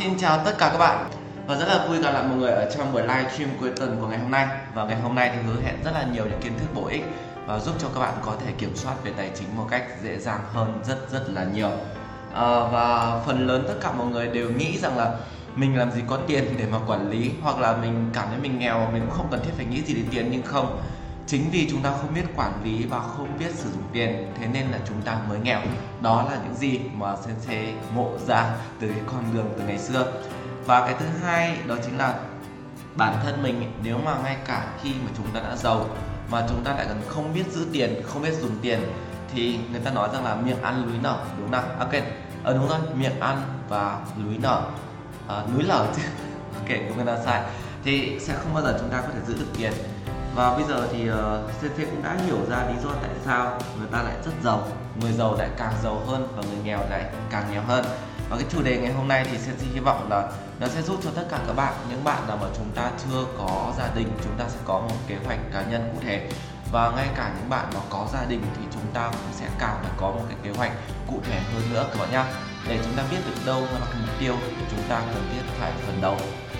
Xin chào tất cả các bạn. Và rất là vui gặp lại mọi người ở trong buổi live stream cuối tuần của ngày hôm nay. Và ngày hôm nay thì hứa hẹn rất là nhiều những kiến thức bổ ích và giúp cho các bạn có thể kiểm soát về tài chính một cách dễ dàng hơn rất rất là nhiều. À, và phần lớn tất cả mọi người đều nghĩ rằng là mình làm gì có tiền để mà quản lý hoặc là mình cảm thấy mình nghèo mình cũng không cần thiết phải nghĩ gì đến tiền nhưng không chính vì chúng ta không biết quản lý và không biết sử dụng tiền thế nên là chúng ta mới nghèo. Đó là những gì mà sensei ngộ ra từ cái con đường từ ngày xưa. Và cái thứ hai đó chính là bản thân mình nếu mà ngay cả khi mà chúng ta đã giàu mà chúng ta lại còn không biết giữ tiền không biết dùng tiền thì người ta nói rằng là miệng ăn lưới nở đúng không nào? Ok ờ đúng rồi miệng ăn và lưới nở. À, núi lở chứ. Ok cũng người ta sai. Thì sẽ không bao giờ chúng ta có thể giữ được tiền và bây giờ thì ờ, uh, CC cũng đã hiểu ra lý do tại sao người ta lại rất giàu. Người giàu lại càng giàu hơn và người nghèo lại càng nghèo hơn. Và cái chủ đề ngày hôm nay thì CC hy vọng là nó sẽ giúp cho tất cả các bạn những bạn nào mà chúng ta chưa có gia đình chúng ta sẽ có một kế hoạch cá nhân cụ thể. Và ngay cả những bạn mà có gia đình thì chúng ta cũng sẽ càng phải có một cái kế hoạch cụ thể hơn nữa các bạn nhá. Để chúng ta biết được đâu là mục tiêu của chúng ta cần thiết phải phấn đấu.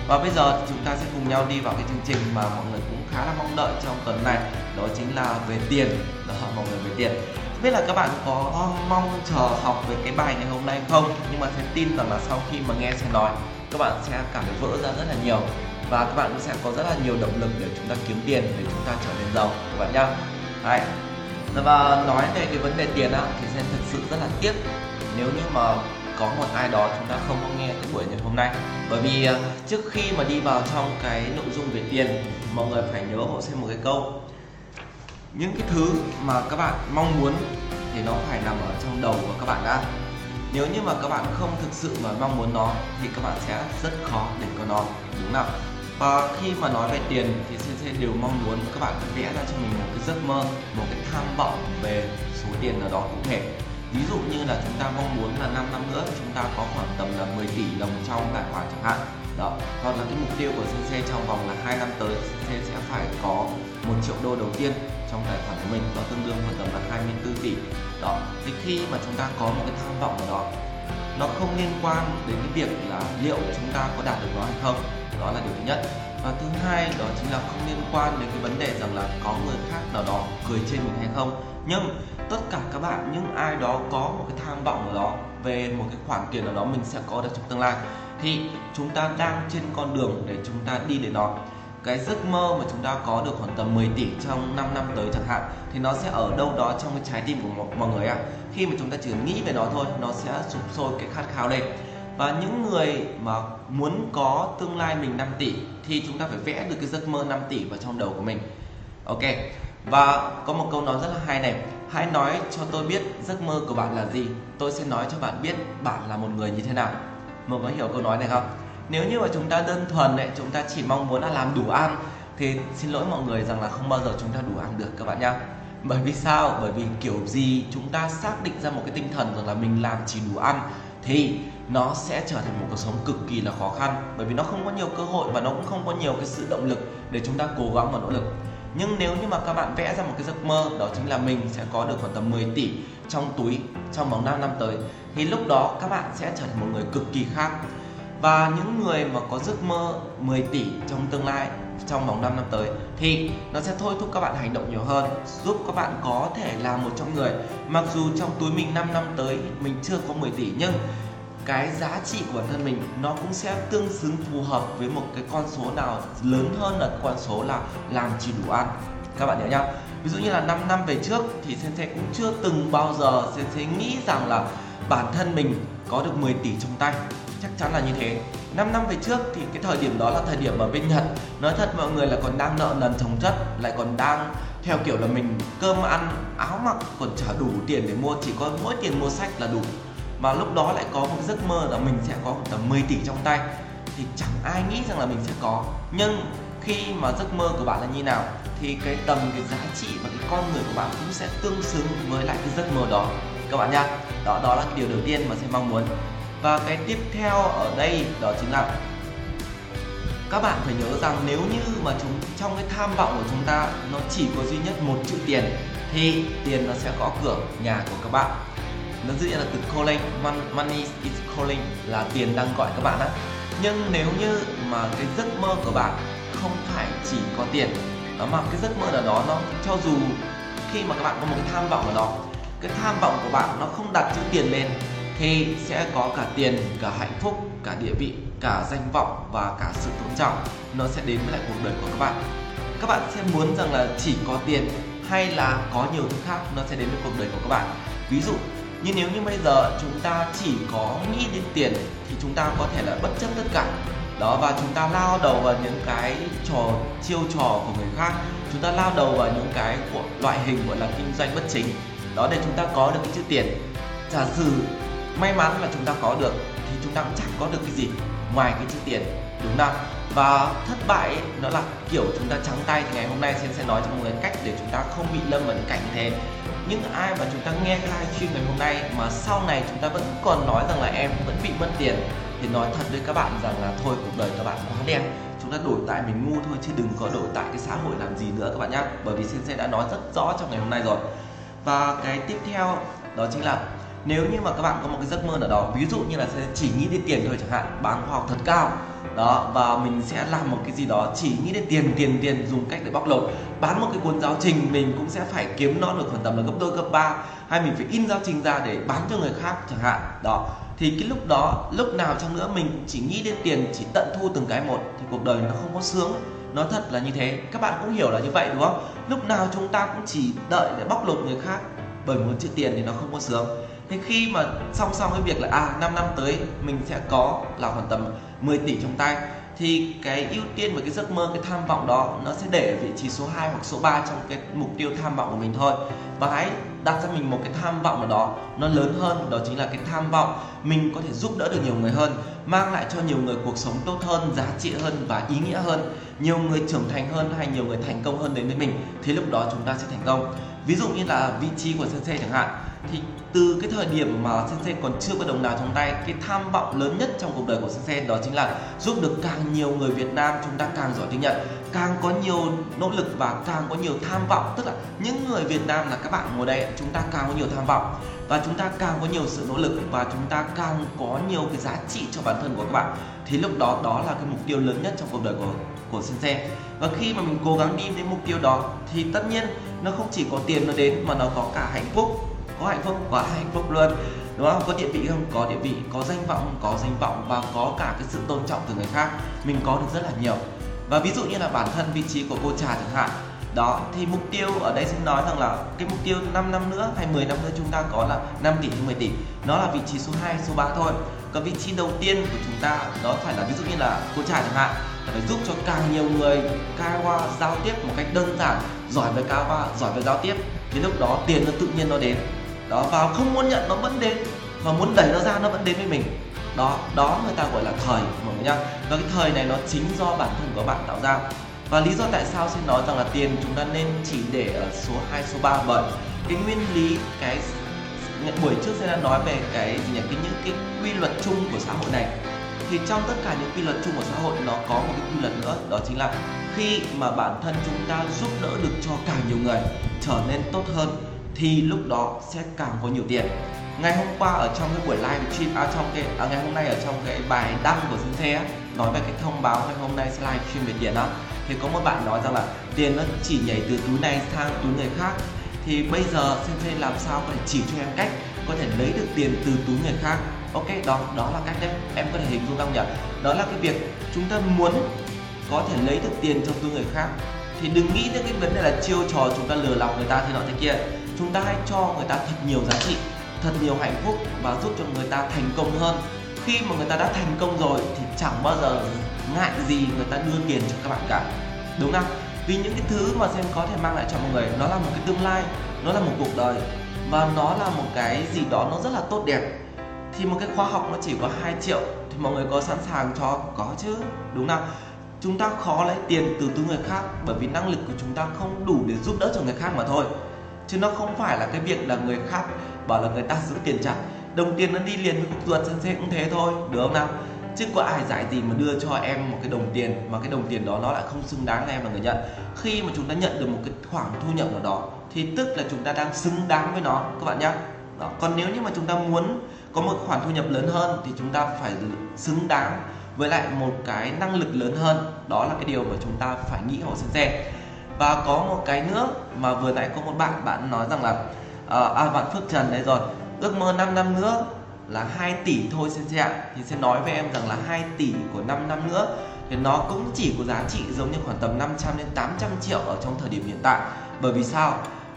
Và bây giờ thì chúng ta sẽ cùng nhau đi vào cái chương trình mà mọi người khá là mong đợi trong tuần này, đó chính là về tiền, đó mọi người về tiền. Không biết là các bạn có mong chờ học về cái bài ngày hôm nay không? Nhưng mà sẽ tin rằng là sau khi mà nghe sẽ nói, các bạn sẽ cảm thấy vỡ ra rất là nhiều. Và các bạn cũng sẽ có rất là nhiều động lực để chúng ta kiếm tiền, để chúng ta trở nên giàu, các bạn nhá. Đấy. và nói về cái vấn đề tiền á, thì sẽ thực sự rất là tiếc. Nếu như mà có một ai đó chúng ta không có nghe cái buổi ngày hôm nay. Bởi vì à, trước khi mà đi vào trong cái nội dung về tiền, mọi người phải nhớ hộ xem một cái câu. Những cái thứ mà các bạn mong muốn thì nó phải nằm ở trong đầu của các bạn đã. Nếu như mà các bạn không thực sự mà mong muốn nó thì các bạn sẽ rất khó để có nó, đúng không và khi mà nói về tiền thì CC đều mong muốn các bạn vẽ ra cho mình một cái giấc mơ, một cái tham vọng về số tiền nào đó cụ thể ví dụ như là chúng ta mong muốn là 5 năm nữa chúng ta có khoảng tầm là 10 tỷ đồng trong tài khoản chẳng hạn. Đó, hoặc là cái mục tiêu của CC trong vòng là 2 năm tới CC sẽ phải có một triệu đô đầu tiên trong tài khoản của mình đó tương đương khoảng tầm là 24 tỷ. Đó, thì khi mà chúng ta có một cái tham vọng ở đó, nó không liên quan đến cái việc là liệu chúng ta có đạt được nó hay không, đó là điều thứ nhất và thứ hai đó chính là không liên quan đến cái vấn đề rằng là có người khác nào đó cười trên mình hay không nhưng tất cả các bạn những ai đó có một cái tham vọng nào đó về một cái khoản tiền nào đó mình sẽ có được trong tương lai thì chúng ta đang trên con đường để chúng ta đi đến đó cái giấc mơ mà chúng ta có được khoảng tầm 10 tỷ trong 5 năm tới chẳng hạn thì nó sẽ ở đâu đó trong cái trái tim của mọi người ạ. À. Khi mà chúng ta chỉ nghĩ về nó thôi, nó sẽ sụp sôi cái khát khao lên. Và những người mà muốn có tương lai mình 5 tỷ thì chúng ta phải vẽ được cái giấc mơ 5 tỷ vào trong đầu của mình. Ok. Và có một câu nói rất là hay này, hãy nói cho tôi biết giấc mơ của bạn là gì. Tôi sẽ nói cho bạn biết bạn là một người như thế nào. Mọi người hiểu câu nói này không? nếu như mà chúng ta đơn thuần đấy chúng ta chỉ mong muốn là làm đủ ăn thì xin lỗi mọi người rằng là không bao giờ chúng ta đủ ăn được các bạn nhá bởi vì sao bởi vì kiểu gì chúng ta xác định ra một cái tinh thần rằng là mình làm chỉ đủ ăn thì nó sẽ trở thành một cuộc sống cực kỳ là khó khăn, bởi vì nó không có nhiều cơ hội và nó cũng không có nhiều cái sự động lực để chúng ta cố gắng và nỗ lực. Nhưng nếu như mà các bạn vẽ ra một cái giấc mơ, đó chính là mình sẽ có được khoảng tầm 10 tỷ trong túi, trong vòng 5 năm tới, thì lúc đó các bạn sẽ trở thành một người cực kỳ khác. Và những người mà có giấc mơ 10 tỷ trong tương lai trong vòng 5 năm tới, thì nó sẽ thôi thúc các bạn hành động nhiều hơn, giúp các bạn có thể là một trong người. Mặc dù trong túi mình 5 năm tới, mình chưa có 10 tỷ, nhưng cái giá trị của bản thân mình, nó cũng sẽ tương xứng phù hợp với một cái con số nào lớn hơn là con số là làm chỉ đủ ăn. Các bạn hiểu nhá. Ví dụ như là 5 năm về trước thì sensei cũng chưa từng bao giờ sensei nghĩ rằng là bản thân mình có được 10 tỷ trong tay. Chắc chắn là như thế. 5 năm về trước thì cái thời điểm đó là thời điểm ở bên Nhật, nói thật mọi người là còn đang nợ nần chồng chất, lại còn đang theo kiểu là mình cơm ăn, áo mặc còn trả đủ tiền để mua, chỉ có mỗi tiền mua sách là đủ. Mà lúc đó lại có một giấc mơ là mình sẽ có tầm 10 tỷ trong tay. Thì chẳng ai nghĩ rằng là mình sẽ có. Nhưng khi mà giấc mơ của bạn là như nào, thì cái tầm, cái giá trị và cái con người của bạn cũng sẽ tương xứng với lại cái giấc mơ đó. Các bạn nha đó đó là cái điều đầu tiên mà sẽ mong muốn và cái tiếp theo ở đây đó chính là các bạn phải nhớ rằng nếu như mà chúng, trong cái tham vọng của chúng ta nó chỉ có duy nhất một chữ tiền, thì tiền nó sẽ có cửa nhà của các bạn. Nó dựa là từ calling money is calling là tiền đang gọi các bạn á. Nhưng nếu như mà cái giấc mơ của bạn không phải chỉ có tiền mà cái giấc mơ nào đó nó, cho dù khi mà các bạn có một cái tham vọng ở đó, cái tham vọng của bạn nó không đặt chữ tiền lên thì sẽ có cả tiền, cả hạnh phúc, cả địa vị, cả danh vọng và cả sự tôn trọng. Nó sẽ đến với lại cuộc đời của các bạn. Các bạn sẽ muốn rằng là chỉ có tiền hay là có nhiều thứ khác, nó sẽ đến với cuộc đời của các bạn. Ví dụ, như nếu như bây giờ chúng ta chỉ có nghĩ đến tiền thì chúng ta có thể là bất chấp tất cả. Đó, và chúng ta lao đầu vào những cái trò, chiêu trò của người khác. Chúng ta lao đầu vào những cái của, loại hình gọi là kinh doanh bất chính. Đó, để chúng ta có được cái chữ tiền. Giả sử may mắn là chúng ta có được thì chúng ta cũng chẳng có được cái gì ngoài cái chữ tiền đúng không và thất bại ấy, nó là kiểu chúng ta trắng tay thì ngày hôm nay sen sẽ nói cho mọi người cách để chúng ta không bị lâm vào những cảnh như thế. Những ai mà chúng ta nghe cái livestream ngày hôm nay mà sau này chúng ta vẫn còn nói rằng là em vẫn bị mất tiền thì nói thật với các bạn rằng là thôi cuộc đời các bạn quá đen. Chúng ta đổi tại mình ngu thôi chứ đừng có đổi tại cái xã hội làm gì nữa các bạn nhé bởi vì sen đã nói rất rõ trong ngày hôm nay rồi. Và cái tiếp theo đó chính là nếu như mà các bạn có một cái giấc mơ nào đó, ví dụ như là sẽ chỉ nghĩ đến tiền thôi chẳng hạn bán khoa học thật cao, đó, và mình sẽ làm một cái gì đó, chỉ nghĩ đến tiền tiền tiền, dùng cách để bóc lột, bán một cái cuốn giáo trình, mình cũng sẽ phải kiếm nó được khoảng tầm là gấp đôi, gấp ba, hay mình phải in giáo trình ra để bán cho người khác chẳng hạn, đó. Thì cái lúc đó, lúc nào chăng nữa mình chỉ nghĩ đến tiền, chỉ tận thu từng cái một, thì cuộc đời nó không có sướng. Nó thật là như thế. Các bạn cũng hiểu là như vậy, đúng không? Lúc nào chúng ta cũng chỉ đợi để bóc lột người khác bởi một chữ tiền thì nó không có sướng thế khi mà song song với việc là à 5 năm tới mình sẽ có là khoảng tầm 10 tỷ trong tay, thì cái ưu tiên và cái giấc mơ, cái tham vọng đó nó sẽ để ở vị trí số 2 hoặc số 3 trong cái mục tiêu tham vọng của mình thôi. Và hãy đặt cho mình một cái tham vọng nào đó, nó lớn hơn, đó chính là cái tham vọng mình có thể giúp đỡ được nhiều người hơn, mang lại cho nhiều người cuộc sống tốt hơn, giá trị hơn và ý nghĩa hơn, nhiều người trưởng thành hơn hay nhiều người thành công hơn đến với mình, thì lúc đó chúng ta sẽ thành công. Ví dụ như là vị trí của sensei chẳng hạn thì từ cái thời điểm mà sensei còn chưa có đồng nào trong tay, cái tham vọng lớn nhất trong cuộc đời của sensei đó chính là giúp được càng nhiều người Việt Nam chúng ta càng giỏi tiếng Nhật, càng có nhiều nỗ lực và càng có nhiều tham vọng. Tức là những người Việt Nam là các bạn ngồi đây, chúng ta càng có nhiều tham vọng và chúng ta càng có nhiều sự nỗ lực và chúng ta càng có nhiều cái giá trị cho bản thân của các bạn. Thì lúc đó đó là cái mục tiêu lớn nhất trong cuộc đời của của sensei và khi mà mình cố gắng đi đến mục tiêu đó, thì tất nhiên nó không chỉ có tiền nó đến mà nó có cả hạnh phúc có hạnh phúc quá hạnh phúc luôn. Đúng không? Có địa vị không? Có địa vị, có danh vọng không? Có danh vọng và có cả cái sự tôn trọng từ người khác. Mình có được rất là nhiều. Và ví dụ như là bản thân vị trí của cô trà chẳng hạn. Đó, thì mục tiêu ở đây xin nói rằng là cái mục tiêu 5 năm nữa hay 10 năm nữa chúng ta có là 5 tỷ đến 10 tỷ. Nó là vị trí số 2 số 3 thôi. Còn vị trí đầu tiên của chúng ta, đó phải là ví dụ như là cô trà chẳng hạn, là phải giúp cho càng nhiều người Kawa giao tiếp một cách đơn giản, giỏi về Kawa giỏi về giao tiếp. Thì lúc đó tiền nó tự nhiên nó đến đó và không muốn nhận nó vẫn đến và muốn đẩy nó ra nó vẫn đến với mình. Đó đó người ta gọi là thời mọi người nhá. Và cái thời này nó chính do bản thân của bạn tạo ra. Và lý do tại sao xin nói rằng là tiền chúng ta nên chỉ để ở số 2, số 3 bởi cái nguyên lý cái buổi trước sẽ đã nói về cái gì nhỉ? Cái những cái quy luật chung của xã hội này. Thì trong tất cả những quy luật chung của xã hội nó có một cái quy luật nữa đó chính là khi mà bản thân chúng ta giúp đỡ được cho càng nhiều người trở nên tốt hơn thì lúc đó sẽ càng có nhiều tiền. Ngày hôm qua ở trong cái buổi live stream à trong cái à, ngày hôm nay ở trong cái bài đăng của Sensei á nói về cái thông báo ngày hôm nay sẽ live stream về tiền đó thì có một bạn nói rằng là tiền nó chỉ nhảy từ túi này sang túi người khác. Thì bây giờ Sensei làm sao có thể chỉ cho em cách có thể lấy được tiền từ túi người khác? Ok đó đó là cách đấy em có thể hình dung không nhỉ? Đó là cái việc chúng ta muốn có thể lấy được tiền trong túi người khác. Thì đừng nghĩ đến cái vấn đề là chiêu trò chúng ta lừa lọc người ta thế nọ thế kia chúng ta hãy cho người ta thật nhiều giá trị, thật nhiều hạnh phúc và giúp cho người ta thành công hơn. Khi mà người ta đã thành công rồi thì chẳng bao giờ ngại gì người ta đưa tiền cho các bạn cả. Đúng không? Vì những cái thứ mà xem có thể mang lại cho mọi người, nó là một cái tương lai, nó là một cuộc đời và nó là một cái gì đó nó rất là tốt đẹp. Thì một cái khóa học nó chỉ có 2 triệu thì mọi người có sẵn sàng cho? Có chứ, đúng không? Chúng ta khó lấy tiền từ túi người khác bởi vì năng lực của chúng ta không đủ để giúp đỡ cho người khác mà thôi chứ nó không phải là cái việc là người khác bảo là người ta giữ tiền chặt đồng tiền nó đi liền với cục ruột sẽ cũng thế thôi, được không nào? Chứ có ai giải gì mà đưa cho em một cái đồng tiền mà cái đồng tiền đó nó lại không xứng đáng là em là người nhận khi mà chúng ta nhận được một cái khoản thu nhập nào đó, thì tức là chúng ta đang xứng đáng với nó, các bạn nhé đó. còn nếu như mà chúng ta muốn có một khoản thu nhập lớn hơn thì chúng ta phải xứng đáng với lại một cái năng lực lớn hơn. Đó là cái điều mà chúng ta phải nghĩ hộ xem và có một cái nữa mà vừa nãy có một bạn bạn nói rằng là uh, à bạn Phước Trần đấy rồi. Ước mơ 5 năm nữa là 2 tỷ thôi sensei ạ. Thì sẽ nói với em rằng là 2 tỷ của 5 năm nữa thì nó cũng chỉ có giá trị giống như khoảng tầm 500 đến 800 triệu ở trong thời điểm hiện tại. Bởi vì sao?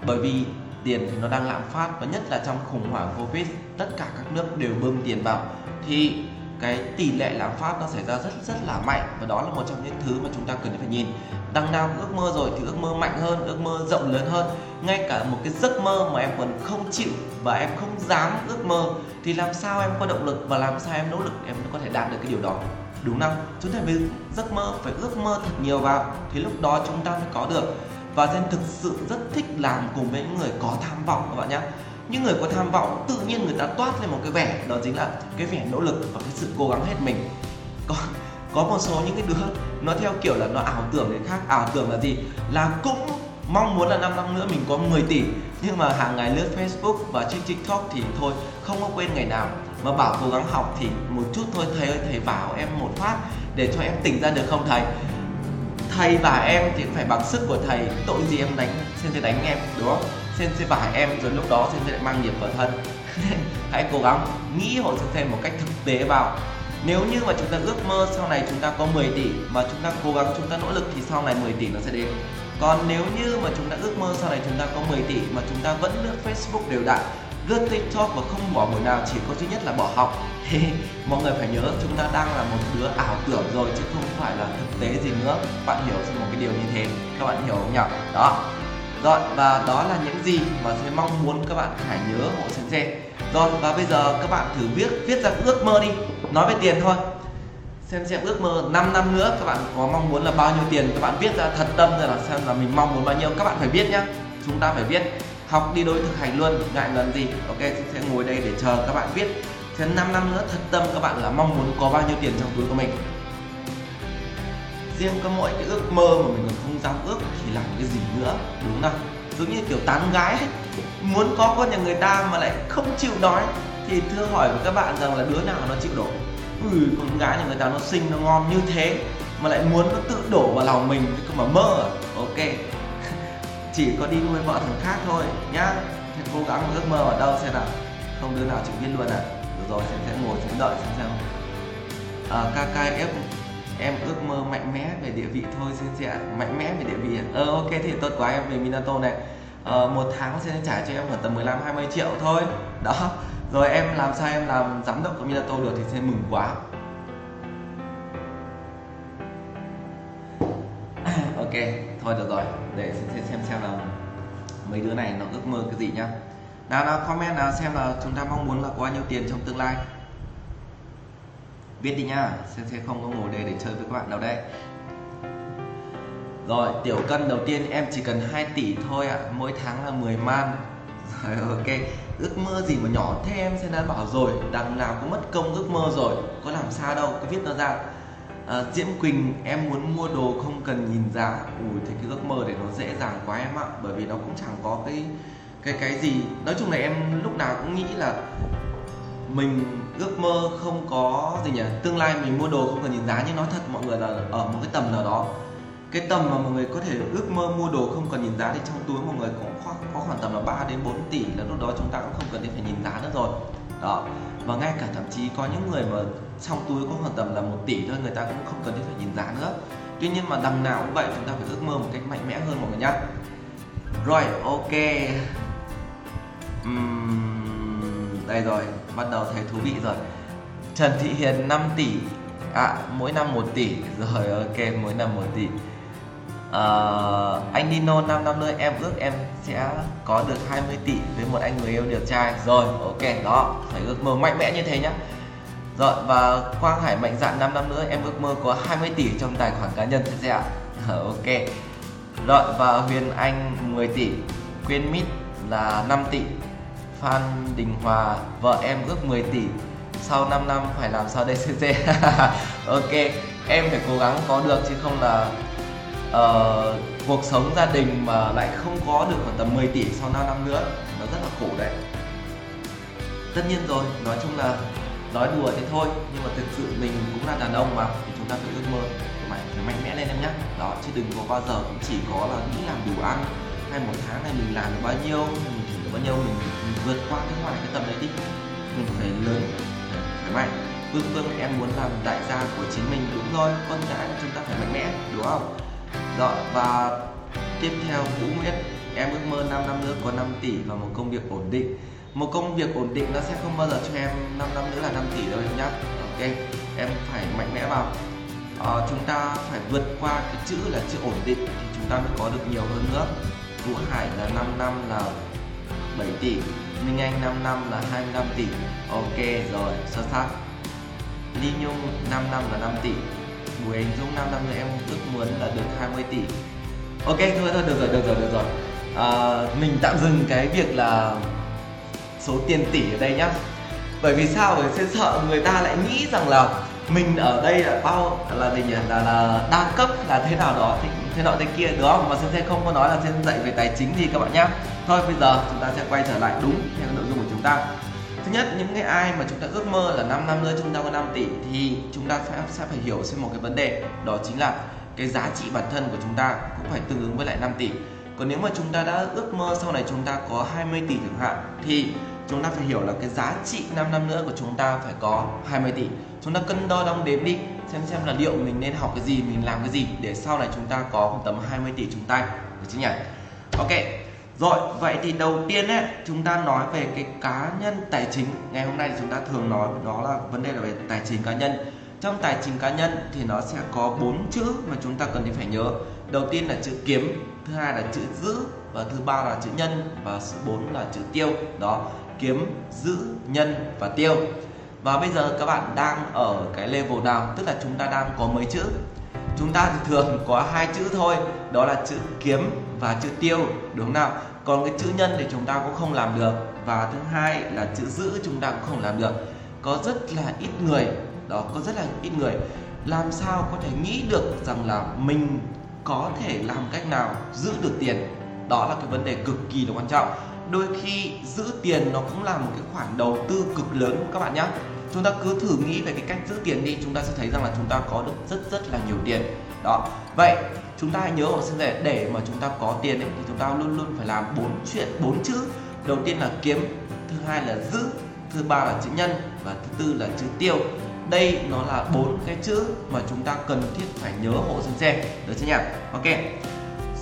Bởi vì tiền thì nó đang lạm phát và nhất là trong khủng hoảng covid tất cả các nước đều bơm tiền vào. Thì cái tỷ lệ lạm phát nó xảy ra rất rất là mạnh và đó là một trong những thứ mà chúng ta cần phải nhìn. Đằng nào ước mơ rồi thì ước mơ mạnh hơn, ước mơ rộng lớn hơn. Ngay cả một cái giấc mơ mà em còn không chịu và em không dám ước mơ thì làm sao em có động lực và làm sao em nỗ lực em có thể đạt được cái điều đó? Đúng không? Chúng ta phải giấc mơ, phải ước mơ thật nhiều vào thì lúc đó chúng ta mới có được. Và Gen thực sự rất thích làm cùng với những người có tham vọng các bạn nhé những người có tham vọng, tự nhiên người ta toát lên một cái vẻ, đó chính là cái vẻ nỗ lực và cái sự cố gắng hết mình. Còn có một số những cái đứa, nó theo kiểu là nó ảo tưởng người khác. Ảo tưởng là gì? Là cũng mong muốn là 5 năm nữa mình có 10 tỷ, nhưng mà hàng ngày lướt Facebook và trên TikTok thì thôi, không có quên ngày nào. Mà bảo cố gắng học thì một chút thôi, thầy ơi, thầy bảo em một phát để cho em tỉnh ra được không thầy? Thầy và em thì phải bằng sức của thầy, tội gì em đánh xin thầy đánh em, đúng không? Xin thầy bảo em rồi lúc đó xin sẽ lại mang nghiệp vào thân. Hãy cố gắng nghĩ hộ sinh thêm một cách thực tế vào. Nếu như mà chúng ta ước mơ sau này chúng ta có 10 tỷ mà chúng ta cố gắng, chúng ta nỗ lực thì sau này 10 tỷ nó sẽ đến. Còn nếu như mà chúng ta ước mơ sau này chúng ta có 10 tỷ mà chúng ta vẫn lướt Facebook đều đặn, lướt tiktok và không bỏ buổi nào, chỉ có duy nhất là bỏ học. Thì mọi người phải nhớ chúng ta đang là một đứa ảo tưởng rồi, chứ không phải là thực tế gì nữa. Bạn hiểu một cái điều như thế. Các bạn hiểu không nhỉ? Đó rồi, và đó là những gì mà sẽ mong muốn các bạn phải nhớ hộ sensei rồi, và bây giờ các bạn thử viết viết ra ước mơ đi. Nói về tiền thôi. Xem xem ước mơ 5 năm nữa các bạn có mong muốn là bao nhiêu tiền. Các bạn viết ra thật tâm ra là xem là mình mong muốn bao nhiêu. Các bạn phải viết nhá. Chúng ta phải viết. Học đi đôi thực hành luôn, ngại lần gì. Ok sẽ ngồi đây để chờ các bạn viết. Xem 5 năm nữa thật tâm các bạn là mong muốn có bao nhiêu tiền trong túi của mình riêng có mỗi cái ước mơ mà mình còn không dám ước thì làm cái gì nữa đúng không giống như kiểu tán gái ấy. muốn có con nhà người ta mà lại không chịu đói thì thưa hỏi với các bạn rằng là đứa nào nó chịu đổ ừ con gái nhà người ta nó xinh nó ngon như thế mà lại muốn nó tự đổ vào lòng mình thì không mà mơ à? Ok. Chỉ có đi nuôi vợ thằng khác thôi nhá. Thì cố gắng ước mơ ở đâu xem nào. Không đứa nào chịu biết luôn à? Được rồi sẽ sẽ ngồi sẽ đợi xem xem à, KKF em ước mơ mạnh mẽ về địa vị thôi xin chị ạ, mạnh mẽ về địa vị à? ờ ok thì tốt quá em về Minato này. Ờ, một tháng sẽ trả cho em khoảng tầm 15 20 triệu thôi. Đó. Rồi em làm sao em làm giám đốc của Minato được thì sẽ mừng quá. Ok thôi được rồi. Để xem xem xem là mấy đứa này nó ước mơ cái gì nhá. Nào nào comment nào xem là chúng ta mong muốn là có bao nhiêu tiền trong tương lai viết đi nhá sẽ sẽ không có ngồi đây để chơi với các bạn đâu đấy. Rồi tiểu cân đầu tiên em chỉ cần 2 tỷ thôi ạ. À. mỗi tháng là 10 man. Rồi ok. Ước mơ gì mà nhỏ thế em sẽ đã bảo rồi. Đằng nào cũng mất công ước mơ rồi. Có làm sao đâu cứ viết nó ra. À, Diễm Quỳnh em muốn mua đồ không cần nhìn giá. Ui thì cái ước mơ để nó dễ dàng quá em ạ. Bởi vì nó cũng chẳng có cái cái cái gì. Nói chung là em lúc nào cũng nghĩ là mình ước mơ không có gì nhỉ? Tương lai mình mua đồ không cần nhìn giá nhưng nói thật mọi người là ở một cái tầm nào đó. Cái tầm mà mọi người có thể ước mơ mua đồ không cần nhìn giá thì trong túi mọi người cũng có, có khoảng tầm là 3 đến 4 tỷ là lúc đó chúng ta cũng không cần phải nhìn giá nữa rồi. Đó. Và ngay cả thậm chí có những người mà trong túi có khoảng tầm là một tỷ thôi người ta cũng không cần phải nhìn giá nữa. Tuy nhiên mà đằng nào cũng vậy chúng ta phải ước mơ một cách mạnh mẽ hơn mọi người nhá. Rồi ok. Uhm, đây rồi bắt đầu thấy thú vị rồi. Trần Thị Hiền 5 tỷ. À mỗi năm 1 tỷ. Rồi ok mỗi năm 1 tỷ. Uh, anh Nino 5 năm nữa em ước em sẽ có được 20 tỷ với một anh người yêu điều trai. Rồi ok đó. Phải ước mơ mạnh mẽ như thế nhá. Rồi và Quang Hải mạnh dạn 5 năm nữa em ước mơ có 20 tỷ trong tài khoản cá nhân thật sẽ ạ. Ờ, ok. Rồi và Huyền Anh 10 tỷ. Quyên Mít là 5 tỷ. Phan Đình Hòa vợ em ước 10 tỷ sau 5 năm phải làm sao đây CC ok em phải cố gắng có được chứ không là uh, cuộc sống gia đình mà lại không có được khoảng tầm 10 tỷ sau 5 năm nữa. Nó rất là khổ đấy. Tất nhiên rồi nói chung là nói đùa thế thôi nhưng mà thực sự mình cũng là đàn ông mà thì chúng ta phải ước mơ mày phải mạnh mẽ lên em nhé đó chứ đừng có bao giờ cũng chỉ có là nghĩ làm đủ ăn hay một tháng này mình làm được bao nhiêu mình bao nhiêu mình, vượt qua cái ngoài cái tầm đấy đi. Mình phải lớn phải mạnh. Vương vương em muốn làm đại gia của chính mình đúng rồi con gái chúng ta phải mạnh mẽ đúng không? Đó và tiếp theo vũ nguyễn em ước mơ 5 năm nữa có 5 tỷ và một công việc ổn định. Một công việc ổn định nó sẽ không bao giờ cho em 5 năm nữa là 5 tỷ đâu em nhá. Ok em phải mạnh mẽ vào. À, chúng ta phải vượt qua cái chữ là chữ ổn định thì chúng ta mới có được nhiều hơn nữa. Vũ Hải là 5 năm là 7 tỷ. Minh Anh 5 năm là 25 tỷ. Ok rồi xuất sắc. Ly Nhung 5 năm là 5 tỷ. Bùi Anh Dũng 5 năm nữa em ước muốn là được 20 tỷ. Ok thôi thôi được rồi được rồi được rồi. À, Mình tạm dừng cái việc là số tiền tỷ ở đây nhá. Bởi vì sao? Bởi sẽ sợ người ta lại nghĩ rằng là mình ở đây là bao là gì nhỉ? Là là đa cấp là thế nào đó thì thế nọ thế kia đúng không? Mà sensei không có nói là sensei dạy về tài chính gì các bạn nhé thôi bây giờ chúng ta sẽ quay trở lại đúng theo nội dung của chúng ta thứ nhất những cái ai mà chúng ta ước mơ là 5 năm nữa chúng ta có 5 tỷ thì chúng ta phải sẽ phải hiểu xem một cái vấn đề đó chính là cái giá trị bản thân của chúng ta cũng phải tương ứng với lại 5 tỷ còn nếu mà chúng ta đã ước mơ sau này chúng ta có 20 tỷ chẳng hạn thì chúng ta phải hiểu là cái giá trị 5 năm nữa của chúng ta phải có 20 tỷ chúng ta cân đo đong đếm đi xem xem là liệu mình nên học cái gì mình làm cái gì để sau này chúng ta có tầm 20 tỷ chúng ta được chứ nhỉ ok rồi, vậy thì đầu tiên ấy, chúng ta nói về cái cá nhân tài chính. Ngày hôm nay chúng ta thường nói đó là vấn đề là về tài chính cá nhân. Trong tài chính cá nhân thì nó sẽ có bốn chữ mà chúng ta cần phải nhớ. Đầu tiên là chữ kiếm, thứ hai là chữ giữ, và thứ ba là chữ nhân, và số bốn là chữ tiêu. Đó, kiếm, giữ, nhân và tiêu. Và bây giờ các bạn đang ở cái level nào? Tức là chúng ta đang có mấy chữ? Chúng ta thì thường có hai chữ thôi, đó là chữ kiếm và chữ tiêu, đúng không nào? Còn cái chữ nhân thì chúng ta cũng không làm được. Và thứ hai là chữ giữ chúng ta cũng không làm được. Có rất là ít người, đó, có rất là ít người. Làm sao có thể nghĩ được rằng là mình có thể làm cách nào giữ được tiền? Đó là cái vấn đề cực kỳ là quan trọng. Đôi khi giữ tiền nó cũng là một cái khoản đầu tư cực lớn, các bạn nhé chúng ta cứ thử nghĩ về cái cách giữ tiền đi chúng ta sẽ thấy rằng là chúng ta có được rất rất là nhiều tiền. Đó. Vậy chúng ta hãy nhớ học sinh để để mà chúng ta có tiền ấy, thì chúng ta luôn luôn phải làm bốn chuyện bốn chữ. Đầu tiên là kiếm thứ hai là giữ thứ ba là chữ nhân và thứ tư là chữ tiêu. Đây nó là bốn cái chữ mà chúng ta cần thiết phải nhớ hộ sinh xe được chưa nhỉ? Ok.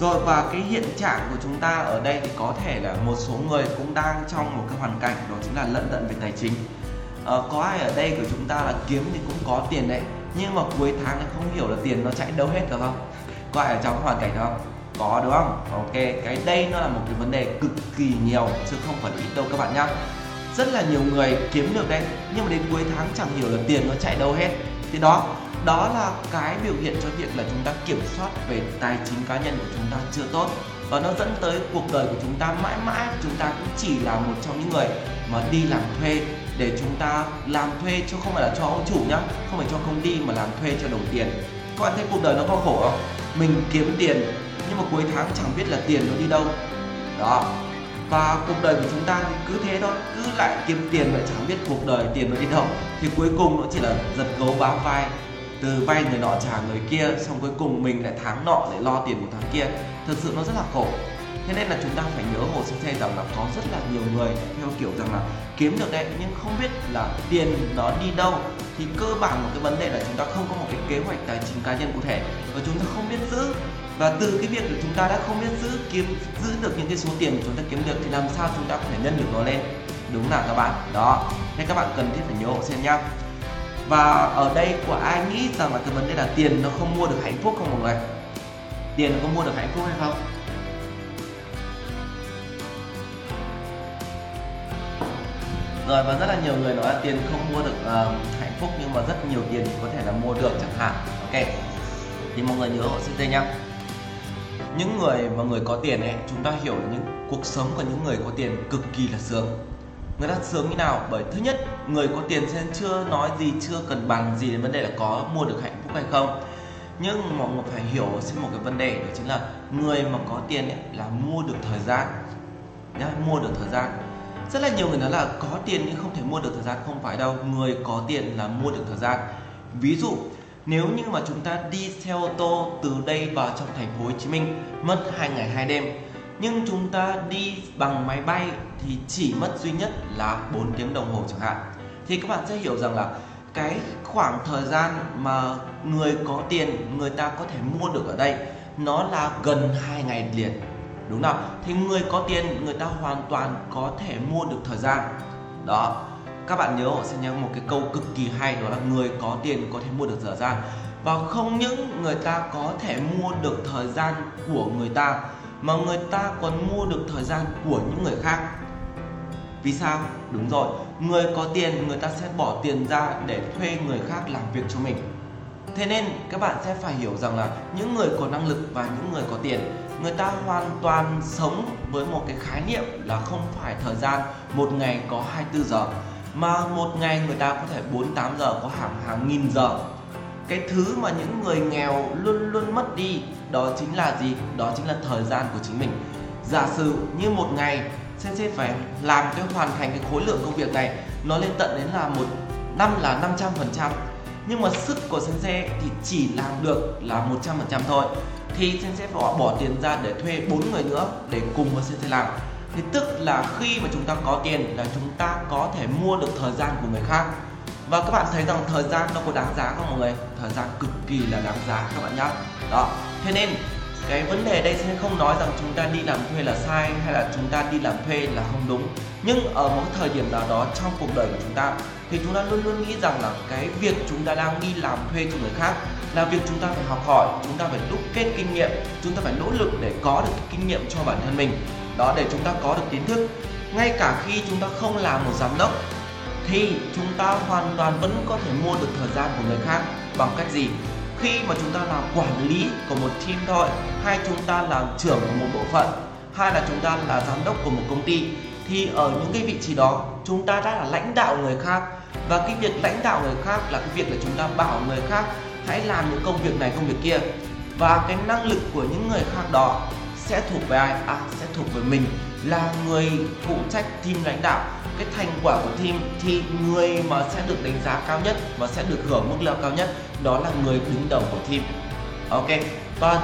Rồi và cái hiện trạng của chúng ta ở đây thì có thể là một số người cũng đang trong một cái hoàn cảnh đó chính là lận đận về tài chính à, có ai ở đây của chúng ta là kiếm thì cũng có tiền đấy nhưng mà cuối tháng thì không hiểu là tiền nó chạy đâu hết cả không? Có ai ở trong hoàn cảnh đó không? Có đúng không? Ok cái đây nó là một cái vấn đề cực kỳ nhiều chứ không phải ít đâu các bạn nhá. Rất là nhiều người kiếm được đấy nhưng mà đến cuối tháng chẳng hiểu là tiền nó chạy đâu hết. Thì đó đó là cái biểu hiện cho việc là chúng ta kiểm soát về tài chính cá nhân của chúng ta chưa tốt. Và nó dẫn tới cuộc đời của chúng ta mãi mãi chúng ta cũng chỉ là một trong những người mà đi làm thuê để chúng ta làm thuê chứ không phải là cho ông chủ nhá, không phải cho công ty mà làm thuê cho đồng tiền. Các bạn thấy cuộc đời nó có khổ không? Mình kiếm tiền, nhưng mà cuối tháng chẳng biết là tiền nó đi đâu. Đó. Và cuộc đời của chúng ta cứ thế thôi, cứ lại kiếm tiền vậy chẳng biết cuộc đời tiền nó đi đâu. Thì cuối cùng nó chỉ là giật gấu bám vai, từ vay người nọ trả người kia, xong cuối cùng mình lại tháng nọ để lo tiền của tháng kia. Thực sự nó rất là khổ thế nên là chúng ta phải nhớ hồ sơ xe rằng là có rất là nhiều người theo kiểu rằng là kiếm được đấy, nhưng không biết là tiền nó đi đâu. Thì cơ bản một cái vấn đề là chúng ta không có một cái kế hoạch tài chính cá nhân cụ thể và chúng ta không biết giữ. Và từ cái việc là chúng ta đã không biết giữ, kiếm, giữ được những cái số tiền mà chúng ta kiếm được thì làm sao chúng ta có thể nhân được nó lên? Đúng là các bạn. Đó. Nên các bạn cần thiết phải nhớ hộ xem nhá. Và ở đây của ai nghĩ rằng là cái vấn đề là tiền nó không mua được hạnh phúc không mọi người? Tiền nó có mua được hạnh phúc hay không? Rồi và rất là nhiều người nói là tiền không mua được uh, hạnh phúc nhưng mà rất nhiều tiền có thể là mua được chẳng hạn. Ok thì mọi người nhớ họ sẽ nhá. Những người mà người có tiền ấy chúng ta hiểu là những cuộc sống của những người có tiền cực kỳ là sướng. Người ta sướng như nào? Bởi thứ nhất người có tiền sẽ chưa nói gì chưa cần bàn gì đến vấn đề là có mua được hạnh phúc hay không. Nhưng mọi người phải hiểu xem một cái vấn đề đó chính là người mà có tiền ấy là mua được thời gian. Nhá mua được thời gian rất là nhiều người nói là có tiền nhưng không thể mua được thời gian. Không phải đâu, người có tiền là mua được thời gian. Ví dụ, nếu như mà chúng ta đi xe ô tô từ đây vào trong thành phố Hồ Chí Minh, mất 2 ngày 2 đêm, nhưng chúng ta đi bằng máy bay thì chỉ mất duy nhất là 4 tiếng đồng hồ chẳng hạn, thì các bạn sẽ hiểu rằng là cái khoảng thời gian mà người có tiền, người ta có thể mua được ở đây, nó là gần 2 ngày liền đúng không? Thì người có tiền, người ta hoàn toàn có thể mua được thời gian. Đó. Các bạn nhớ, họ sẽ nhớ một cái câu cực kỳ hay, đó là người có tiền có thể mua được thời gian. Và không những người ta có thể mua được thời gian của người ta, mà người ta còn mua được thời gian của những người khác. Vì sao? Đúng rồi. Người có tiền, người ta sẽ bỏ tiền ra để thuê người khác làm việc cho mình. Thế nên các bạn sẽ phải hiểu rằng là những người có năng lực và những người có tiền người ta hoàn toàn sống với một cái khái niệm là không phải thời gian một ngày có 24 giờ, mà một ngày người ta có thể 48 giờ, có hàng hàng nghìn giờ. Cái thứ mà những người nghèo luôn luôn mất đi, đó chính là gì? Đó chính là thời gian của chính mình. Giả sử như một ngày sensei phải làm cái hoàn thành cái khối lượng công việc này, nó lên tận đến là một năm là 500 phần trăm. Nhưng mà sức của sensei thì chỉ làm được là 100 phần trăm thôi thì sensei phải bỏ, bỏ tiền ra để thuê bốn người nữa để cùng với sensei làm. Thì tức là khi mà chúng ta có tiền là chúng ta có thể mua được thời gian của người khác. Và các bạn thấy rằng thời gian nó có đáng giá không mọi người? Thời gian cực kỳ là đáng giá các bạn nhá. Đó thế nên cái vấn đề đây sẽ không nói rằng chúng ta đi làm thuê là sai hay là chúng ta đi làm thuê là không đúng nhưng ở một thời điểm nào đó trong cuộc đời của chúng ta thì chúng ta luôn luôn nghĩ rằng là cái việc chúng ta đang đi làm thuê cho người khác là việc chúng ta phải học hỏi chúng ta phải đúc kết kinh nghiệm chúng ta phải nỗ lực để có được kinh nghiệm cho bản thân mình đó để chúng ta có được kiến thức ngay cả khi chúng ta không làm một giám đốc thì chúng ta hoàn toàn vẫn có thể mua được thời gian của người khác bằng cách gì khi mà chúng ta làm quản lý của một team thôi hay chúng ta làm trưởng của một bộ phận hay là chúng ta là giám đốc của một công ty, thì ở những cái vị trí đó, chúng ta đã là lãnh đạo người khác. Và cái việc lãnh đạo người khác là cái việc là chúng ta bảo người khác, hãy làm những công việc này, công việc kia. Và cái năng lực của những người khác đó sẽ thuộc về ai? À sẽ thuộc về mình là người phụ trách team lãnh đạo. Cái thành quả của team thì người mà sẽ được đánh giá cao nhất và sẽ được hưởng mức lương cao nhất, đó là người đứng đầu của team. Ok và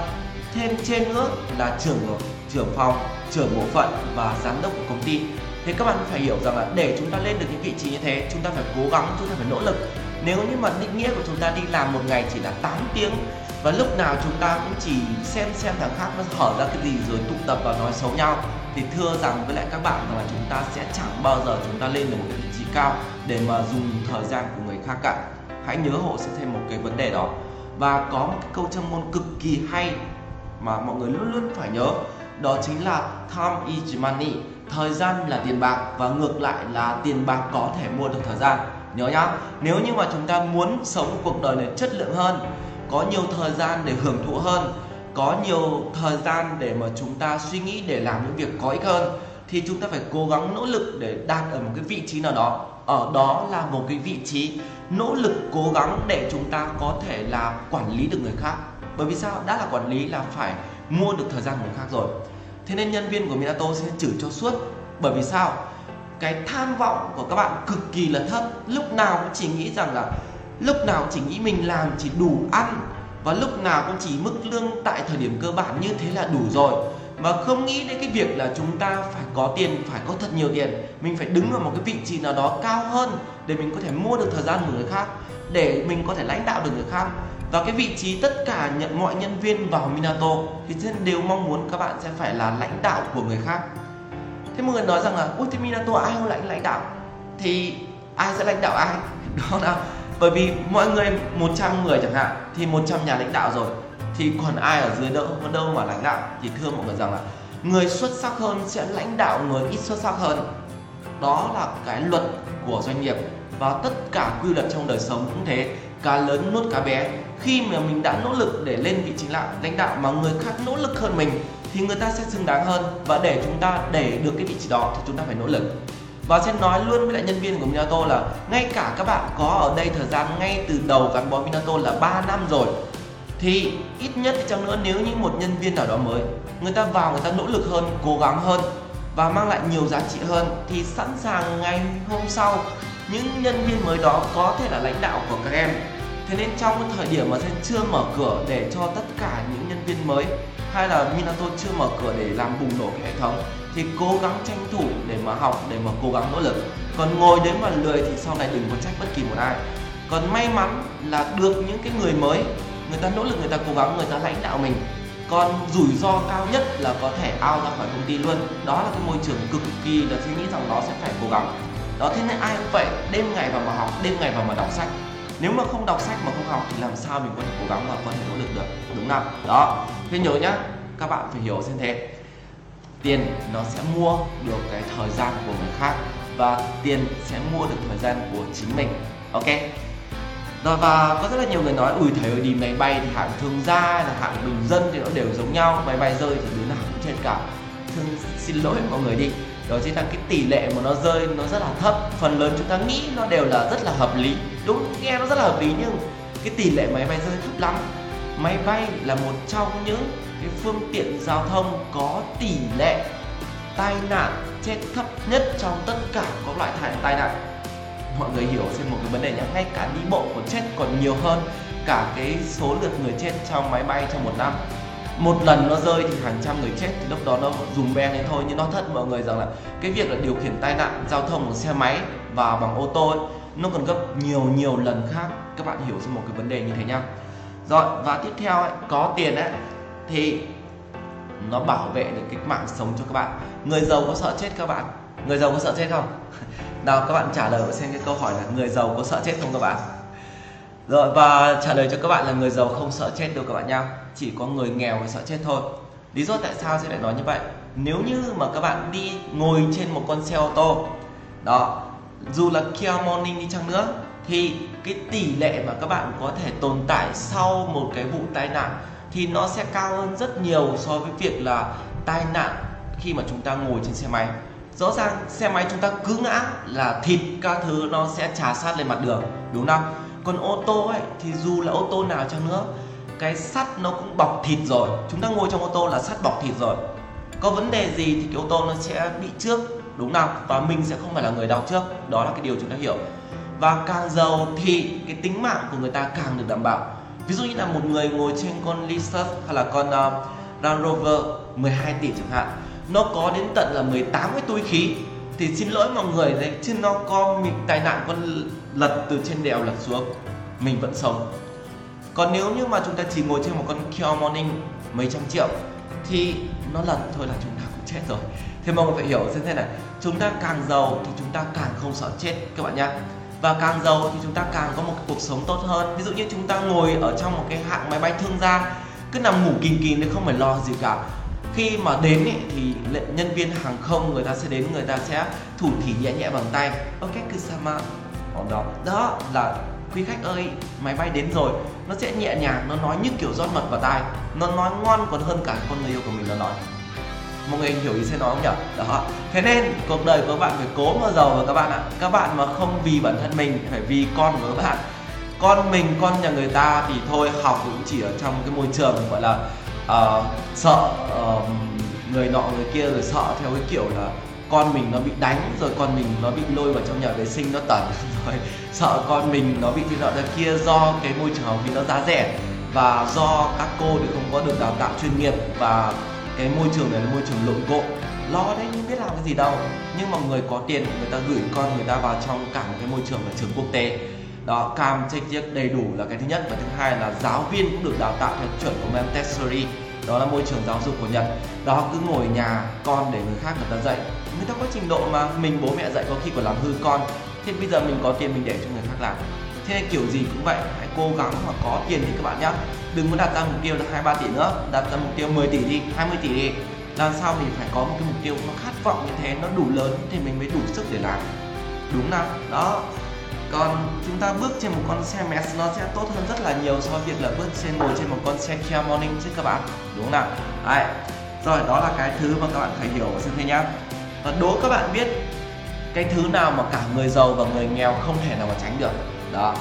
thêm trên nữa là trưởng trưởng phòng, trưởng bộ phận và giám đốc của công ty. Thì các bạn phải hiểu rằng là để chúng ta lên được những vị trí như thế, chúng ta phải cố gắng, chúng ta phải nỗ lực. Nếu như mà định nghĩa của chúng ta đi làm một ngày chỉ là 8 tiếng, và lúc nào chúng ta cũng chỉ xem xem thằng khác nó hở ra cái gì rồi tụ tập và nói xấu nhau thì thưa rằng với lại các bạn rằng là chúng ta sẽ chẳng bao giờ chúng ta lên được một cái vị trí cao để mà dùng thời gian của người khác cả. Hãy nhớ hộ sẽ thêm một cái vấn đề đó. Và có một cái câu châm ngôn cực kỳ hay mà mọi người luôn luôn phải nhớ, đó chính là time is money. Thời gian là tiền bạc và ngược lại là tiền bạc có thể mua được thời gian. Nhớ nhá, nếu như mà chúng ta muốn sống cuộc đời này chất lượng hơn, có nhiều thời gian để hưởng thụ hơn có nhiều thời gian để mà chúng ta suy nghĩ để làm những việc có ích hơn, thì chúng ta phải cố gắng nỗ lực để đạt ở một cái vị trí nào đó. Ở đó là một cái vị trí nỗ lực cố gắng để chúng ta có thể là quản lý được người khác. Bởi vì sao? Đã là quản lý là phải mua được thời gian của người khác rồi. Thế nên nhân viên của Minato sẽ chửi cho suốt. Bởi vì sao? Cái tham vọng của các bạn cực kỳ là thấp. Lúc nào cũng chỉ nghĩ rằng là, lúc nào chỉ nghĩ mình làm chỉ đủ ăn và lúc nào cũng chỉ mức lương tại thời điểm cơ bản như thế là đủ rồi. Và không nghĩ đến cái việc là chúng ta phải có tiền, phải có thật nhiều tiền. Mình phải đứng ở một cái vị trí nào đó cao hơn để mình có thể mua được thời gian của người khác, để mình có thể lãnh đạo được người khác. Và cái vị trí tất cả nhận mọi nhân viên vào Minato thì đều mong muốn các bạn sẽ phải là lãnh đạo của người khác. Thế mọi người nói rằng là ui thì Minato ai không lãnh lãnh đạo? Thì ai sẽ lãnh đạo ai? Đó là bởi vì mọi người 100 người chẳng hạn, thì 100 nhà lãnh đạo rồi. Thì còn ai ở dưới đỡ đâu mà lãnh đạo? Thì thưa mọi người rằng là người xuất sắc hơn sẽ lãnh đạo người ít xuất sắc hơn. Đó là cái luật của doanh nghiệp và tất cả quy luật trong đời sống cũng thế. Cá lớn nuốt cá bé, khi mà mình đã nỗ lực để lên vị trí là lãnh đạo mà người khác nỗ lực hơn mình, thì người ta sẽ xứng đáng hơn. Và để chúng ta để được cái vị trí đó, thì chúng ta phải nỗ lực và sẽ nói luôn với lại nhân viên của Minato là ngay cả các bạn có ở đây thời gian ngay từ đầu gắn bó Minato là 3 năm rồi, thì ít nhất chăng nữa nếu như một nhân viên nào đó mới, người ta vào người ta nỗ lực hơn, cố gắng hơn và mang lại nhiều giá trị hơn, thì sẵn sàng ngày hôm sau những nhân viên mới đó có thể là lãnh đạo của các em. Thế nên trong thời điểm mà sẽ chưa mở cửa để cho tất cả những nhân viên mới, hay là Minato chưa mở cửa để làm bùng nổ cái hệ thống thì cố gắng tranh thủ để mà học, để mà cố gắng nỗ lực. Còn ngồi đến mà lười thì sau này đừng có trách bất kỳ một ai. Còn may mắn là được những cái người mới, người ta nỗ lực, người ta cố gắng, người ta lãnh đạo mình. Còn rủi ro cao nhất là có thể ao ra khỏi công ty luôn. Đó là cái môi trường cực kỳ là suy nghĩ rằng nó sẽ phải cố gắng. Đó, thế nên ai cũng vậy, đêm ngày vào mà học, đêm ngày vào mà đọc sách. Nếu mà không đọc sách mà không học thì làm sao mình có thể cố gắng và có thể nỗ lực được? Đúng không đó, thế nhớ nhá, các bạn phải hiểu xem thế tiền nó sẽ mua được cái thời gian của người khác và tiền sẽ mua được thời gian của chính mình. Ok? Rồi, và có rất là nhiều người nói ủi thấy đi máy bay thì hạng thương gia là hạng bình dân thì nó đều giống nhau, máy bay rơi thì đứa nào cũng chết cả thương, xin lỗi mọi người đi. Đó chính là cái tỷ lệ mà nó rơi nó rất là thấp. Phần lớn chúng ta nghĩ nó đều là rất là hợp lý. Đúng, nghe nó rất là hợp lý nhưng cái tỷ lệ máy bay rơi thấp lắm. Máy bay là một trong những cái phương tiện giao thông có tỷ lệ tai nạn chết thấp nhất trong tất cả các loại thải tai nạn. Mọi người hiểu xem một cái vấn đề nhé ngay cả đi bộ còn chết còn nhiều hơn cả cái số lượt người chết trong máy bay trong một năm. Một lần nó rơi thì hàng trăm người chết thì lúc đó nó dùng beng lên thôi. Nhưng nó thật mọi người rằng là cái việc là điều khiển tai nạn giao thông của xe máy và bằng ô tô ấy, nó còn gấp nhiều nhiều lần khác. Các bạn hiểu xem một cái vấn đề như thế nhá. Rồi và tiếp theo ấy, có tiền ấy thì nó bảo vệ được cái mạng sống cho các bạn. Người giàu có sợ chết các bạn? Người giàu có sợ chết không? Nào, các bạn trả lời xem cái câu hỏi là người giàu có sợ chết không các bạn? Rồi, và trả lời cho các bạn là người giàu không sợ chết đâu các bạn nhá chỉ có người nghèo mới sợ chết thôi. Lý do tại sao sẽ lại nói như vậy? Nếu như mà các bạn đi ngồi trên một con xe ô tô, đó, dù là Kia Morning đi chăng nữa, thì cái tỷ lệ mà các bạn có thể tồn tại sau một cái vụ tai nạn thì nó sẽ cao hơn rất nhiều so với việc là tai nạn khi mà chúng ta ngồi trên xe máy. Rõ ràng xe máy chúng ta cứ ngã là thịt các thứ nó sẽ trà sát lên mặt đường, đúng không còn ô tô ấy, thì dù là ô tô nào chăng nữa, cái sắt nó cũng bọc thịt rồi. Chúng ta ngồi trong ô tô là sắt bọc thịt rồi. Có vấn đề gì thì cái ô tô nó sẽ bị trước, đúng không và mình sẽ không phải là người đau trước. Đó là cái điều chúng ta hiểu. Và càng giàu thì cái tính mạng của người ta càng được đảm bảo ví dụ như là một người ngồi trên con Lexus hay là con uh, Land Rover 12 tỷ chẳng hạn nó có đến tận là 18 cái túi khí thì xin lỗi mọi người đấy chứ nó có mình tai nạn con lật từ trên đèo lật xuống mình vẫn sống. Còn nếu như mà chúng ta chỉ ngồi trên một con Kia Morning mấy trăm triệu thì nó lật thôi là chúng ta cũng chết rồi. Thì mọi người phải hiểu xem thế này chúng ta càng giàu thì chúng ta càng không sợ chết các bạn nhé và càng giàu thì chúng ta càng có một cuộc sống tốt hơn. Ví dụ như chúng ta ngồi ở trong một cái hạng máy bay thương gia cứ nằm ngủ kín kín thì không phải lo gì cả. Khi mà đến ý, thì nhân viên hàng không người ta sẽ đến người ta sẽ thủ thỉ nhẹ nhẹ bằng tay. Ok kusama đó. Đó là quý khách ơi máy bay đến rồi. Nó sẽ nhẹ nhàng nó nói như kiểu rót mật vào tai. Nó nói ngon còn hơn cả con người yêu của mình nó nói mọi người hiểu ý sẽ nói không nhỉ? Đó. Thế nên cuộc đời của các bạn phải cố mà giàu và các bạn ạ. Các bạn mà không vì bản thân mình phải vì con của các bạn. Con mình con nhà người ta thì thôi học cũng chỉ ở trong cái môi trường gọi là uh, sợ uh, người nọ người kia rồi sợ theo cái kiểu là con mình nó bị đánh rồi con mình nó bị lôi vào trong nhà vệ sinh nó tẩn rồi sợ con mình nó bị thế nọ ra kia do cái môi trường học phí nó giá rẻ và do các cô thì không có được đào tạo chuyên nghiệp và cái môi trường này là môi trường lộn cộn lo đấy, nhưng biết làm cái gì đâu. Nhưng mà người có tiền người ta gửi con người ta vào trong cả một cái môi trường là trường quốc tế. Đó, cam check check đầy đủ là cái thứ nhất. Và thứ hai là giáo viên cũng được đào tạo theo chuẩn của Montessori. Đó là môi trường giáo dục của Nhật. Đó, cứ ngồi nhà con để người khác người ta dạy. Người ta có trình độ mà, mình bố mẹ dạy có khi còn làm hư con. Thế bây giờ mình có tiền mình để cho người khác làm. Thế nên kiểu gì cũng vậy, hãy cố gắng mà có tiền thì các bạn nhé đừng có đặt ra mục tiêu là hai ba tỷ nữa đặt ra mục tiêu 10 tỷ đi 20 tỷ đi. Làm sao mình phải có một cái mục tiêu nó khát vọng như thế, nó đủ lớn thì mình mới đủ sức để làm. Đúng nào? Đó. Còn chúng ta bước trên một con xe Mercedes nó sẽ tốt hơn rất là nhiều so với việc là bước trên, ngồi trên một con xe Kia Morning chứ các bạn. Đúng không nào? Đấy. rồi, đó là cái thứ mà các bạn phải hiểu và xem thế nhá. Và đố các bạn biết cái thứ nào mà cả người giàu và người nghèo không thể nào mà tránh được? Đó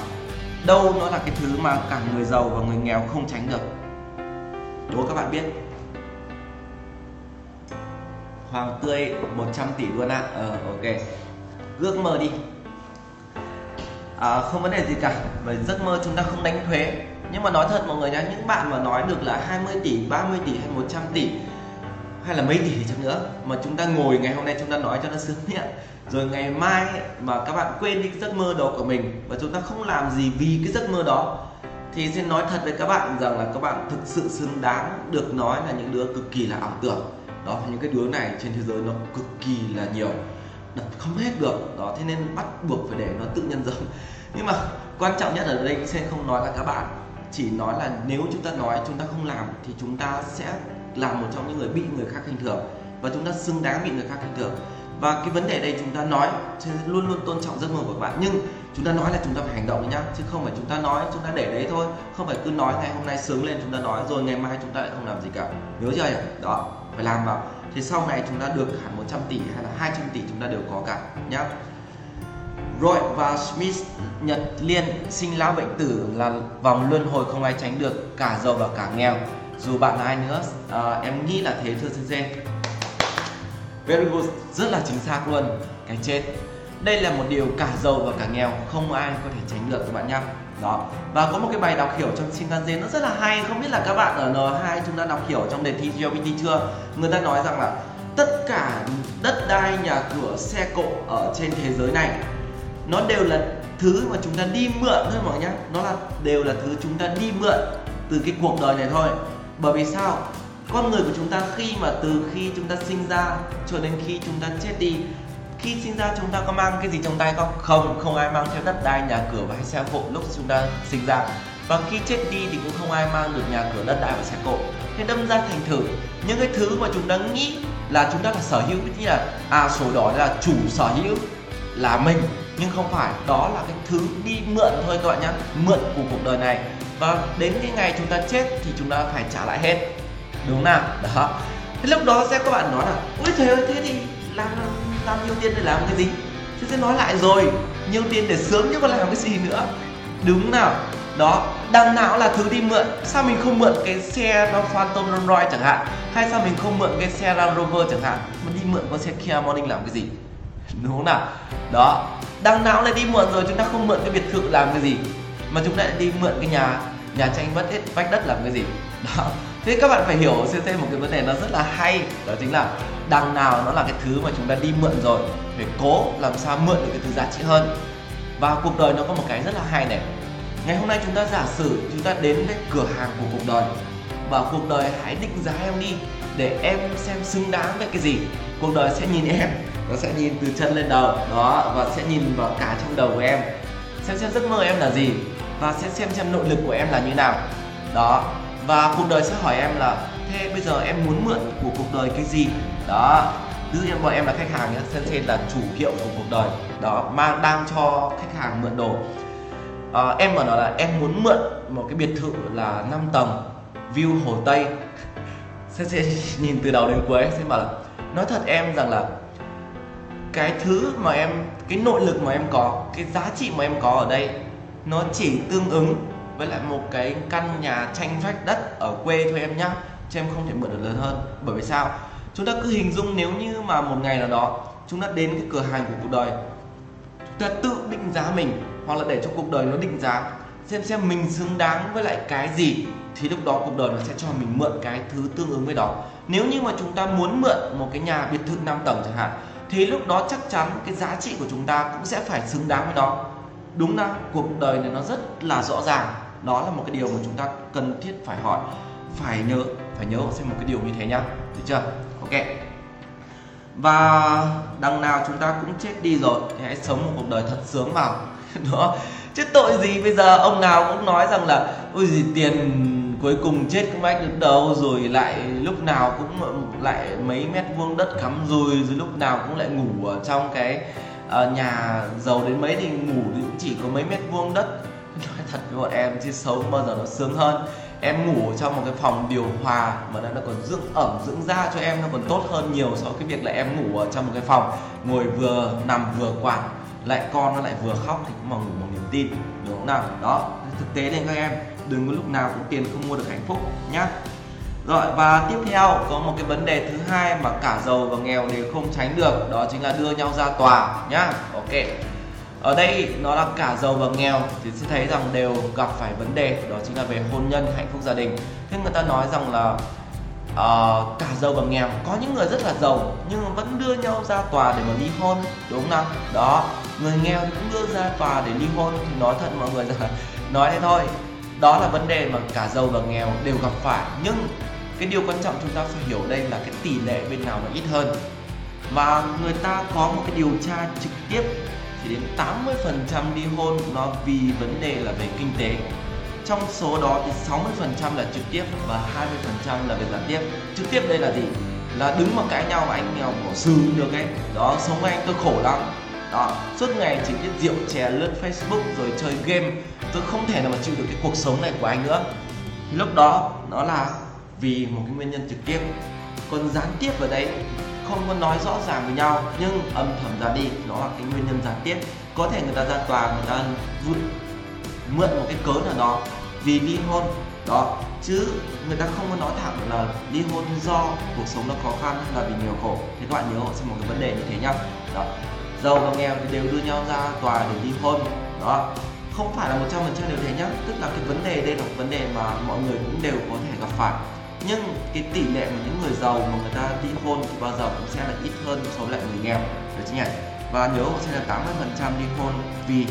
đâu nó là cái thứ mà cả người giàu và người nghèo không tránh được. Đố các bạn biết. Hoàng tươi 100 tỷ luôn ạ. À. ờ, ok. Ước mơ đi. À, không vấn đề gì cả. Về giấc mơ chúng ta không đánh thuế. Nhưng mà nói thật mọi người nhé những bạn mà nói được là 20 tỷ 30 tỷ hay 100 tỷ hay là mấy tỷ chẳng chăng nữa mà chúng ta ngồi ngày hôm nay chúng ta nói cho nó sướng miệng rồi ngày mai mà các bạn quên đi cái giấc mơ đó của mình và chúng ta không làm gì vì cái giấc mơ đó, thì xin nói thật với các bạn rằng là các bạn thực sự xứng đáng được nói là những đứa cực kỳ là ảo tưởng. Đó, những cái đứa này trên thế giới nó cực kỳ là nhiều. Đặt không hết được. Đó, thế nên bắt buộc phải để nó tự nhân rộng nhưng mà quan trọng nhất ở đây sẽ không nói là các bạn. Chỉ nói là nếu chúng ta nói, chúng ta không làm thì chúng ta sẽ là một trong những người bị người khác khinh thường. Và chúng ta xứng đáng bị người khác khinh thường và cái vấn đề đây chúng ta nói luôn luôn tôn trọng giấc mơ của các bạn. Nhưng chúng ta nói là chúng ta phải hành động nhá chứ không phải chúng ta nói chúng ta để đấy thôi. Không phải cứ nói ngày hôm nay sướng lên chúng ta nói rồi ngày mai chúng ta lại không làm gì cả. Nhớ chưa nhỉ đó phải làm vào. Thì sau này chúng ta được hẳn 100 tỷ hay là 200 tỷ chúng ta đều có cả nhá. Roy và Smith Nhật Liên sinh lão bệnh tử là vòng luân hồi không ai tránh được cả giàu và cả nghèo. Dù bạn là ai nữa à, em nghĩ là thế thưa sensei very good rất là chính xác luôn, cái chết. Đây là một điều cả giàu và cả nghèo, không ai có thể tránh được các bạn nhé đó. Và có một cái bài đọc hiểu trong Shinkansen nó rất là hay, không biết là các bạn ở N2 chúng ta đọc hiểu trong đề thi GLPT chưa? Người ta nói rằng là tất cả đất đai nhà cửa, xe cộ ở trên thế giới này, nó đều là thứ mà chúng ta đi mượn thôi mọi nhá. Nó là, đều là thứ chúng ta đi mượn từ cái cuộc đời này thôi. Bởi vì sao? Con người của chúng ta khi mà từ khi chúng ta sinh ra cho đến khi chúng ta chết đi, khi sinh ra chúng ta có mang cái gì trong tay không? Không không ai mang theo đất đai, nhà cửa và hay xe cộ lúc chúng ta sinh ra. Và khi chết đi thì cũng không ai mang được nhà cửa, đất đai và xe cộ. Thế đâm ra thành thử, những cái thứ mà chúng ta nghĩ là chúng ta là sở hữu như là à sổ đỏ là chủ sở hữu là mình, nhưng không phải. Đó là cái thứ đi mượn thôi các bạn nhé mượn của cuộc đời này. Và đến cái ngày chúng ta chết thì chúng ta phải trả lại hết đúng nào, đó. Thế lúc đó sẽ các bạn nói là, ôi trời ơi, thế thì làm làm nhiều tiền để làm cái gì? Thế sẽ nói lại rồi, nhiều tiền để sướng chứ còn làm cái gì nữa? Đúng nào. Đó, đằng nào là thứ đi mượn. Sao mình không mượn cái xe nó Phantom Rolls Royce chẳng hạn? Hay sao mình không mượn cái xe Land Rover chẳng hạn? Mà đi mượn con xe Kia Morning làm cái gì? Đúng không nào. Đó, đằng nào lại đi mượn rồi, chúng ta không mượn cái biệt thự làm cái gì? Mà chúng ta lại đi mượn cái nhà nhà tranh vách đất vách đất làm cái gì? Đó thế các bạn phải hiểu thêm một cái vấn đề nó rất là hay, đó chính là đằng nào nó là cái thứ mà chúng ta đi mượn rồi phải cố làm sao mượn được cái thứ giá trị hơn. Và cuộc đời nó có một cái rất là hay này. Ngày hôm nay chúng ta giả sử chúng ta đến với cửa hàng của cuộc đời và cuộc đời hãy định giá em đi để em xem xứng đáng với cái gì. Cuộc đời sẽ nhìn em, nó sẽ nhìn từ chân lên đầu, đó, và sẽ nhìn vào cả trong đầu của em, xem xem giấc mơ em là gì và sẽ xem xem nội lực của em là như nào. Đó và cuộc đời sẽ hỏi em là thế bây giờ em muốn mượn của cuộc đời cái gì? Đó. Ví dụ như bọn em là khách hàng nhé sensei là chủ hiệu của cuộc đời. Đó mang đang cho khách hàng mượn đồ. À, em mà nói là em muốn mượn một cái biệt thự là 5 tầng view hồ tây. Sensei nhìn từ đầu đến cuối sẽ bảo là nói thật em rằng là cái thứ mà em cái nội lực mà em có cái giá trị mà em có ở đây nó chỉ tương ứng với lại một cái căn nhà tranh vách đất ở quê thôi em nhá. Chứ em không thể mượn được lớn hơn. Bởi vì sao? Chúng ta cứ hình dung nếu như mà một ngày nào đó chúng ta đến cái cửa hàng của cuộc đời, chúng ta tự định giá mình, hoặc là để cho cuộc đời nó định giá, xem xem mình xứng đáng với lại cái gì, thì lúc đó cuộc đời nó sẽ cho mình mượn cái thứ tương ứng với đó. Nếu như mà chúng ta muốn mượn một cái nhà biệt thự 5 tầng chẳng hạn, thì lúc đó chắc chắn cái giá trị của chúng ta cũng sẽ phải xứng đáng với nó. Đúng là cuộc đời này nó rất là rõ ràng đó là một cái điều mà chúng ta cần thiết phải hỏi. Phải nhớ phải nhớ xem một cái điều như thế nhá. Được chưa? Ok. Và đằng nào chúng ta cũng chết đi rồi thì hãy sống một cuộc đời thật sướng vào. Đó. Chứ tội gì bây giờ ông nào cũng nói rằng là ôi gì tiền cuối cùng chết cũng mách được đâu. Rồi lại lúc nào cũng lại mấy mét vuông đất cắm rồi rồi lúc nào cũng lại ngủ ở trong cái uh, nhà giàu đến mấy thì ngủ thì cũng chỉ có mấy mét vuông đất thật với bọn em chứ sống bao giờ nó sướng hơn. Em ngủ trong một cái phòng điều hòa mà nó còn dưỡng ẩm, dưỡng da cho em, nó còn tốt hơn nhiều so với cái việc là em ngủ ở trong một cái phòng ngồi vừa nằm vừa quạt, lại con nó lại vừa khóc thì cũng mà ngủ một niềm tin, đúng không nào? Đó, thực tế nên các em, đừng có lúc nào cũng tiền không mua được hạnh phúc nhá. Rồi, và tiếp theo có một cái vấn đề thứ hai mà cả giàu và nghèo đều không tránh được, đó chính là đưa nhau ra tòa nhá. Ok ở đây nó là cả giàu và nghèo thì sẽ thấy rằng đều gặp phải vấn đề đó chính là về hôn nhân hạnh phúc gia đình. Thế người ta nói rằng là uh, cả giàu và nghèo có những người rất là giàu nhưng mà vẫn đưa nhau ra tòa để mà ly hôn đúng không nào? Đó người nghèo thì cũng đưa ra tòa để ly hôn thì nói thật mọi người rằng nói thế thôi. Đó là vấn đề mà cả giàu và nghèo đều gặp phải nhưng cái điều quan trọng chúng ta phải hiểu đây là cái tỷ lệ bên nào nó ít hơn. Và người ta có một cái điều tra trực tiếp thì đến 80% ly hôn nó vì vấn đề là về kinh tế. Trong số đó thì 60% là trực tiếp và 20% là về gián tiếp. Trực tiếp đây là gì? Là đứng mà cãi nhau mà anh nghèo bỏ sừ được ấy. Đó, sống với anh tôi khổ lắm. Đó, suốt ngày chỉ biết rượu chè lướt facebook rồi chơi game. Tôi không thể nào mà chịu được cái cuộc sống này của anh nữa. Lúc đó, nó là vì một cái nguyên nhân trực tiếp. Còn gián tiếp ở đây không có nói rõ ràng với nhau, nhưng âm thầm ra đi nó là cái nguyên nhân gián tiếp. Có thể người ta ra tòa, người ta mượn một cái cớ nào đó vì ly hôn, đó. Chứ người ta không có nói thẳng là ly hôn do cuộc sống nó khó khăn hay là vì nhiều khổ. Thế các bạn nhớ hộ xem một cái vấn đề như thế nhá. Đó. Giàu và nghèo thì đều đưa nhau ra tòa để ly hôn, đó. Không phải là một trăm phần trăm đều thế nhá. Tức là cái vấn đề đây là một vấn đề mà mọi người cũng đều có thể gặp phải nhưng cái tỷ lệ mà những người giàu mà người ta ly hôn thì bao giờ cũng sẽ là ít hơn so với lại người nghèo. Được chứ nhỉ? Và nhớ sẽ là 80% ly hôn vì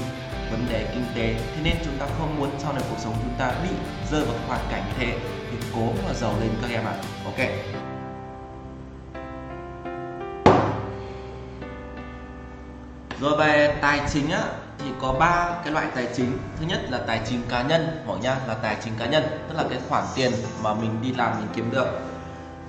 vấn đề kinh tế. Thế nên chúng ta không muốn sau này cuộc sống chúng ta bị rơi vào hoàn cảnh như thế. Thì cố mà giàu lên các em ạ. À. ok. Rồi về tài chính á thì có ba cái loại tài chính. Thứ nhất là tài chính cá nhân mọi nha là tài chính cá nhân tức là cái khoản tiền mà mình đi làm mình kiếm được.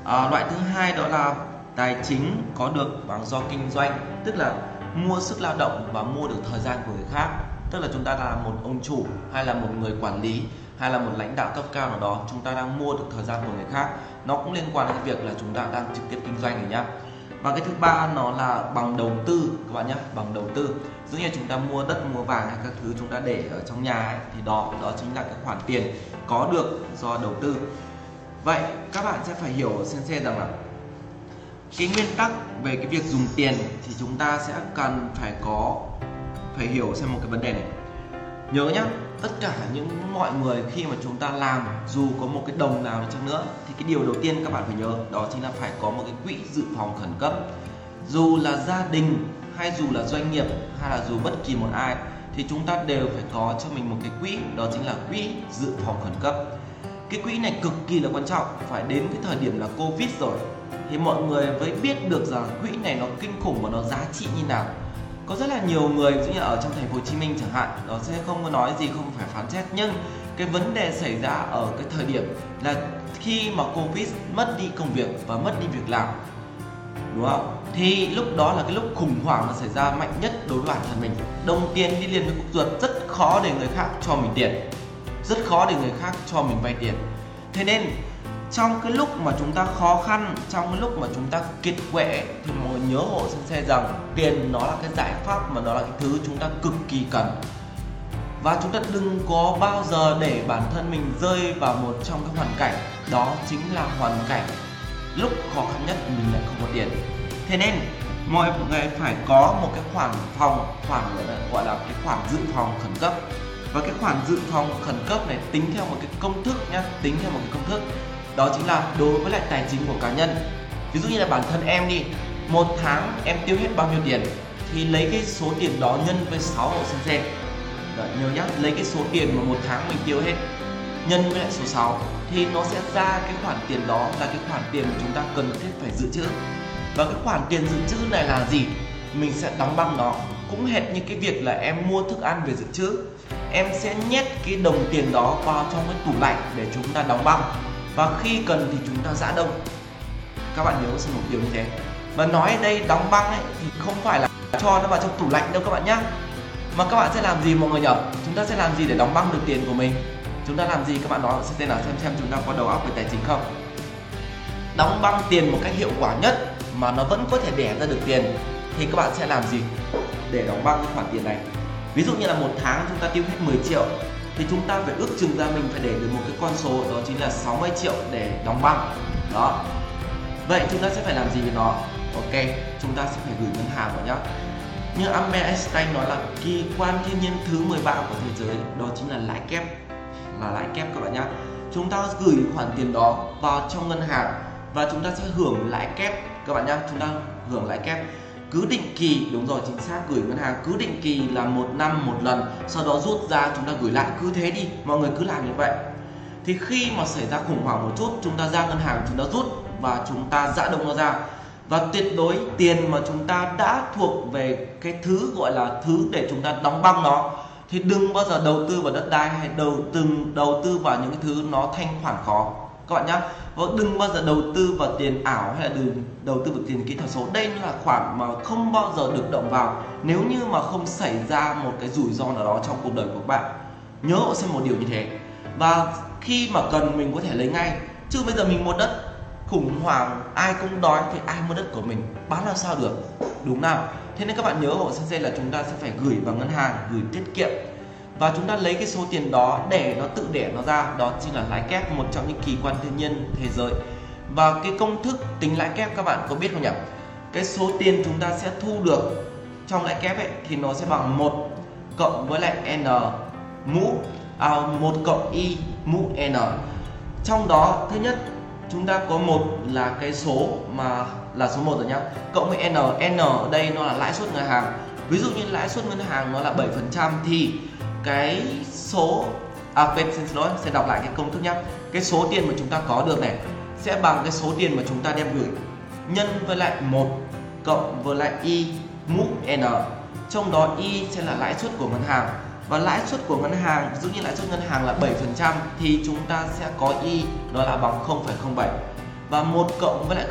À, loại thứ hai đó là tài chính có được bằng do kinh doanh tức là mua sức lao động và mua được thời gian của người khác. Tức là chúng ta là một ông chủ hay là một người quản lý hay là một lãnh đạo cấp cao nào đó chúng ta đang mua được thời gian của người khác. Nó cũng liên quan đến việc là chúng ta đang trực tiếp kinh doanh rồi nhá và cái thứ ba nó là bằng đầu tư các bạn nhé bằng đầu tư. Dĩ như chúng ta mua đất mua vàng hay các thứ chúng ta để ở trong nhà ấy, thì đó đó chính là cái khoản tiền có được do đầu tư. Vậy các bạn sẽ phải hiểu xem xem rằng là cái nguyên tắc về cái việc dùng tiền thì chúng ta sẽ cần phải có phải hiểu xem một cái vấn đề này. Nhớ nhá tất cả những mọi người khi mà chúng ta làm, dù có một cái đồng nào đi chăng nữa, thì cái điều đầu tiên các bạn phải nhớ, đó chính là phải có một cái quỹ dự phòng khẩn cấp. Dù là gia đình hay dù là doanh nghiệp hay là dù bất kỳ một ai, thì chúng ta đều phải có cho mình một cái quỹ, đó chính là quỹ dự phòng khẩn cấp. Cái quỹ này cực kỳ là quan trọng, phải đến cái thời điểm là covid rồi, thì mọi người mới biết được rằng quỹ này nó kinh khủng và nó giá trị như nào có rất là nhiều người, ví dụ như ở trong thành phố Hồ Chí Minh chẳng hạn, nó sẽ không có nói gì, không phải phán xét. Nhưng cái vấn đề xảy ra ở cái thời điểm là khi mà Covid mất đi công việc và mất đi việc làm, đúng không? Thì lúc đó là cái lúc khủng hoảng nó xảy ra mạnh nhất đối với bản thân mình. Đồng tiền đi liền với cục ruột, rất khó để người khác cho mình tiền. Rất khó để người khác cho mình vay tiền. Thế nên trong cái lúc mà chúng ta khó khăn, trong cái lúc mà chúng ta kiệt quệ thì mọi người nhớ hộ sân xe rằng tiền nó là cái giải pháp mà nó là cái thứ chúng ta cực kỳ cần. Và chúng ta đừng có bao giờ để bản thân mình rơi vào một trong cái hoàn cảnh, đó chính là hoàn cảnh. Lúc khó khăn nhất mình lại không có tiền. Thế nên, mọi người phải có một cái khoản phòng, khoản gọi là cái khoản dự phòng khẩn cấp. Và cái khoản dự phòng khẩn cấp này tính theo một cái công thức nhá, tính theo một cái công thức đó chính là đối với lại tài chính của cá nhân. Ví dụ như là bản thân em đi một tháng em tiêu hết bao nhiêu tiền thì lấy cái số tiền đó nhân với 6 hộ sinh xem Đấy, nhớ nhá lấy cái số tiền mà một tháng mình tiêu hết nhân với lại số 6 thì nó sẽ ra cái khoản tiền đó là cái khoản tiền mà chúng ta cần thiết phải dự trữ. Và cái khoản tiền dự trữ này là gì? Mình sẽ đóng băng nó. Cũng hệt như cái việc là em mua thức ăn về dự trữ em sẽ nhét cái đồng tiền đó vào trong cái tủ lạnh để chúng ta đóng băng và khi cần thì chúng ta giã đông. Các bạn nhớ sử một điều như thế. Mà nói ở đây đóng băng ấy, thì không phải là cho nó vào trong tủ lạnh đâu các bạn nhé mà các bạn sẽ làm gì mọi người nhỉ chúng ta sẽ làm gì để đóng băng được tiền của mình? Chúng ta làm gì? Các bạn nói sẽ tên nào xem xem chúng ta có đầu óc về tài chính không? Đóng băng tiền một cách hiệu quả nhất mà nó vẫn có thể đẻ ra được tiền thì các bạn sẽ làm gì để đóng băng cái khoản tiền này? Ví dụ như là một tháng chúng ta tiêu hết 10 triệu thì chúng ta phải ước chừng ra mình phải để được một cái con số, đó chính là 60 triệu để đóng băng. Đó. Vậy chúng ta sẽ phải làm gì với nó? Ok, chúng ta sẽ phải gửi ngân hàng vào nhá. Như Albert Einstein nói là kỳ quan thiên nhiên thứ 13 của thế giới, đó chính là lãi kép. Là lãi kép các bạn nhá. Chúng ta gửi khoản tiền đó vào trong ngân hàng và chúng ta sẽ hưởng lãi kép, các bạn nhá. Chúng ta hưởng lãi kép cứ định kỳ, đúng rồi, chính xác, gửi ngân hàng cứ định kỳ là một năm một lần, sau đó rút ra chúng ta gửi lại, cứ thế đi, mọi người cứ làm như vậy. Thì khi mà xảy ra khủng hoảng một chút, chúng ta ra ngân hàng, chúng ta rút và chúng ta dã đông nó ra. Và tuyệt đối tiền mà chúng ta đã thuộc về cái thứ gọi là thứ để chúng ta đóng băng nó, thì đừng bao giờ đầu tư vào đất đai hay đầu từng, đầu tư vào những cái thứ nó thanh khoản khó các bạn nhé và vâng, đừng bao giờ đầu tư vào tiền ảo hay là đừng đầu tư vào tiền kỹ thuật số. Đây là khoản mà không bao giờ được động vào nếu như mà không xảy ra một cái rủi ro nào đó trong cuộc đời của các bạn. Nhớ hộ xem một điều như thế. Và khi mà cần, mình có thể lấy ngay. Chứ bây giờ mình mua đất, khủng hoảng, ai cũng đói thì ai mua đất của mình? Bán làm sao được? Đúng nào? Thế nên các bạn nhớ hộ sensei là chúng ta sẽ phải gửi vào ngân hàng, gửi tiết kiệm và chúng ta lấy cái số tiền đó để nó tự đẻ nó ra đó chính là lãi kép một trong những kỳ quan thiên nhiên thế giới. Và cái công thức tính lãi kép các bạn có biết không nhỉ? Cái số tiền chúng ta sẽ thu được trong lãi kép ấy thì nó sẽ bằng một cộng với lại n mũ à, 1 cộng y mũ n. Trong đó thứ nhất chúng ta có một là cái số mà là số 1 rồi nhá cộng với n. N ở đây nó là lãi suất ngân hàng. Ví dụ như lãi suất ngân hàng nó là 7% thì cái số à quên xin lỗi sẽ đọc lại cái công thức nhé cái số tiền mà chúng ta có được này sẽ bằng cái số tiền mà chúng ta đem gửi nhân với lại một cộng với lại y mũ n. Trong đó y sẽ là lãi suất của ngân hàng. Và lãi suất của ngân hàng ví dụ như lãi suất ngân hàng là 7% thì chúng ta sẽ có y đó là bằng 0,07 và 1 cộng với lại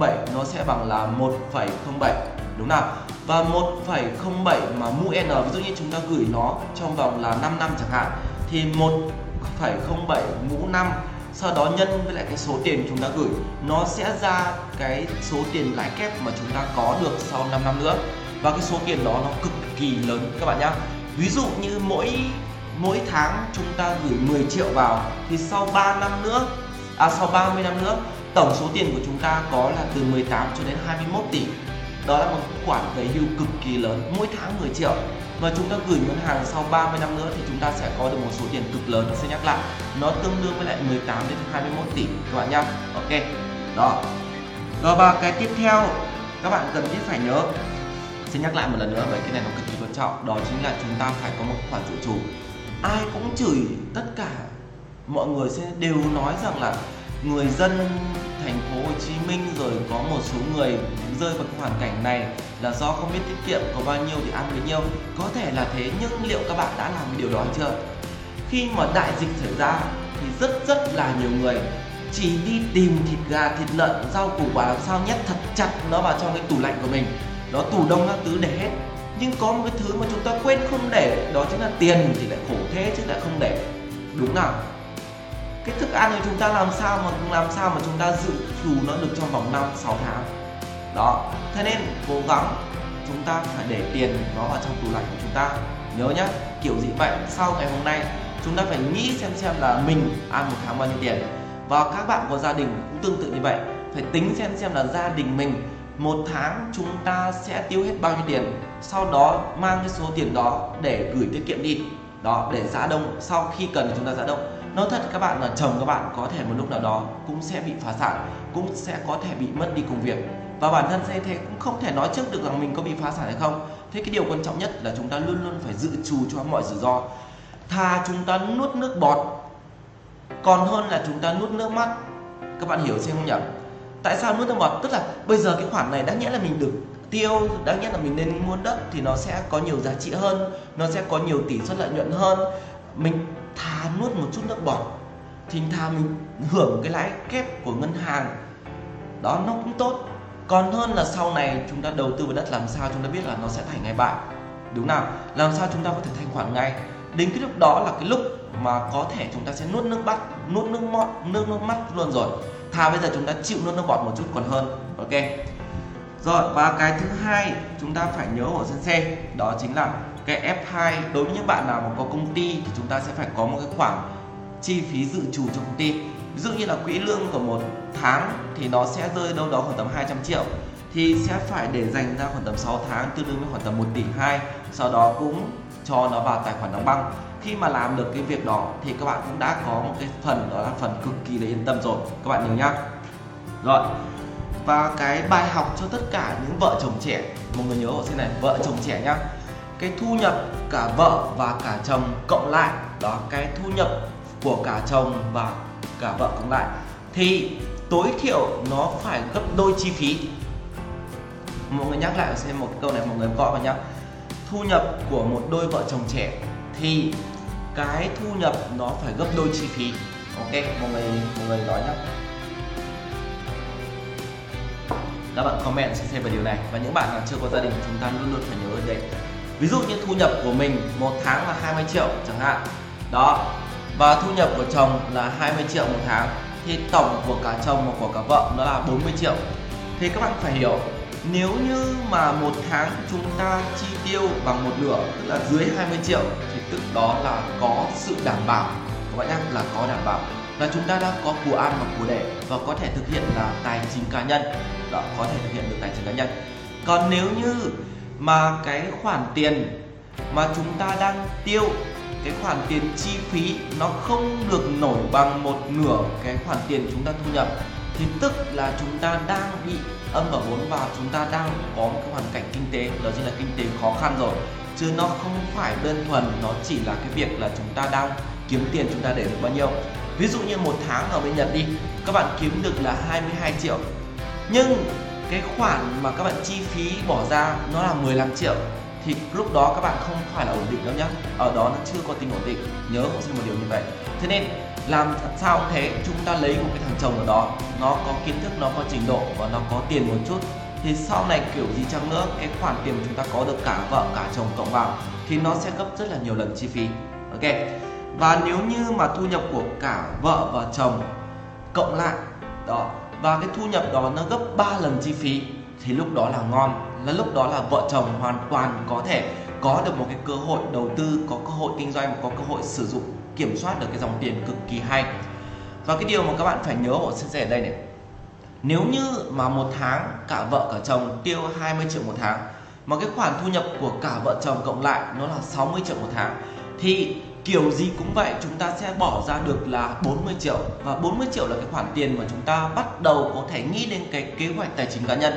0,07 nó sẽ bằng là 1,07 đúng nào? Và 1,07 mà mũ n ví dụ như chúng ta gửi nó trong vòng là 5 năm chẳng hạn thì 1,07 mũ 5 sau đó nhân với lại cái số tiền chúng ta gửi nó sẽ ra cái số tiền lãi kép mà chúng ta có được sau 5 năm nữa. Và cái số tiền đó nó cực kỳ lớn các bạn nhá. Ví dụ như mỗi mỗi tháng chúng ta gửi 10 triệu vào thì sau 3 năm nữa à sau 30 năm nữa tổng số tiền của chúng ta có là từ 18 cho đến 21 tỷ đó là một khoản về hưu cực kỳ lớn, mỗi tháng 10 triệu. Và chúng ta gửi ngân hàng sau 30 năm nữa thì chúng ta sẽ có được một số tiền cực lớn. Sẽ nhắc lại, nó tương đương với lại 18 đến 21 tỷ, các bạn nhá. Ok, đó. Rồi và cái tiếp theo, các bạn cần thiết phải nhớ xin nhắc lại một lần nữa bởi cái này nó cực kỳ quan trọng, đó chính là chúng ta phải có một khoản dự trù. Ai cũng chửi, tất cả mọi người sẽ đều nói rằng là người dân thành phố Hồ Chí Minh rồi có một số người rơi vào cái hoàn cảnh này là do không biết tiết kiệm, có bao nhiêu thì ăn bấy nhiêu. Có thể là thế, nhưng liệu các bạn đã làm điều đó chưa? Khi mà đại dịch xảy ra thì rất rất là nhiều người chỉ đi tìm thịt gà, thịt lợn, rau củ quả làm sao nhét thật chặt nó vào trong cái tủ lạnh của mình. Nó tủ đông các thứ để hết. Nhưng có một cái thứ mà chúng ta quên không để, đó chính là tiền thì lại khổ thế chứ lại không để. Đúng nào? Cái thức ăn của chúng ta làm sao mà làm sao mà chúng ta dự trù nó được trong vòng 5 6 tháng? Đó. Thế nên cố gắng chúng ta phải để tiền nó vào trong tủ lạnh của chúng ta. Nhớ nhá, kiểu gì vậy? Sau ngày hôm nay, chúng ta phải nghĩ xem xem là mình ăn một tháng bao nhiêu tiền. Và các bạn có gia đình cũng tương tự như vậy. Phải tính xem xem là gia đình mình một tháng chúng ta sẽ tiêu hết bao nhiêu tiền, sau đó mang cái số tiền đó để gửi tiết kiệm đi. Đó, để giá đông. Sau khi cần chúng ta giá đông nói thật các bạn là chồng các bạn có thể một lúc nào đó cũng sẽ bị phá sản, cũng sẽ có thể bị mất đi công việc. Và bản thân sẽ thế cũng không thể nói trước được rằng mình có bị phá sản hay không. Thế cái điều quan trọng nhất là chúng ta luôn luôn phải dự trù cho mọi rủi ro. Thà chúng ta nuốt nước bọt, còn hơn là chúng ta nuốt nước mắt. Các bạn hiểu xem không nhỉ? Tại sao nuốt nước bọt? Tức là bây giờ cái khoản này đáng nhẽ là mình được tiêu, đáng nhẽ là mình nên mua đất thì nó sẽ có nhiều giá trị hơn, nó sẽ có nhiều tỷ suất lợi nhuận hơn. Mình thà nuốt một chút nước bọt, thì thà mình hưởng cái lãi kép của ngân hàng. Đó, nó cũng tốt. Còn hơn là sau này chúng ta đầu tư vào đất, làm sao chúng ta biết là nó sẽ thành ngay bại? Đúng nào? Làm sao chúng ta có thể thanh khoản ngay? Đến cái lúc đó là cái lúc mà có thể chúng ta sẽ nuốt nước bắt nuốt nước mót nước nước mắt luôn rồi. Thà bây giờ chúng ta chịu nuốt nước bọt một chút còn hơn. Ok. Rồi, và cái thứ hai chúng ta phải nhớ ở sensei đó chính là cái F2 đối với những bạn nào mà có công ty thì chúng ta sẽ phải có một cái khoản chi phí dự trù cho công ty. Ví dụ như là quỹ lương của một tháng thì nó sẽ rơi đâu đó khoảng tầm 200 triệu, thì sẽ phải để dành ra khoảng tầm 6 tháng, tương đương với khoảng tầm 1 tỷ 2 sau đó cũng cho nó vào tài khoản đóng băng. Khi mà làm được cái việc đó thì các bạn cũng đã có một cái phần, đó là phần cực kỳ là yên tâm rồi. Các bạn nhớ nhá. Rồi, và cái bài học cho tất cả những vợ chồng trẻ, một người nhớ hộ xin này, vợ chồng trẻ nhá cái thu nhập cả vợ và cả chồng cộng lại, đó, cái thu nhập của cả chồng và cả vợ cộng lại, thì tối thiểu nó phải gấp đôi chi phí. Mọi người nhắc lại xem một câu này, mọi người gọi vào nhá. Thu nhập của một đôi vợ chồng trẻ thì cái thu nhập nó phải gấp đôi chi phí. Ok, mọi người mọi người nói nhá. Các bạn comment xem về điều này. Và những bạn nào chưa có gia đình, chúng ta luôn luôn phải nhớ đây ví dụ như thu nhập của mình một tháng là 20 triệu chẳng hạn. Đó, và thu nhập của chồng là 20 triệu một tháng, thì tổng của cả chồng và của cả vợ nó là 40 triệu. Thì các bạn phải hiểu, nếu như mà một tháng chúng ta chi tiêu bằng một nửa, tức là dưới 20 triệu, thì tức đó là có sự đảm bảo. Các bạn nhắc là có đảm bảo. Là chúng ta đã có của ăn và của để và có thể thực hiện là tài chính cá nhân. Đó, có thể thực hiện được tài chính cá nhân. Còn nếu như mà cái khoản tiền mà chúng ta đang tiêu, cái khoản tiền chi phí nó không được nổi bằng một nửa cái khoản tiền chúng ta thu nhập, thì tức là chúng ta đang bị âm ở vốn và chúng ta đang có một cái hoàn cảnh kinh tế, đó chính là kinh tế khó khăn rồi. Chứ nó không phải đơn thuần, nó chỉ là cái việc là chúng ta đang kiếm tiền chúng ta để được bao nhiêu. Ví dụ như một tháng ở bên Nhật đi, các bạn kiếm được là 22 triệu. Nhưng cái khoản mà các bạn chi phí bỏ ra nó là 15 triệu thì lúc đó các bạn không phải là ổn định đâu nhá. Ở đó nó chưa có tính ổn định. Nhớ cũng xin một điều như vậy. Thế nên làm sao cũng thế, chúng ta lấy một cái thằng chồng ở đó, nó có kiến thức, nó có trình độ và nó có tiền một chút. Thì sau này kiểu gì chăng nữa, cái khoản tiền chúng ta có được cả vợ, cả chồng cộng vào thì nó sẽ gấp rất là nhiều lần chi phí. Ok? Và nếu như mà thu nhập của cả vợ và chồng cộng lại, đó và cái thu nhập đó nó gấp 3 lần chi phí, thì lúc đó là ngon, là lúc đó là vợ chồng hoàn toàn có thể có được một cái cơ hội đầu tư, có cơ hội kinh doanh, có cơ hội sử dụng, kiểm soát được cái dòng tiền cực kỳ hay. Và cái điều mà các bạn phải nhớ họ chia sẻ ở đây này. Nếu như mà một tháng cả vợ cả chồng tiêu 20 triệu một tháng, mà cái khoản thu nhập của cả vợ chồng cộng lại nó là 60 triệu một tháng, thì kiểu gì cũng vậy, chúng ta sẽ bỏ ra được là 40 triệu. Và 40 triệu là cái khoản tiền mà chúng ta bắt đầu có thể nghĩ đến cái kế hoạch tài chính cá nhân.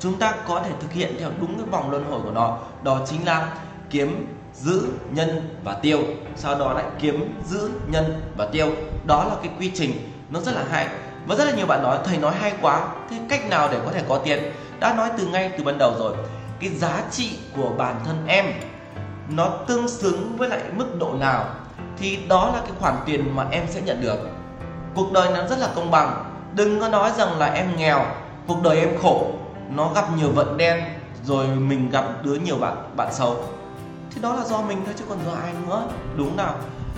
Chúng ta có thể thực hiện theo đúng cái vòng luân hồi của nó. Đó chính là kiếm, giữ, nhân và tiêu. Sau đó lại kiếm, giữ, nhân và tiêu. Đó là cái quy trình. Nó rất là hay. Và rất là nhiều bạn nói, thầy nói hay quá, thế cách nào để có thể có tiền? Đã nói từ ngay từ ban đầu rồi. Cái giá trị của bản thân em nó tương xứng với lại mức độ nào, thì đó là cái khoản tiền mà em sẽ nhận được. Cuộc đời nó rất là công bằng. Đừng có nói rằng là em nghèo. Cuộc đời em khổ. Nó gặp nhiều vận đen, rồi mình gặp đứa nhiều bạn bạn xấu. Thì đó là do mình thôi chứ còn do ai nữa. Đúng nào?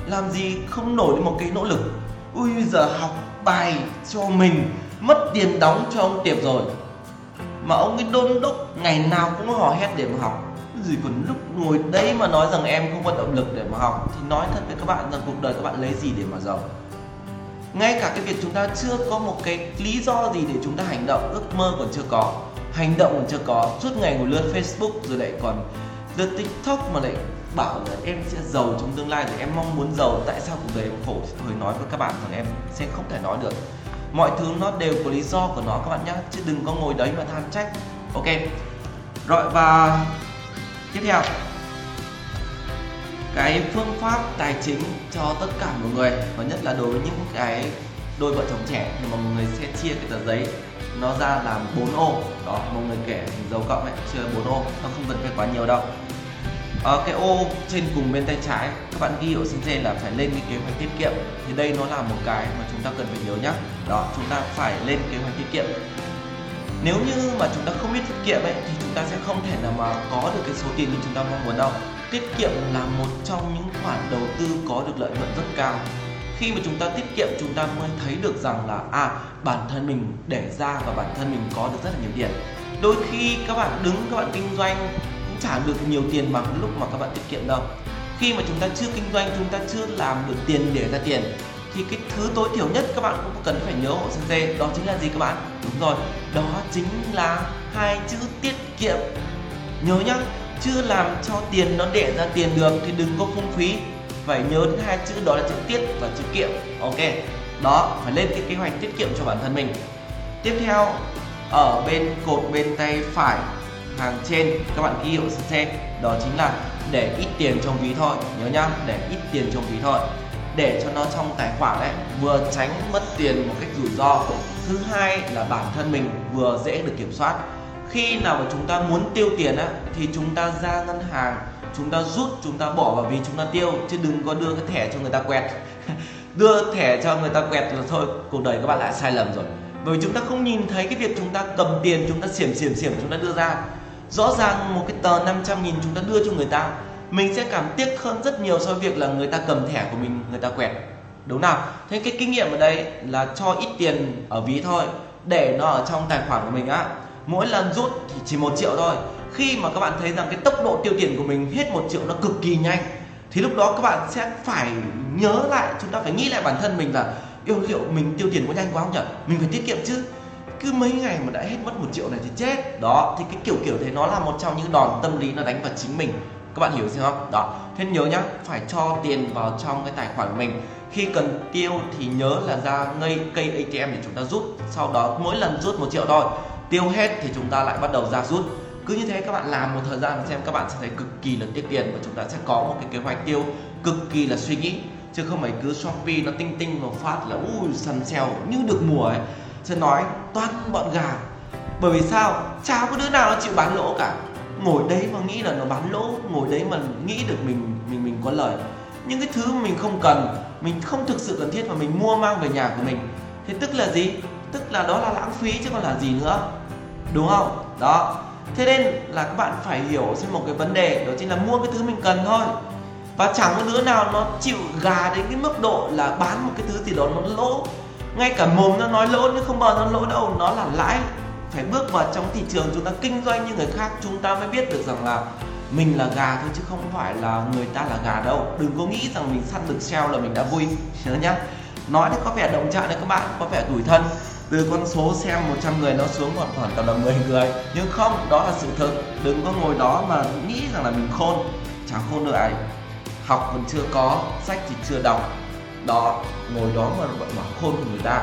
Làm gì không nổi một cái nỗ lực. Ui, giờ học bài cho mình. Mất tiền đóng cho ông tiệp rồi. Mà ông ấy đôn đốc ngày nào cũng hò hét để mà học gì còn lúc ngồi đấy mà nói rằng em không có động lực để mà học, thì nói thật với các bạn rằng cuộc đời các bạn lấy gì để mà giàu? Ngay cả cái việc chúng ta chưa có một cái lý do gì để chúng ta hành động, ước mơ còn chưa có. Hành động còn chưa có, suốt ngày ngồi lướt facebook rồi lại còn lướt tiktok mà lại bảo là em sẽ giàu trong tương lai rồi em mong muốn giàu, tại sao cuộc đời em khổ? Thì tôi nói với các bạn rằng em sẽ không thể nói được. Mọi thứ nó đều có lý do của nó, các bạn nhé chứ đừng có ngồi đấy mà than trách, ok? Rồi, và tiếp theo. Cái phương pháp tài chính cho tất cả mọi người, và nhất là đối với những cái đôi vợ chồng trẻ, thì mọi người sẽ chia cái tờ giấy nó ra làm 4 ô. Đó, mọi người kể dấu cộng ấy, chia 4 ô, nó không cần phải quá nhiều đâu. Ở cái ô trên cùng bên tay trái, các bạn ghi ở trên trên là phải lên cái kế hoạch tiết kiệm. Thì đây nó là một cái mà chúng ta cần phải nhớ nhá. Đó, chúng ta phải lên kế hoạch tiết kiệm nếu như mà chúng ta không biết tiết kiệm ấy, thì chúng ta sẽ không thể nào mà có được cái số tiền như chúng ta mong muốn đâu. Tiết kiệm là một trong những khoản đầu tư có được lợi nhuận rất cao. Khi mà chúng ta tiết kiệm, chúng ta mới thấy được rằng là à bản thân mình để ra và bản thân mình có được rất là nhiều tiền. Đôi khi các bạn đứng, các bạn kinh doanh cũng trả được nhiều tiền bằng lúc mà các bạn tiết kiệm đâu. Khi mà chúng ta chưa kinh doanh, chúng ta chưa làm được tiền để ra tiền thì cái thứ tối thiểu nhất các bạn cũng cần phải nhớ hộ sensei đó chính là gì các bạn? Đúng rồi, đó chính là hai chữ tiết kiệm. Nhớ nhá chưa làm cho tiền nó đẻ ra tiền được thì đừng có phung phí. Phải nhớ đến hai chữ, đó là chữ tiết và chữ kiệm. Ok, đó, phải lên cái kế hoạch tiết kiệm cho bản thân mình. Tiếp theo, ở bên cột bên tay phải hàng trên, các bạn ghi hiệu xe đó chính là để ít tiền trong ví thôi, nhớ nhá, để ít tiền trong ví thôi để cho nó trong tài khoản đấy vừa tránh mất tiền một cách rủi ro thứ hai là bản thân mình vừa dễ được kiểm soát khi nào mà chúng ta muốn tiêu tiền á thì chúng ta ra ngân hàng chúng ta rút chúng ta bỏ vào ví chúng ta tiêu chứ đừng có đưa cái thẻ cho người ta quẹt đưa thẻ cho người ta quẹt là thôi cuộc đời các bạn lại sai lầm rồi bởi vì chúng ta không nhìn thấy cái việc chúng ta cầm tiền chúng ta xiểm xiểm xiểm chúng ta đưa ra rõ ràng một cái tờ 500 nghìn chúng ta đưa cho người ta mình sẽ cảm tiếc hơn rất nhiều so với việc là người ta cầm thẻ của mình, người ta quẹt. Đúng nào? Thế cái kinh nghiệm ở đây là cho ít tiền ở ví thôi, để nó ở trong tài khoản của mình á. Mỗi lần rút thì chỉ một triệu thôi. Khi mà các bạn thấy rằng cái tốc độ tiêu tiền của mình hết một triệu nó cực kỳ nhanh, thì lúc đó các bạn sẽ phải nhớ lại, chúng ta phải nghĩ lại bản thân mình là yêu liệu mình tiêu tiền có nhanh quá không nhỉ? Mình phải tiết kiệm chứ. Cứ mấy ngày mà đã hết mất một triệu này thì chết. Đó, thì cái kiểu kiểu thế nó là một trong những đòn tâm lý nó đánh vào chính mình các bạn hiểu không? Đó. Thế nhớ nhá, phải cho tiền vào trong cái tài khoản của mình. Khi cần tiêu thì nhớ là ra ngay cây ATM để chúng ta rút. Sau đó mỗi lần rút một triệu thôi. Tiêu hết thì chúng ta lại bắt đầu ra rút. Cứ như thế các bạn làm một thời gian xem các bạn sẽ thấy cực kỳ là tiết tiền và chúng ta sẽ có một cái kế hoạch tiêu cực kỳ là suy nghĩ. Chứ không phải cứ shopee nó tinh tinh một phát là, ui, săn sale như được mùa ấy. Sẽ nói, toan bọn gà. Bởi vì sao? Chả có đứa nào nó chịu bán lỗ cả ngồi đấy mà nghĩ là nó bán lỗ, ngồi đấy mà nghĩ được mình mình mình có lời. Những cái thứ mình không cần, mình không thực sự cần thiết mà mình mua mang về nhà của mình. Thì tức là gì? Tức là đó là lãng phí chứ còn là gì nữa. Đúng không? Đó. Thế nên là các bạn phải hiểu xem một cái vấn đề, đó chính là mua cái thứ mình cần thôi. Và chẳng có đứa nào nó chịu gà đến cái mức độ là bán một cái thứ gì đó nó lỗ. Ngay cả mồm nó nói lỗ nhưng không bao giờ nó lỗ đâu, nó là lãi phải bước vào trong thị trường chúng ta kinh doanh như người khác, chúng ta mới biết được rằng là mình là gà thôi chứ không phải là người ta là gà đâu. Đừng có nghĩ rằng mình săn được sale là mình đã vui, nhớ nhá. Nói thì có vẻ động trạng đấy các bạn, có vẻ tủi thân. Từ con số xem 100 người nó xuống còn khoảng tầm là 10 người. Nhưng không, đó là sự thật đừng có ngồi đó mà nghĩ rằng là mình khôn. Chẳng khôn được ai. Học còn chưa có, sách thì chưa đọc. Đó, ngồi đó mà vẫn bảo khôn của người ta.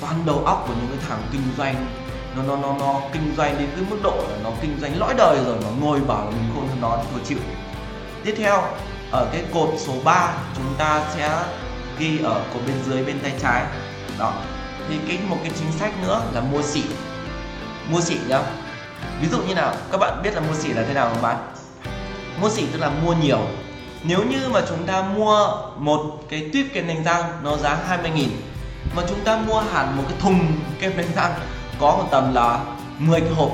Toàn đầu óc của những cái thằng kinh doanh nó nó nó nó kinh doanh đến cái mức độ là nó kinh doanh lõi đời rồi, nó ngồi bảo là mình khôn hơn nó thì thôi chịu. Tiếp theo, ở cái cột số 3 chúng ta sẽ ghi ở cột bên dưới bên tay trái. Đó. Thì cái, một cái chính sách nữa là mua xỉ mua xỉ nhá. Ví dụ như nào? Các bạn biết là mua xỉ là thế nào không bạn? Mua xỉ tức là mua nhiều. Nếu như mà chúng ta mua một cái tuyếp kem đánh răng, nó giá 20 nghìn, mà chúng ta mua hẳn một cái thùng kem đánh răng có một tầm là 10 cái hộp.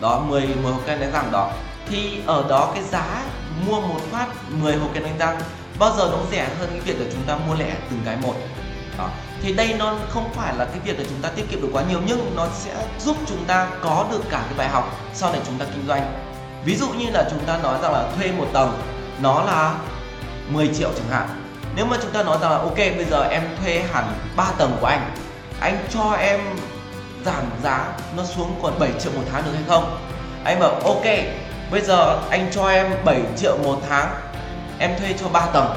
Đó 10 10 hộp kem đánh răng đó. Thì ở đó cái giá mua một phát 10 hộp kem đánh răng, bao giờ nó rẻ hơn cái việc là chúng ta mua lẻ từng cái một. Đó. Thì đây nó không phải là cái việc là chúng ta tiết kiệm được quá nhiều, nhưng nó sẽ giúp chúng ta có được cả cái bài học sau này chúng ta kinh doanh. Ví dụ như là chúng ta nói rằng là thuê một tầng, nó là 10 triệu chẳng hạn. Nếu mà chúng ta nói rằng là, ok, bây giờ em thuê hẳn 3 tầng của anh anh cho em giảm giá nó xuống còn 7 triệu một tháng được hay không? Anh bảo, ok, bây giờ anh cho em 7 triệu một tháng, em thuê cho 3 tầng.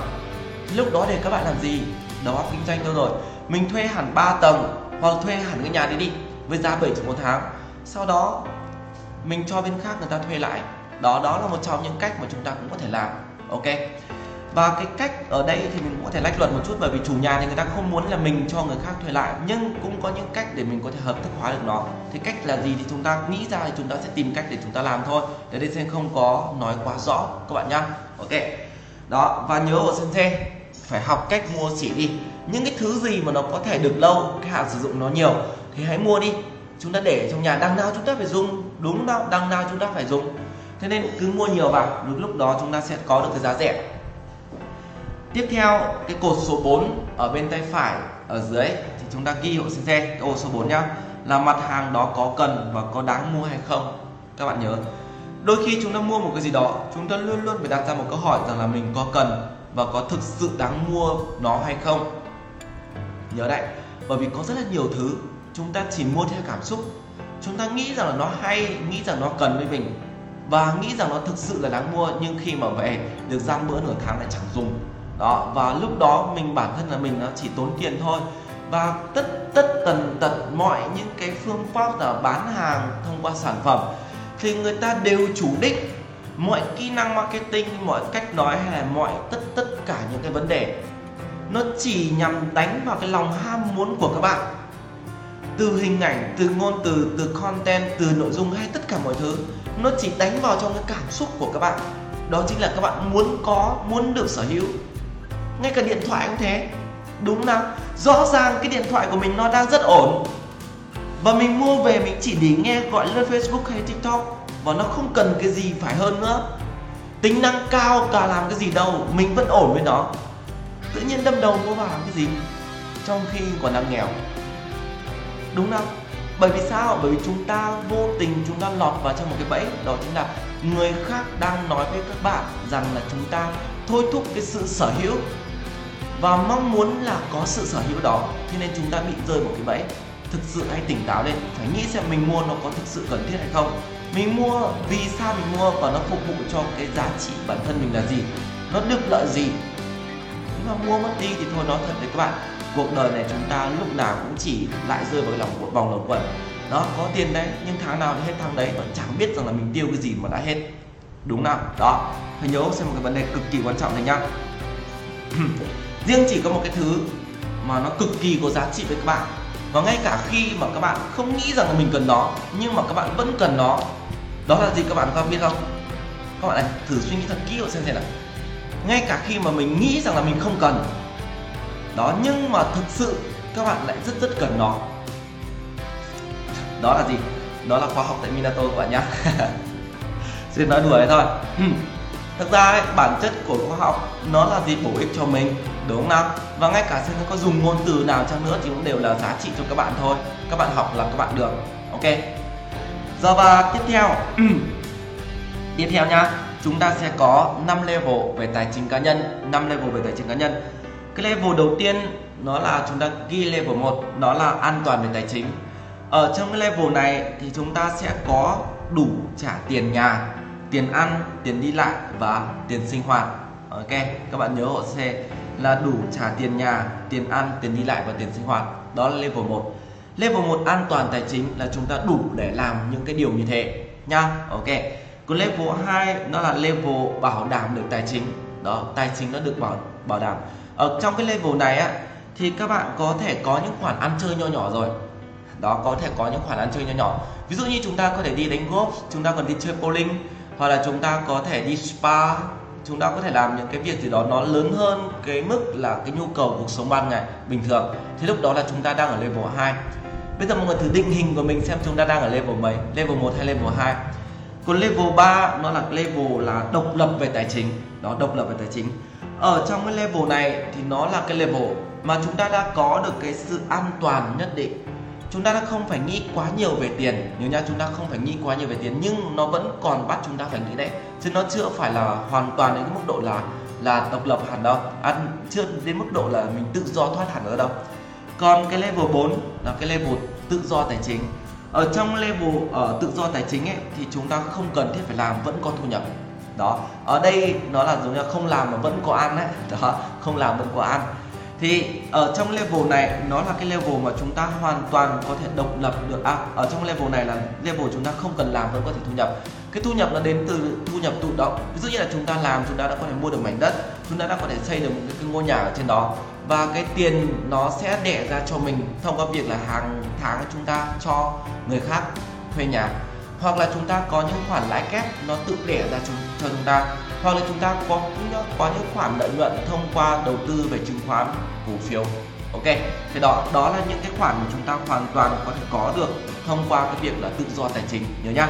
Lúc đó để các bạn làm gì? Đó kinh doanh đâu rồi. Mình thuê hẳn 3 tầng hoặc thuê hẳn cái nhà đấy đi với giá 7 triệu một tháng. Sau đó, mình cho bên khác người ta thuê lại. Đó đó là một trong những cách mà chúng ta cũng có thể làm. Ok? Và cái cách ở đây thì mình cũng có thể lách luật một chút, bởi vì chủ nhà thì người ta không muốn là mình cho người khác thuê lại, nhưng cũng có những cách để mình có thể hợp thức hóa được nó. Thì cách là gì thì chúng ta nghĩ ra thì chúng ta sẽ tìm cách để chúng ta làm thôi. Để đây sẽ không có nói quá rõ, các bạn nhá. Ok. Đó, và nhớ ở sensei phải học cách mua chỉ đi. Những cái thứ gì mà nó có thể được lâu, cái hạn sử dụng nó nhiều, thì hãy mua đi. Chúng ta để trong nhà, đằng nào chúng ta phải dùng, đúng không đằng nào chúng ta phải dùng. Thế nên cứ mua nhiều vào lúc lúc đó chúng ta sẽ có được cái giá rẻ tiếp theo, cái cột số 4 ở bên tay phải, ở dưới, thì chúng ta ghi hộ xe, cái ô số 4 nhá, là mặt hàng đó có cần và có đáng mua hay không? Các bạn nhớ. Đôi khi chúng ta mua một cái gì đó, chúng ta luôn luôn phải đặt ra một câu hỏi rằng là mình có cần và có thực sự đáng mua nó hay không? Nhớ đấy, bởi vì có rất là nhiều thứ chúng ta chỉ mua theo cảm xúc. Chúng ta nghĩ rằng là nó hay, nghĩ rằng nó cần với mình và nghĩ rằng nó thực sự là đáng mua, nhưng khi mà về được gian bữa nửa tháng lại chẳng dùng đó, và lúc đó mình, bản thân là mình nó chỉ tốn tiền thôi. Và tất tất tần tật mọi những cái phương pháp là bán hàng thông qua sản phẩm thì người ta đều chủ đích mọi kỹ năng marketing, mọi cách nói hay là mọi tất tất cả những cái vấn đề. Nó chỉ nhằm đánh vào cái lòng ham muốn của các bạn. Từ hình ảnh, từ ngôn từ từ content, từ nội dung hay tất cả mọi thứ, nó chỉ đánh vào trong cái cảm xúc của các bạn. Đó chính là các bạn muốn có, muốn được sở hữu ngay cả điện thoại cũng thế. Đúng không rõ ràng cái điện thoại của mình nó đang rất ổn. Và mình mua về mình chỉ để nghe gọi lên Facebook hay TikTok. Và nó không cần cái gì phải hơn nữa. Tính năng cao cả làm cái gì đâu, mình vẫn ổn với nó. Tự nhiên đâm đầu mua vào làm cái gì? Trong khi còn đang nghèo. Đúng không bởi vì sao? Bởi vì chúng ta vô tình chúng ta lọt vào trong một cái bẫy. Đó chính là người khác đang nói với các bạn rằng là chúng ta thôi thúc cái sự sở hữu và mong muốn là có sự sở hữu đó, thế nên chúng ta bị rơi một cái bẫy. Thực sự hãy tỉnh táo lên, phải nghĩ xem mình mua nó có thực sự cần thiết hay không. Mình mua vì sao mình mua và nó phục vụ cho cái giá trị bản thân mình là gì? Nó được lợi gì? Nếu mà mua mất đi thì thôi, nói thật với các bạn, cuộc đời này chúng ta lúc nào cũng chỉ lại rơi vào lòng vòng luẩn quẩn. Đó, có tiền đấy, nhưng tháng nào thì hết tháng đấy vẫn chẳng biết rằng là mình tiêu cái gì mà đã hết. Đúng nào? đó hãy nhớ xem một cái vấn đề cực kỳ quan trọng này nhá riêng chỉ có một cái thứ mà nó cực kỳ có giá trị với các bạn. Và ngay cả khi mà các bạn không nghĩ rằng là mình cần nó, nhưng mà các bạn vẫn cần nó, đó là gì các bạn có biết không? Các bạn này thử suy nghĩ thật kỹ và xem xem nào. Ngay cả khi mà mình nghĩ rằng là mình không cần, đó, nhưng mà thực sự các bạn lại rất rất cần nó. Đó là gì? Đó là khoa học tại Minato các bạn nhé xin nói đùa đấy thôi thực ra ấy, bản chất của khoa học nó là gì bổ ích cho mình đúng không nào? Và ngay cả xem có dùng ngôn từ nào chăng nữa thì cũng đều là giá trị cho các bạn thôi. Các bạn học là các bạn được ok? Giờ và tiếp theo. Tiếp theo nhá. Chúng ta sẽ có 5 level về tài chính cá nhân 5 level về tài chính cá nhân. Cái level đầu tiên nó là chúng ta ghi level 1 đó là an toàn về tài chính. Ở trong cái level này thì chúng ta sẽ có đủ trả tiền nhà tiền ăn, tiền đi lại và tiền sinh hoạt. Ok, các bạn nhớ hộ xe là đủ trả tiền nhà, tiền ăn, tiền đi lại và tiền sinh hoạt. Đó là level 1 level 1 an toàn tài chính là chúng ta đủ để làm những cái điều như thế nha ok, còn level 2 nó là level bảo đảm được tài chính. Đó, tài chính nó được bảo bảo đảm. Ở trong cái level này á, thì các bạn có thể có những khoản ăn chơi nho nhỏ rồi. Đó, có thể có những khoản ăn chơi nho nhỏ. Ví dụ như chúng ta có thể đi đánh golf, chúng ta còn đi chơi bowling hoặc là chúng ta có thể đi spa, chúng ta có thể làm những cái việc gì đó nó lớn hơn cái mức là cái nhu cầu cuộc sống ban ngày bình thường. Thì lúc đó là chúng ta đang ở level 2 bây giờ mọi người thử định hình của mình xem chúng ta đang ở level mấy, level 1 hay level 2 còn level 3 nó là level là độc lập về tài chính. Đó, độc lập về tài chính. Ở trong cái level này thì nó là cái level mà chúng ta đã có được cái sự an toàn nhất định chúng ta đã không phải nghĩ quá nhiều về tiền nhớ nha chúng ta không phải nghĩ quá nhiều về tiền nhưng nó vẫn còn bắt chúng ta phải nghĩ đấy. Chứ nó chưa phải là hoàn toàn đến cái mức độ là là độc lập hẳn đâu. À, chưa đến mức độ là mình tự do thoát hẳn ở đâu. Còn cái level 4 là cái level tự do tài chính. Ở trong level ở tự do tài chính ấy thì chúng ta không cần thiết phải làm vẫn có thu nhập. Đó. Ở đây nó là giống như không làm mà vẫn có ăn đấy đó không làm vẫn có ăn thì ở trong level này, nó là cái level mà chúng ta hoàn toàn có thể độc lập được. À ở trong level này là level chúng ta không cần làm vẫn có thể thu nhập. Cái thu nhập nó đến từ thu nhập thụ động. Ví dụ như là chúng ta làm, chúng ta đã có thể mua được mảnh đất, chúng ta đã có thể xây được một cái ngôi nhà ở trên đó. Và cái tiền nó sẽ đẻ ra cho mình thông qua việc là hàng tháng chúng ta cho người khác thuê nhà hoặc là chúng ta có những khoản lãi kép nó tự đẻ ra chúng, cho chúng ta. Hoặc là chúng ta có có những khoản lợi nhuận thông qua đầu tư về chứng khoán cổ phiếu. Ok thì đó đó là những cái khoản mà chúng ta hoàn toàn có thể có được thông qua cái việc là tự do tài chính nhớ nhá.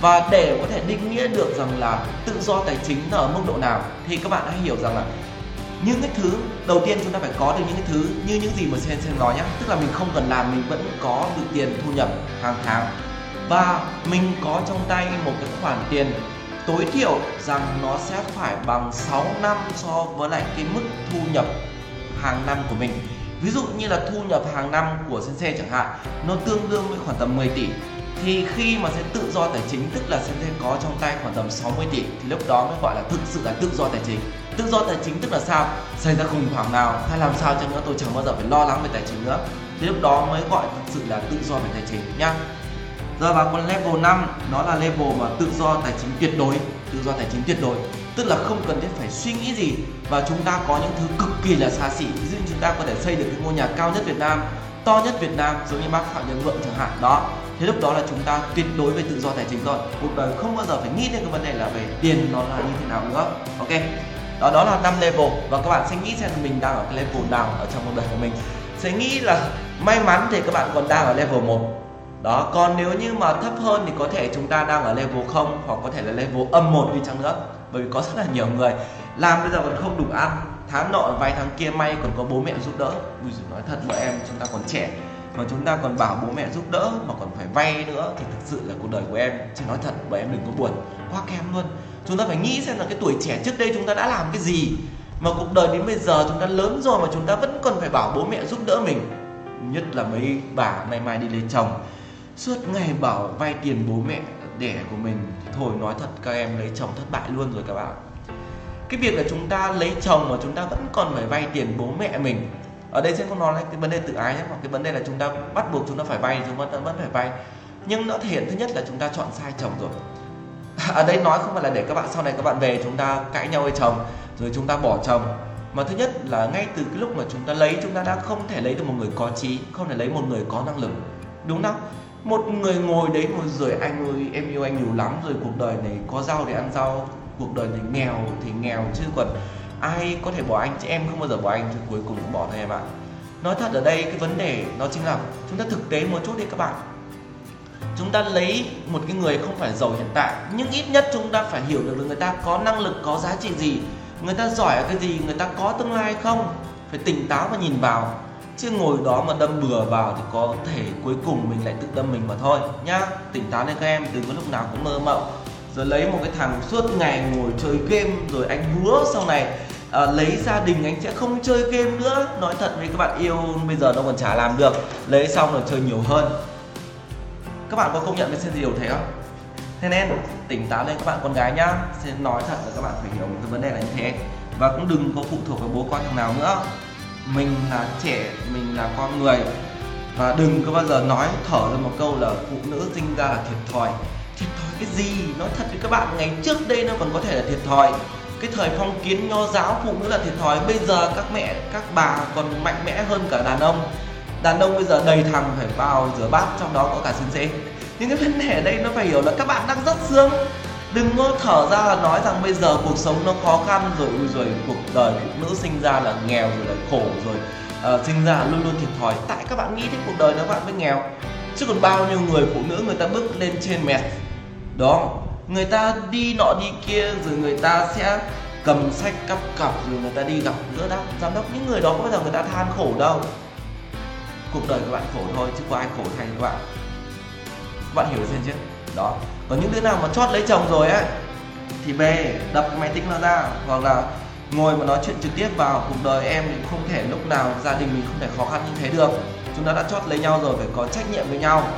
Và để có thể định nghĩa được rằng là tự do tài chính nó ở mức độ nào thì các bạn hãy hiểu rằng là những cái thứ đầu tiên chúng ta phải có được những cái thứ như những gì mà sen sen nói nhá tức là mình không cần làm mình vẫn có được tiền thu nhập hàng tháng và mình có trong tay một cái khoản tiền tối thiểu rằng nó sẽ phải bằng 6 năm so với lại cái mức thu nhập hàng năm của mình. Ví dụ như là thu nhập hàng năm của sensei chẳng hạn, nó tương đương với khoảng tầm 10 tỷ. Thì khi mà sẽ tự do tài chính, tức là sensei có trong tay khoảng tầm 60 tỷ, thì lúc đó mới gọi là thực sự là tự do tài chính. Tự do tài chính tức là sao? Xảy ra khủng hoảng nào? Hay làm sao cho nữa? Tôi chẳng bao giờ phải lo lắng về tài chính nữa. Thì lúc đó mới gọi thực sự là tự do về tài chính nhá rồi vào con level 5 nó là level mà tự do tài chính tuyệt đối, tự do tài chính tuyệt đối. Tức là không cần thiết phải suy nghĩ gì và chúng ta có những thứ cực kỳ là xa xỉ. Ví dụ chúng ta có thể xây được cái ngôi nhà cao nhất Việt Nam, to nhất Việt Nam, giống như bác Phạm Nhân Vượng chẳng hạn. Đó, thế lúc đó là chúng ta tuyệt đối về tự do tài chính rồi. Cuộc đời không bao giờ phải nghĩ đến cái vấn đề là về tiền nó là như thế nào nữa. Ok, đó đó là năm level. Và các bạn sẽ nghĩ xem mình đang ở cái level nào ở trong cuộc đời của mình. Sẽ nghĩ là may mắn thì các bạn còn đang ở level 1 đó, còn nếu như mà thấp hơn thì có thể chúng ta đang ở level 0 hoặc có thể là level âm 1 đi chăng nữa. Bởi vì có rất là nhiều người làm bây giờ còn không đủ ăn. Tháng nọ, vài tháng kia may còn có bố mẹ giúp đỡ. Ui nói thật, bọn em chúng ta còn trẻ. Mà chúng ta còn bảo bố mẹ giúp đỡ mà còn phải vay nữa thì thực sự là cuộc đời của em chỉ nói thật bởi em đừng có buồn. Quá kém luôn. Chúng ta phải nghĩ xem là cái tuổi trẻ trước đây chúng ta đã làm cái gì. Mà cuộc đời đến bây giờ chúng ta lớn rồi mà chúng ta vẫn còn phải bảo bố mẹ giúp đỡ mình. Nhất là mấy bà nay mai đi lấy chồng suốt ngày bảo vay tiền bố mẹ đẻ của mình thì thôi nói thật các em lấy chồng thất bại luôn rồi các bạn cái việc là chúng ta lấy chồng mà chúng ta vẫn còn phải vay tiền bố mẹ mình ở đây sẽ không nói là cái vấn đề tự ái nhé mà cái vấn đề là chúng ta bắt buộc chúng ta phải vay chúng ta vẫn phải vay nhưng nó thể hiện thứ nhất là chúng ta chọn sai chồng rồi ở đây nói không phải là để các bạn sau này các bạn về chúng ta cãi nhau với chồng rồi chúng ta bỏ chồng mà thứ nhất là ngay từ cái lúc mà chúng ta lấy chúng ta đã không thể lấy được một người có trí không thể lấy một người có năng lực đúng không một người ngồi đấy ngồi rồi anh ơi, em yêu anh nhiều lắm rồi, cuộc đời này có rau thì ăn rau, cuộc đời này nghèo thì nghèo chứ còn ai có thể bỏ anh chứ? Em không bao giờ bỏ anh thì cuối cùng cũng bỏ thôi em ạ. Nói thật ở đây, cái vấn đề nó chính là chúng ta thực tế một chút đi các bạn. Chúng ta lấy một cái người không phải giàu hiện tại, nhưng ít nhất chúng ta phải hiểu được là người ta có năng lực, có giá trị gì, người ta giỏi ở cái gì, người ta có tương lai không? Phải tỉnh táo và nhìn vào chứ ngồi đó mà đâm bừa vào thì có thể cuối cùng mình lại tự đâm mình mà thôi nhá. Tỉnh táo lên các em đừng có lúc nào cũng mơ mộng. Rồi lấy một cái thằng suốt ngày ngồi chơi game rồi anh hứa sau này à, lấy gia đình anh sẽ không chơi game nữa. Nói thật với các bạn yêu bây giờ nó còn chả làm được. Lấy xong rồi chơi nhiều hơn. Các bạn có công nhận với sen điều thế không? Thế nên tỉnh táo lên các bạn con gái nhá. Sẽ nói thật là các bạn phải hiểu một cái vấn đề là như thế. Và cũng đừng có phụ thuộc vào bố con thằng nào nữa mình là trẻ, mình là con người. Và đừng có bao giờ nói, thở ra một câu là phụ nữ sinh ra là thiệt thòi. Thiệt thòi cái gì? Nói thật với các bạn, ngày trước đây nó còn có thể là thiệt thòi. Cái thời phong kiến, nho giáo, phụ nữ là thiệt thòi. Bây giờ các mẹ, các bà còn mạnh mẽ hơn cả đàn ông. Đàn ông bây giờ đầy thằng phải vào rửa bát, trong đó có cả sinh dê những cái vấn đề ở đây nó phải hiểu là các bạn đang rất sướng đừng có thở ra là nói rằng bây giờ cuộc sống nó khó khăn rồi rồi cuộc đời phụ nữ sinh ra là nghèo rồi là khổ rồi uh, sinh ra luôn luôn thiệt thòi. Tại các bạn nghĩ thế cuộc đời nó bạn mới nghèo. Chứ còn bao nhiêu người phụ nữ người ta bước lên trên mẹt đó người ta đi nọ đi kia rồi người ta sẽ cầm sách cắp cặp rồi người ta đi gặp giữa đốc giám đốc những người đó có bao giờ người ta than khổ đâu. Cuộc đời các bạn khổ thôi chứ có ai khổ thay các bạn. Các bạn hiểu xem chứ đó còn những đứa nào mà chót lấy chồng rồi ấy, thì về, đập máy tính nó ra, hoặc là ngồi mà nói chuyện trực tiếp vào, cuộc đời em thì không thể lúc nào gia đình mình không thể khó khăn như thế được. Chúng ta đã chót lấy nhau rồi, phải có trách nhiệm với nhau.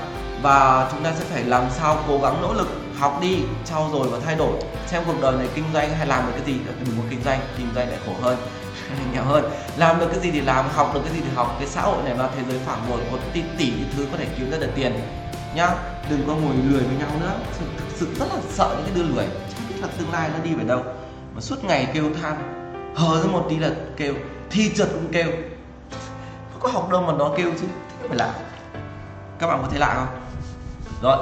Và chúng ta sẽ phải làm sao cố gắng nỗ lực học đi, trau dồi và thay đổi. Xem cuộc đời này kinh doanh hay làm được cái gì, đừng có kinh doanh kinh doanh lại khổ hơn, nghèo hơn. Làm được cái gì thì làm, học được cái gì thì học. Cái xã hội này là thế giới phản bội một tỷ tỷ thứ có thể kiếm ra được tiền nhá. Đừng có ngồi lười với nhau nữa. Thực, thực sự rất là sợ những cái đứa lười. Chẳng biết là tương lai nó đi về đâu. Mà suốt ngày kêu than hờ ra một tí là kêu thi trượt cũng kêu. Không có học đâu mà nó kêu chứ thế phải lạ các bạn có thấy lạ không? Rồi.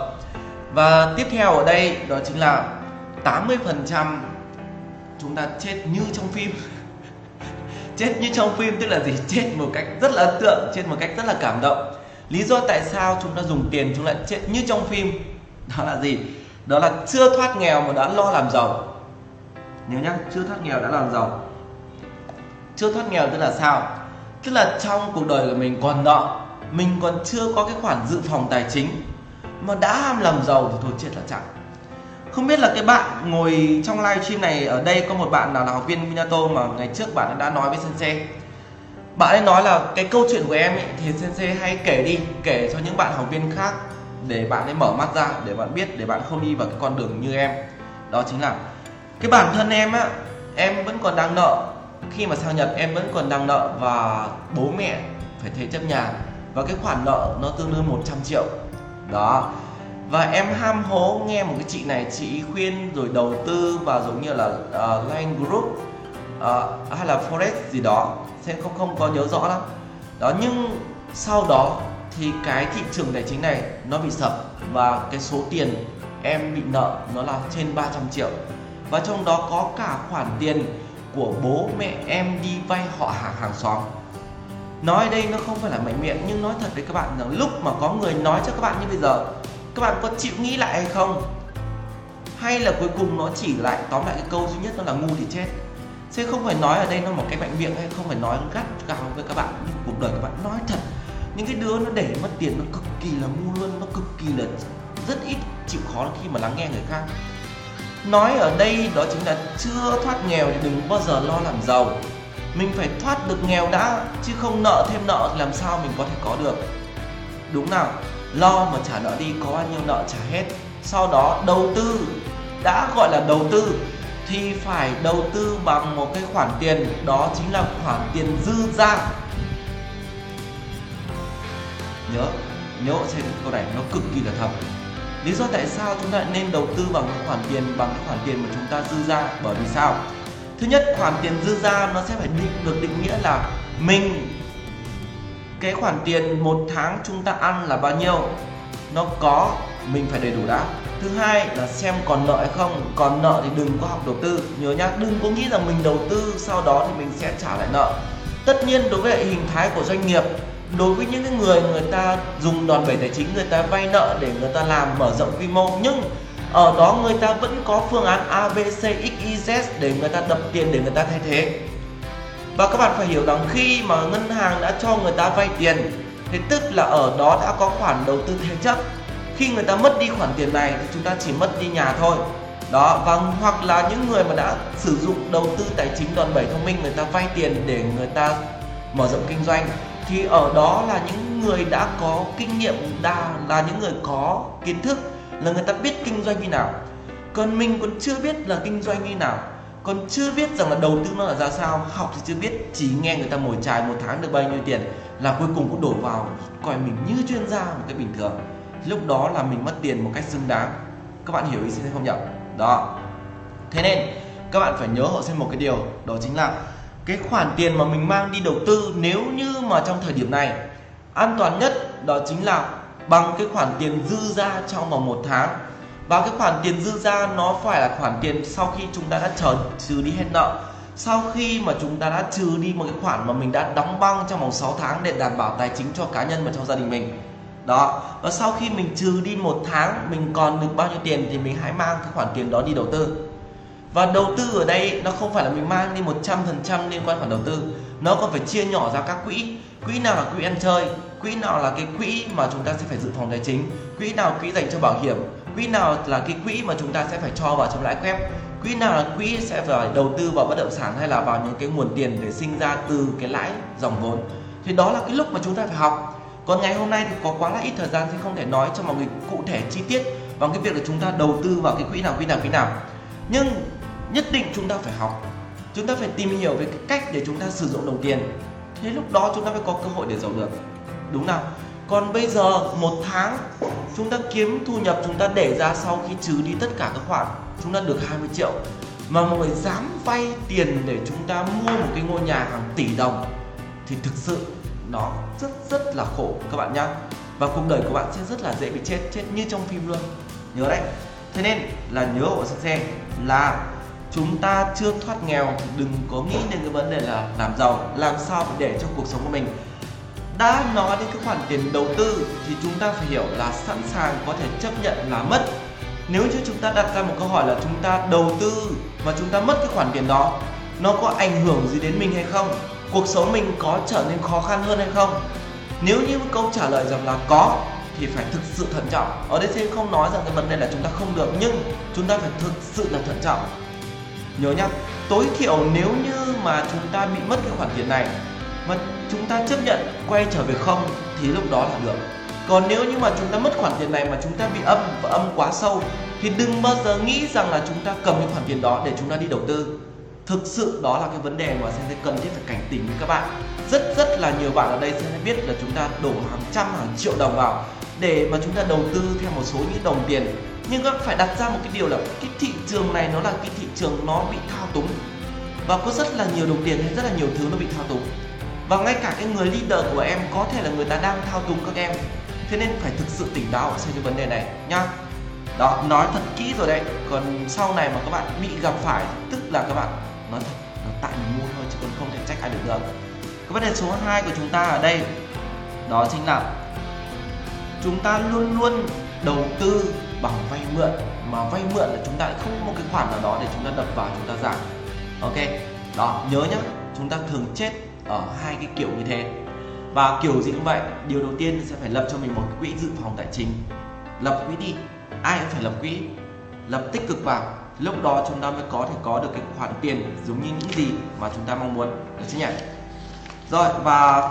Và tiếp theo ở đây đó chính là 80% chúng ta chết như trong phim. Chết như trong phim tức là gì? Chết một cách rất là ấn tượng chết một cách rất là cảm động lý do tại sao chúng ta dùng tiền chúng lại chết như trong phim, đó là gì? Đó là chưa thoát nghèo mà đã lo làm giàu. Nhớ nhá, chưa thoát nghèo đã làm giàu. Chưa thoát nghèo tức là sao? Tức là trong cuộc đời của mình còn nợ, mình còn chưa có cái khoản dự phòng tài chính mà đã ham làm giàu thì thôi chết là chẳng không biết là cái bạn ngồi trong livestream này ở đây có một bạn nào là học viên Minato mà ngày trước bạn đã nói với sensei? Bạn ấy nói là cái câu chuyện của em ấy, thì sensei hay kể đi kể cho những bạn học viên khác để bạn ấy mở mắt ra để bạn biết để bạn không đi vào cái con đường như em. Đó chính là cái bản thân em á em vẫn còn đang nợ. Khi mà sang Nhật em vẫn còn đang nợ và bố mẹ phải thế chấp nhà. Và cái khoản nợ nó tương đương 100 triệu. Đó. Và em ham hố nghe một cái chị này chị khuyên rồi đầu tư và giống như là uh, Line Group uh, hay là Forex gì đó xem không không có nhớ rõ lắm. Đó, nhưng sau đó thì cái thị trường tài chính này nó bị sập và cái số tiền em bị nợ nó là trên 300 triệu. Và trong đó có cả khoản tiền của bố mẹ em đi vay họ hàng hàng xóm. Nói đây nó không phải là mạnh miệng, nhưng nói thật với các bạn rằng lúc mà có người nói cho các bạn như bây giờ, các bạn có chịu nghĩ lại hay không? Hay là cuối cùng nó chỉ lại, tóm lại cái câu duy nhất, đó là ngu thì chết? Chứ không phải nói ở đây nó một cái mạnh miệng hay không phải nói gắt gào với các bạn nhưng cuộc đời các bạn. Nói thật, những cái đứa nó để mất tiền nó cực kỳ là ngu luôn, nó cực kỳ là rất ít chịu khó khi mà lắng nghe người khác. Nói ở đây đó chính là chưa thoát nghèo thì đừng bao giờ lo làm giàu. Mình phải thoát được nghèo đã, chứ không nợ thêm nợ thì làm sao mình có thể có được. Đúng nào, lo mà trả nợ đi, có bao nhiêu nợ trả hết. Sau đó đầu tư, đã gọi là đầu tư thì phải đầu tư bằng một cái khoản tiền, đó chính là khoản tiền dư ra. Nhớ nhớ trên câu này, nó cực kỳ là thật. Lý do tại sao chúng ta lại nên đầu tư bằng cái khoản tiền, bằng cái khoản tiền mà chúng ta dư ra? Bởi vì sao? Thứ nhất, khoản tiền dư ra nó sẽ phải định, được định nghĩa là mình, cái khoản tiền một tháng chúng ta ăn là bao nhiêu? Nó có, mình phải đầy đủ đã thứ hai là xem còn nợ hay không. Còn nợ thì đừng có học đầu tư. Nhớ nhá đừng có nghĩ rằng mình đầu tư sau đó thì mình sẽ trả lại nợ. Tất nhiên đối với hình thái của doanh nghiệp đối với những cái người người ta dùng đòn bẩy tài chính người ta vay nợ để người ta làm mở rộng quy mô. Nhưng ở đó người ta vẫn có phương án A, B, C, X, Y, Z để người ta đập tiền để người ta thay thế. Và các bạn phải hiểu rằng khi mà ngân hàng đã cho người ta vay tiền thì tức là ở đó đã có khoản đầu tư thế chấp khi người ta mất đi khoản tiền này thì chúng ta chỉ mất đi nhà thôi. Đó và hoặc là những người mà đã sử dụng đầu tư tài chính đòn bẩy thông minh, người ta vay tiền để người ta mở rộng kinh doanh, thì ở đó là những người đã có kinh nghiệm, đa, là những người có kiến thức, là người ta biết kinh doanh như nào. Còn mình còn chưa biết là kinh doanh như nào, còn chưa biết rằng là đầu tư nó là ra sao, học thì chưa biết, chỉ nghe người ta mồi chài một tháng được bao nhiêu tiền là cuối cùng cũng đổ vào coi mình như chuyên gia một cái bình thường lúc đó là mình mất tiền một cách xứng đáng. Các bạn hiểu ý xin không nhỉ? Đó. Thế nên, các bạn phải nhớ hộ xem một cái điều, đó chính là cái khoản tiền mà mình mang đi đầu tư nếu như mà trong thời điểm này, an toàn nhất đó chính là bằng cái khoản tiền dư ra trong vòng một tháng. Và cái khoản tiền dư ra nó phải là khoản tiền sau khi chúng ta đã chờ trừ đi hết nợ. Sau khi mà chúng ta đã trừ đi một cái khoản mà mình đã đóng băng trong vòng 6 tháng để đảm bảo tài chính cho cá nhân và cho gia đình mình đó. Và sau khi mình trừ đi một tháng, mình còn được bao nhiêu tiền thì mình hãy mang cái khoản tiền đó đi đầu tư. Và đầu tư ở đây nó không phải là mình mang đi 100% liên quan khoản đầu tư. Nó còn phải chia nhỏ ra các quỹ. Quỹ nào là quỹ ăn chơi, quỹ nào là cái quỹ mà chúng ta sẽ phải dự phòng tài chính, quỹ nào quỹ dành cho bảo hiểm, quỹ nào là cái quỹ mà chúng ta sẽ phải cho vào trong lãi kép quỹ nào là quỹ sẽ phải đầu tư vào bất động sản hay là vào những cái nguồn tiền để sinh ra từ cái lãi dòng vốn. Thì đó là cái lúc mà chúng ta phải học còn ngày hôm nay thì có quá là ít thời gian, thì không thể nói cho mọi người cụ thể chi tiết bằng cái việc là chúng ta đầu tư vào cái quỹ nào quỹ nào quỹ nào. Nhưng nhất định chúng ta phải học. Chúng ta phải tìm hiểu về cái cách để chúng ta sử dụng đồng tiền. Thế lúc đó chúng ta mới có cơ hội để giàu được. Đúng nào? Còn bây giờ, một tháng, chúng ta kiếm thu nhập, chúng ta để ra sau khi trừ đi tất cả các khoản, chúng ta được 20 triệu. Mà mọi người dám vay tiền để chúng ta mua một cái ngôi nhà hàng tỷ đồng, thì thực sự nó rất rất là khổ các bạn nhá. Và cuộc đời của bạn sẽ rất là dễ bị chết chết như trong phim luôn. Nhớ đấy. Thế nên là nhớ ở xe là chúng ta chưa thoát nghèo thì đừng có nghĩ đến cái vấn đề là làm giàu, làm sao để cho cuộc sống của mình. Đã nói đến cái khoản tiền đầu tư thì chúng ta phải hiểu là sẵn sàng có thể chấp nhận là mất. Nếu như chúng ta đặt ra một câu hỏi là chúng ta đầu tư mà chúng ta mất cái khoản tiền đó, nó có ảnh hưởng gì đến mình hay không? Cuộc sống mình có trở nên khó khăn hơn hay không? Nếu như câu trả lời rằng là có, thì phải thực sự thận trọng. Ở đây sẽ không nói rằng cái vấn đề là chúng ta không được, nhưng chúng ta phải thực sự là thận trọng. Nhớ nhá, tối thiểu nếu như mà chúng ta bị mất cái khoản tiền này, mà chúng ta chấp nhận quay trở về không, thì lúc đó là được. Còn nếu như mà chúng ta mất khoản tiền này mà chúng ta bị âm và âm quá sâu, thì đừng bao giờ nghĩ rằng là chúng ta cầm cái khoản tiền đó để chúng ta đi đầu tư thực sự đó là cái vấn đề mà sẽ cần thiết phải cảnh tỉnh với các bạn. Rất rất là nhiều bạn ở đây sẽ biết là chúng ta đổ hàng trăm, hàng triệu đồng vào để mà chúng ta đầu tư theo một số những đồng tiền. Nhưng các phải đặt ra một cái điều là cái thị trường này nó là cái thị trường nó bị thao túng. Và có rất là nhiều đồng tiền hay rất là nhiều thứ nó bị thao túng. Và ngay cả cái người leader của em có thể là người ta đang thao túng các em. Thế nên phải thực sự tỉnh táo xem cái vấn đề này nhá. Đó, nói thật kỹ rồi đấy. Còn sau này mà các bạn bị gặp phải, tức là các bạn nói thật nó tại mình mua thôi chứ còn không thể trách ai được được. cái vấn đề số 2 của chúng ta ở đây, đó chính là chúng ta luôn luôn đầu tư bằng vay mượn, mà vay mượn là chúng ta lại không có một cái khoản nào đó để chúng ta đập vào, chúng ta giảm. Ok, đó, nhớ nhá, chúng ta thường chết ở hai cái kiểu như thế. Và kiểu gì cũng vậy, điều đầu tiên sẽ phải lập cho mình một quỹ dự phòng tài chính. Lập quỹ đi, ai cũng phải lập quỹ, lập tích cực vào lúc đó chúng ta mới có thể có được cái khoản tiền giống như những gì mà chúng ta mong muốn. Được chưa nhỉ? Rồi, và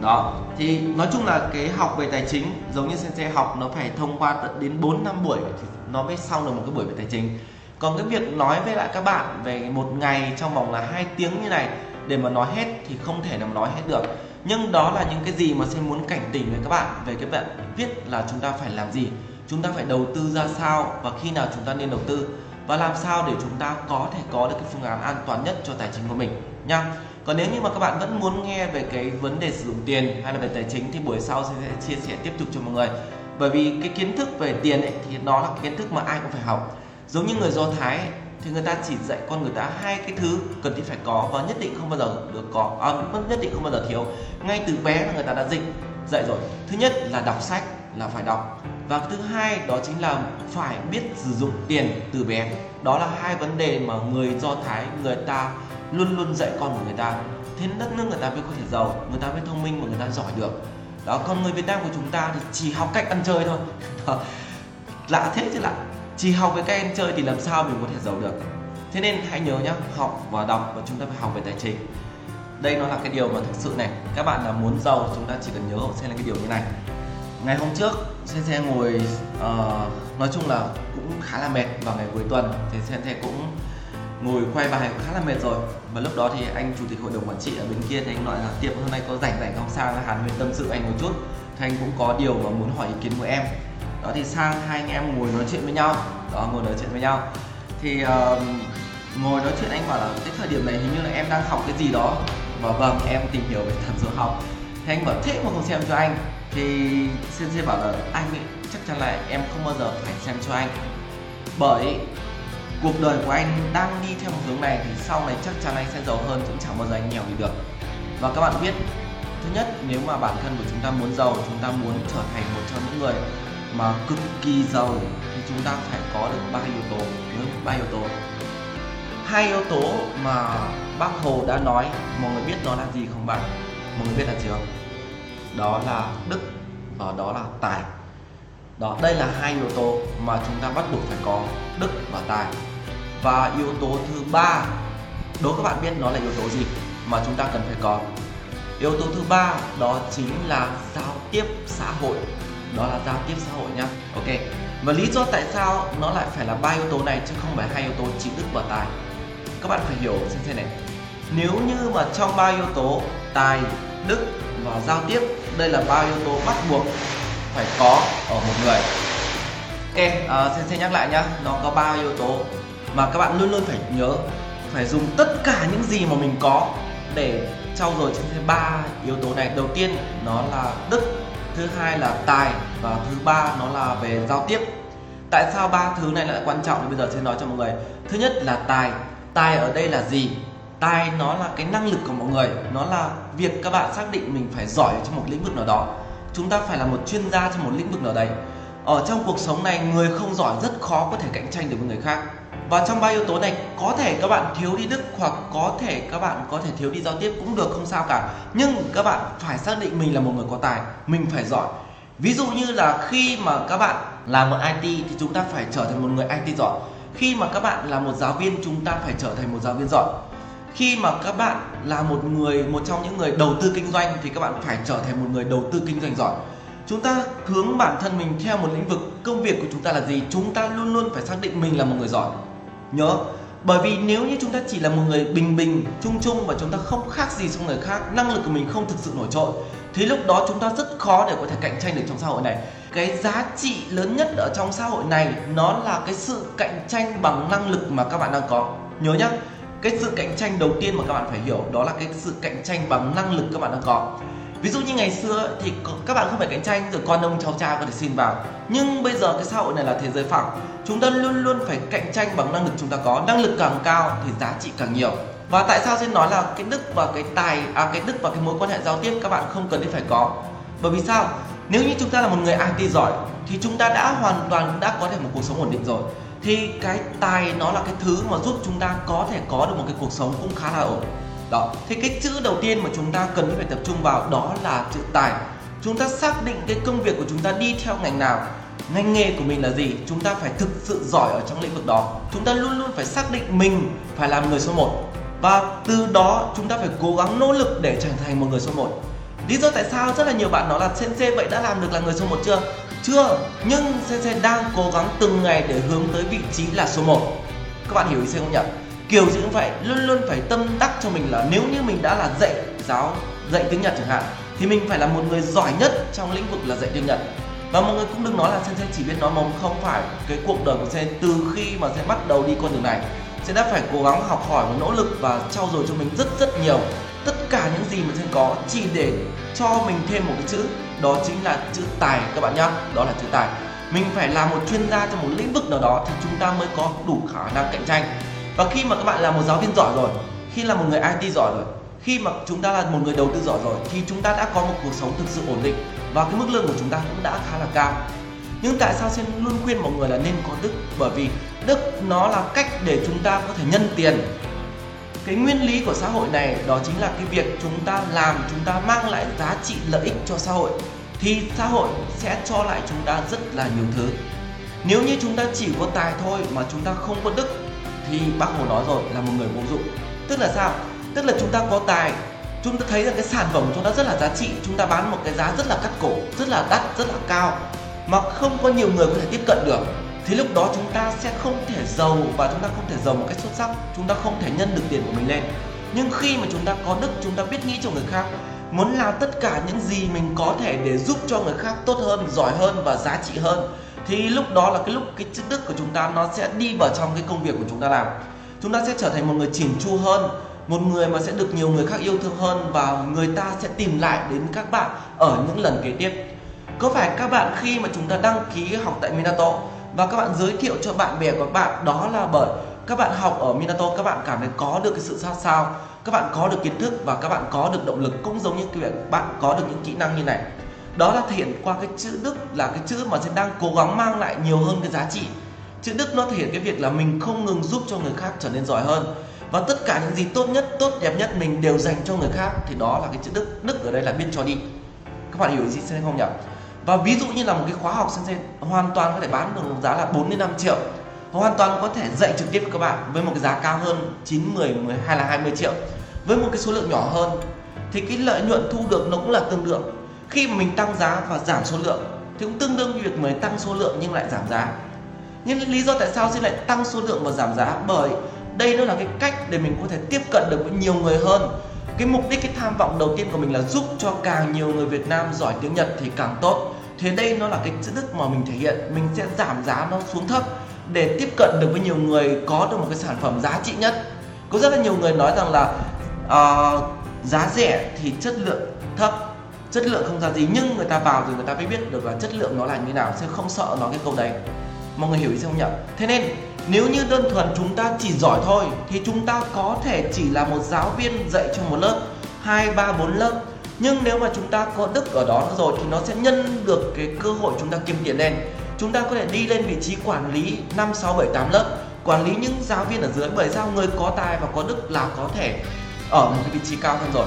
đó, thì nói chung là cái học về tài chính giống như sensei học, nó phải thông qua tận đến 4 năm buổi, thì nó mới xong được một cái buổi về tài chính. Còn cái việc nói với lại các bạn về một ngày trong vòng là hai tiếng như này, để mà nói hết thì không thể nào nói hết được. Nhưng đó là những cái gì mà sẽ muốn cảnh tỉnh với các bạn, về cái bạn viết là chúng ta phải làm gì, chúng ta phải đầu tư ra sao và khi nào chúng ta nên đầu tư và làm sao để chúng ta có thể có được cái phương án an toàn nhất cho tài chính của mình nha. Còn nếu như mà các bạn vẫn muốn nghe về cái vấn đề sử dụng tiền hay là về tài chính thì buổi sau sẽ chia sẻ tiếp tục cho mọi người. Bởi vì cái kiến thức về tiền ấy, thì nó là kiến thức mà ai cũng phải học. Giống như người do thái ấy, thì người ta chỉ dạy con người ta hai cái thứ cần thiết phải có và nhất định không bao giờ được có. À, nhất định không bao giờ thiếu. Ngay từ bé là người ta đã dịch dạy rồi. Thứ nhất là đọc sách là phải đọc và thứ hai đó chính là phải biết sử dụng tiền từ bé. Đó là hai vấn đề mà người do thái, người ta luôn luôn dạy con của người ta. Thế đất nước người ta mới có thể giàu, người ta mới thông minh và người ta giỏi được. Đó, còn người Việt Nam của chúng ta thì chỉ học cách ăn chơi thôi. Lạ thế chứ lạ. Chỉ học với cách ăn chơi thì làm sao mình có thể giàu được. Thế nên hãy nhớ nhá, học và đọc và chúng ta phải học về tài chính. Đây nó là cái điều mà thực sự này, các bạn là muốn giàu chúng ta chỉ cần nhớ xem là cái điều như này ngày hôm trước trên xe ngồi uh, nói chung là cũng khá là mệt vào ngày cuối tuần. Thì trên xe cũng ngồi quay bài khá là mệt rồi. Và lúc đó thì anh chủ tịch hội đồng quản trị ở bên kia thì anh nói là tiệm hôm nay có rảnh rảnh không? Sang hàn huyên tâm sự anh một chút. Thì anh cũng có điều mà muốn hỏi ý kiến của em. Đó thì sang hai anh em ngồi nói chuyện với nhau. Đó ngồi nói chuyện với nhau. Thì uh, ngồi nói chuyện anh bảo là cái thời điểm này hình như là em đang học cái gì đó. Và vâng em tìm hiểu về thần số học. Thì anh bảo thế mà không xem cho anh thì sensei bảo là, anh ấy, chắc chắn là em không bao giờ phải xem cho anh. Bởi cuộc đời của anh đang đi theo một hướng này thì sau này chắc chắn anh sẽ giàu hơn, cũng chẳng bao giờ anh nghèo đi được. Và các bạn biết, thứ nhất, nếu mà bản thân của chúng ta muốn giàu, chúng ta muốn trở thành một trong những người mà cực kỳ giàu, thì chúng ta phải có được ba yếu tố, đúng ba yếu tố. Hai yếu tố mà bác hồ đã nói, mọi người biết nó là gì không bạn? Mọi người biết là gì không? Đó là đức và đó là tài. Đó, đây là hai yếu tố mà chúng ta bắt buộc phải có, đức và tài. Và yếu tố thứ ba, đố các bạn biết nó là yếu tố gì mà chúng ta cần phải có? Yếu tố thứ ba, đó chính là giao tiếp xã hội. Đó là giao tiếp xã hội nhá. Ok. Và lý do tại sao nó lại phải là ba yếu tố này chứ không phải hai yếu tố chỉ đức và tài? Các bạn phải hiểu xem thế này. Nếu như mà trong ba yếu tố, tài, đức và giao tiếp đây là ba yếu tố bắt buộc phải có ở một người. Ok uh, xin, xin nhắc lại nhá nó có ba yếu tố mà các bạn luôn luôn phải nhớ phải dùng tất cả những gì mà mình có để trau dồi trên ba yếu tố này. Đầu tiên nó là đức thứ hai là tài và thứ ba nó là về giao tiếp. Tại sao ba thứ này lại quan trọng? Thì bây giờ sẽ nói cho mọi người. Thứ nhất là tài. Tài ở đây là gì? Tài nó là cái năng lực của mọi người. Nó là việc các bạn xác định mình phải giỏi trong một lĩnh vực nào đó. Chúng ta phải là một chuyên gia trong một lĩnh vực nào đấy. Ở trong cuộc sống này, người không giỏi rất khó có thể cạnh tranh được với người khác. Và trong ba yếu tố này, có thể các bạn thiếu đi đức hoặc có thể các bạn có thể thiếu đi giao tiếp cũng được, không sao cả. Nhưng các bạn phải xác định mình là một người có tài, mình phải giỏi. Ví dụ như là khi mà các bạn làm một IT thì chúng ta phải trở thành một người IT giỏi. Khi mà các bạn là một giáo viên, chúng ta phải trở thành một giáo viên giỏi khi mà các bạn là một người, một trong những người đầu tư kinh doanh thì các bạn phải trở thành một người đầu tư kinh doanh giỏi. Chúng ta hướng bản thân mình theo một lĩnh vực công việc của chúng ta là gì, chúng ta luôn luôn phải xác định mình là một người giỏi. Nhớ, bởi vì nếu như chúng ta chỉ là một người bình bình, chung chung và chúng ta không khác gì so người khác, năng lực của mình không thực sự nổi trội, thì lúc đó chúng ta rất khó để có thể cạnh tranh được trong xã hội này. Cái giá trị lớn nhất ở trong xã hội này nó là cái sự cạnh tranh bằng năng lực mà các bạn đang có. Nhớ nhá cái sự cạnh tranh đầu tiên mà các bạn phải hiểu đó là cái sự cạnh tranh bằng năng lực các bạn đang có. Ví dụ như ngày xưa thì các bạn không phải cạnh tranh rồi con ông cháu cha có thể xin vào. Nhưng bây giờ cái xã hội này là thế giới phẳng. Chúng ta luôn luôn phải cạnh tranh bằng năng lực chúng ta có. Năng lực càng cao thì giá trị càng nhiều. Và tại sao xin nói là cái đức và cái tài à cái đức và cái mối quan hệ giao tiếp các bạn không cần thiết phải có? Bởi vì sao? Nếu như chúng ta là một người IT giỏi thì chúng ta đã hoàn toàn đã có thể một cuộc sống ổn định rồi thì cái tài nó là cái thứ mà giúp chúng ta có thể có được một cái cuộc sống cũng khá là ổn. Đó. Thì cái chữ đầu tiên mà chúng ta cần phải tập trung vào đó là chữ tài. Chúng ta xác định cái công việc của chúng ta đi theo ngành nào, ngành nghề của mình là gì, chúng ta phải thực sự giỏi ở trong lĩnh vực đó. Chúng ta luôn luôn phải xác định mình phải làm người số 1 và từ đó chúng ta phải cố gắng nỗ lực để trở thành một người số 1 lý do tại sao rất là nhiều bạn nói là sensei vậy đã làm được là người số 1 chưa? Chưa, nhưng CC đang cố gắng từng ngày để hướng tới vị trí là số 1 các bạn hiểu ý không nhỉ? Kiểu gì cũng vậy luôn luôn phải tâm đắc cho mình là nếu như mình đã là dạy giáo, dạy tiếng nhật chẳng hạn, thì mình phải là một người giỏi nhất trong lĩnh vực là dạy tiếng nhật. Và mọi người cũng đừng nói là sensei chỉ biết nói mông không phải cái cuộc đời của sensei từ khi mà Sensei bắt đầu đi con đường này. Sensei đã phải cố gắng học hỏi và nỗ lực và trau dồi cho mình rất rất nhiều. Tất cả những gì mà sen có chỉ để cho mình thêm một cái chữ đó chính là chữ tài các bạn nhé đó là chữ tài. Mình phải là một chuyên gia trong một lĩnh vực nào đó thì chúng ta mới có đủ khả năng cạnh tranh. Và khi mà các bạn là một giáo viên giỏi rồi, khi là một người IT giỏi rồi, khi mà chúng ta là một người đầu tư giỏi rồi thì chúng ta đã có một cuộc sống thực sự ổn định và cái mức lương của chúng ta cũng đã khá là cao. Nhưng tại sao xin luôn khuyên mọi người là nên có đức? Bởi vì đức nó là cách để chúng ta có thể nhân tiền. Cái nguyên lý của xã hội này đó chính là cái việc chúng ta làm, chúng ta mang lại giá trị lợi ích cho xã hội thì xã hội sẽ cho lại chúng ta rất là nhiều thứ nếu như chúng ta chỉ có tài thôi mà chúng ta không có đức thì bác hồ nói rồi là một người vô dụng tức là sao tức là chúng ta có tài chúng ta thấy rằng cái sản phẩm của chúng ta rất là giá trị chúng ta bán một cái giá rất là cắt cổ rất là đắt rất là cao mà không có nhiều người có thể tiếp cận được thì lúc đó chúng ta sẽ không thể giàu và chúng ta không thể giàu một cách xuất sắc chúng ta không thể nhân được tiền của mình lên nhưng khi mà chúng ta có đức chúng ta biết nghĩ cho người khác muốn làm tất cả những gì mình có thể để giúp cho người khác tốt hơn, giỏi hơn và giá trị hơn, thì lúc đó là cái lúc cái chất đức của chúng ta nó sẽ đi vào trong cái công việc của chúng ta làm. Chúng ta sẽ trở thành một người chỉn chu hơn, một người mà sẽ được nhiều người khác yêu thương hơn và người ta sẽ tìm lại đến các bạn ở những lần kế tiếp. Có phải các bạn khi mà chúng ta đăng ký học tại Minato và các bạn giới thiệu cho bạn bè của các bạn, đó là bởi các bạn học ở Minato, các bạn cảm thấy có được cái sự sát sao các bạn có được kiến thức và các bạn có được động lực cũng giống như cái việc bạn có được những kỹ năng như này. Đó là thể hiện qua cái chữ đức là cái chữ mà sẽ đang cố gắng mang lại nhiều hơn cái giá trị. Chữ đức nó thể hiện cái việc là mình không ngừng giúp cho người khác trở nên giỏi hơn. Và tất cả những gì tốt nhất, tốt đẹp nhất mình đều dành cho người khác thì đó là cái chữ đức. Đức ở đây là biết cho đi. Các bạn hiểu gì xem không nhỉ? Và ví dụ như là một cái khóa học sensei hoàn toàn có thể bán được giá là 4 đến 5 triệu hoàn toàn có thể dạy trực tiếp với các bạn với một cái giá cao hơn 9, 10, 10 hay là 20 triệu. Với một cái số lượng nhỏ hơn thì cái lợi nhuận thu được nó cũng là tương đương. Khi mà mình tăng giá và giảm số lượng thì cũng tương đương với việc mới tăng số lượng nhưng lại giảm giá. Nhưng lý do tại sao xin lại tăng số lượng và giảm giá? Bởi đây nó là cái cách để mình có thể tiếp cận được với nhiều người hơn. Cái mục đích cái tham vọng đầu tiên của mình là giúp cho càng nhiều người Việt Nam giỏi tiếng Nhật thì càng tốt. Thế đây nó là cái chữ đức mà mình thể hiện. Mình sẽ giảm giá nó xuống thấp để tiếp cận được với nhiều người có được một cái sản phẩm giá trị nhất. Có rất là nhiều người nói rằng là uh, giá rẻ thì chất lượng thấp chất lượng không ra gì nhưng người ta vào rồi người ta mới biết được là chất lượng nó là như nào sẽ không sợ nói cái câu đấy. Mọi người hiểu ý không nhỉ? Thế nên nếu như đơn thuần chúng ta chỉ giỏi thôi thì chúng ta có thể chỉ là một giáo viên dạy cho một lớp hai ba bốn lớp. Nhưng nếu mà chúng ta có đức ở đó rồi thì nó sẽ nhân được cái cơ hội chúng ta kiếm tiền lên chúng ta có thể đi lên vị trí quản lý 5, 6, 7, 8 lớp. Quản lý những giáo viên ở dưới bởi sao người có tài và có đức là có thể ở một cái vị trí cao hơn rồi?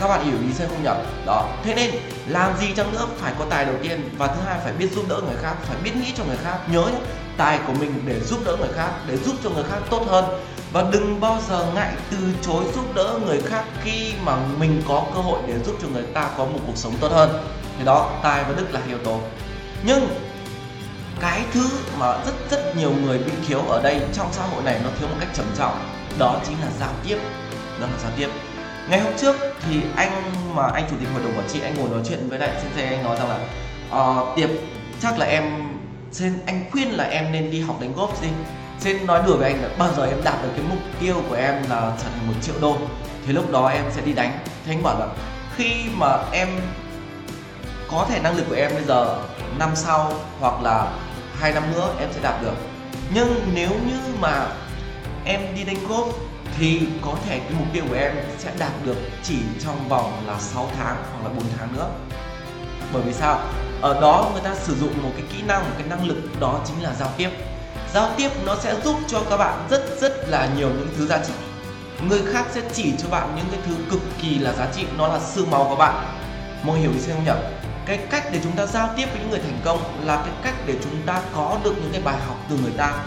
Các bạn hiểu ý sẽ không nhỉ? Đó. Thế nên làm gì chăng nữa phải có tài đầu tiên và thứ hai phải biết giúp đỡ người khác phải biết nghĩ cho người khác nhớ nhé tài của mình để giúp đỡ người khác để giúp cho người khác tốt hơn. Và đừng bao giờ ngại từ chối giúp đỡ người khác khi mà mình có cơ hội để giúp cho người ta có một cuộc sống tốt hơn. Thì đó tài và đức là yếu tố nhưng cái thứ mà rất rất nhiều người bị thiếu ở đây trong xã hội này nó thiếu một cách trầm trọng đó chính là giao tiếp. Đó là giao tiếp. Ngày hôm trước thì anh mà anh chủ tịch hội đồng quản trị anh ngồi nói chuyện với lại sensei anh nói rằng là ờ, uh, tiệp chắc là em xin anh khuyên là em nên đi học đánh golf đi. Xin nói đùa với anh là bao giờ em đạt được cái mục tiêu của em là trở thành một triệu đô thì lúc đó em sẽ đi đánh. Thế anh bảo là khi mà em có thể năng lực của em bây giờ năm sau hoặc là hai năm nữa em sẽ đạt được. Nhưng nếu như mà em đi đánh golf thì có thể cái mục tiêu của em sẽ đạt được chỉ trong vòng là 6 tháng hoặc là 4 tháng nữa. Bởi vì sao? Ở đó người ta sử dụng một cái kỹ năng, một cái năng lực đó chính là giao tiếp. Giao tiếp nó sẽ giúp cho các bạn rất rất là nhiều những thứ giá trị. Người khác sẽ chỉ cho bạn những cái thứ cực kỳ là giá trị, nó là xương máu của bạn. Mọi hiểu ý không nhỉ? Cái cách để chúng ta giao tiếp với những người thành công là cái cách để chúng ta có được những cái bài học từ người ta.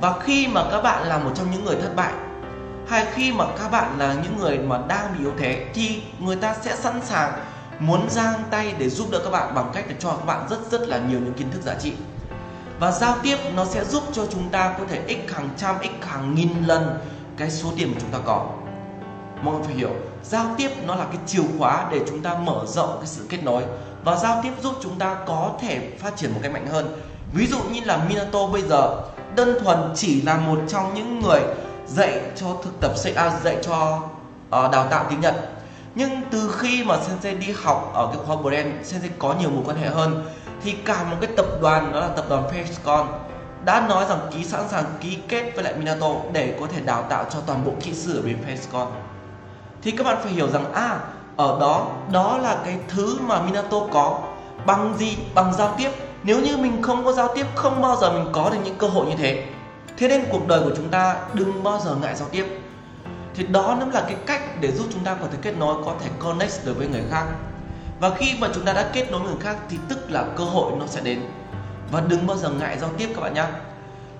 Và khi mà các bạn là một trong những người thất bại, hay khi mà các bạn là những người mà đang bị yếu thế, thì người ta sẽ sẵn sàng muốn giang tay để giúp đỡ các bạn bằng cách để cho các bạn rất rất là nhiều những kiến thức giá trị. Và giao tiếp nó sẽ giúp cho chúng ta có thể x hàng trăm x hàng nghìn lần cái số tiền mà chúng ta có. Mọi người phải hiểu, giao tiếp nó là cái chìa khóa để chúng ta mở rộng cái sự kết nối và giao tiếp giúp chúng ta có thể phát triển một cách mạnh hơn. Ví dụ như là Minato bây giờ đơn thuần chỉ là một trong những người dạy cho thực tập sinh à, dạy cho uh, đào tạo tiếng Nhật. Nhưng từ khi mà sensei đi học ở cái khóa brand sensei có nhiều mối quan hệ hơn thì cả một cái tập đoàn đó là tập đoàn Facecon đã nói rằng ký sẵn sàng ký kết với lại Minato để có thể đào tạo cho toàn bộ kỹ sư ở bên Facecon thì các bạn phải hiểu rằng à ở đó đó là cái thứ mà Minato có. Bằng gì? Bằng giao tiếp. Nếu như mình không có giao tiếp, không bao giờ mình có được những cơ hội như thế. Thế nên cuộc đời của chúng ta đừng bao giờ ngại giao tiếp. Thì đó nó là cái cách để giúp chúng ta có thể kết nối, có thể connect được với người khác. Và khi mà chúng ta đã kết nối với người khác, thì tức là cơ hội nó sẽ đến. Và đừng bao giờ ngại giao tiếp các bạn nhé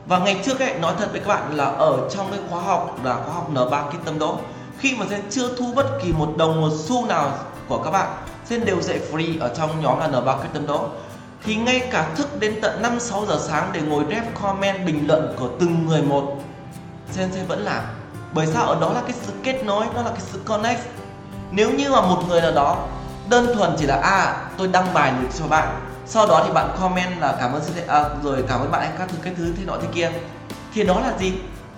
và ngày trước ấy, nói thật với các bạn là ở trong cái khóa học, là khóa học N3 Kinh Tâm Đỗ khi mà Zen chưa thu bất kỳ một đồng một xu nào của các bạn Zen đều dạy free ở trong nhóm là N3 Kinh Tâm đó. thì ngay cả thức đến tận 5 6 giờ sáng để ngồi rep comment bình luận của từng người một Zen sẽ vẫn làm. Bởi sao? Ở đó là cái sự kết nối đó là cái sự connect. Nếu như mà một người nào đó đơn thuần chỉ là à tôi đăng bài được cho bạn. Sau đó thì bạn comment là cảm ơn à, rồi cảm ơn bạn anh các thứ cái thứ thế nọ thế kia. Thì đó là gì?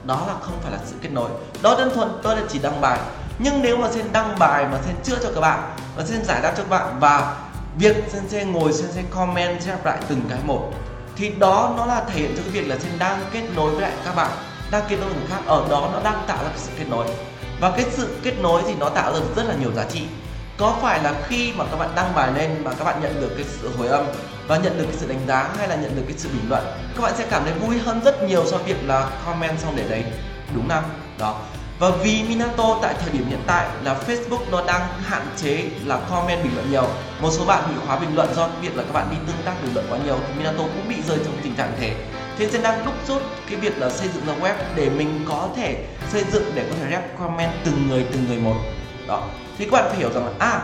Đó là không phải là sự kết nối. Đó đơn thuần tôi là chỉ đăng bài. Nhưng nếu mà sen đăng bài mà sen chữa cho các bạn và sen giải đáp cho các bạn và việc sen sẽ ngồi, sen sẽ comment sẽ lại từng cái một, thì đó nó là thể hiện cho cái việc là sen đang kết nối với lại các bạn, đang kết nối với người khác. Ở đó nó đang tạo ra cái sự kết nối. Và cái sự kết nối thì nó tạo ra rất là nhiều giá trị có phải là khi mà các bạn đăng bài lên mà các bạn nhận được cái sự hồi âm và nhận được cái sự đánh giá hay là nhận được cái sự bình luận, các bạn sẽ cảm thấy vui hơn rất nhiều so với việc là comment xong để đấy. Đúng không đó. Và vì Minato tại thời điểm hiện tại là Facebook nó đang hạn chế là comment bình luận nhiều, một số bạn bị khóa bình luận do việc là các bạn đi tương tác bình luận quá nhiều thì Minato cũng bị rơi trong tình trạng thế. Thế nên đang đúc rút cái việc là xây dựng ra web để mình có thể xây dựng để có thể rep comment từng người từng người một. Đó thì các bạn phải hiểu rằng là à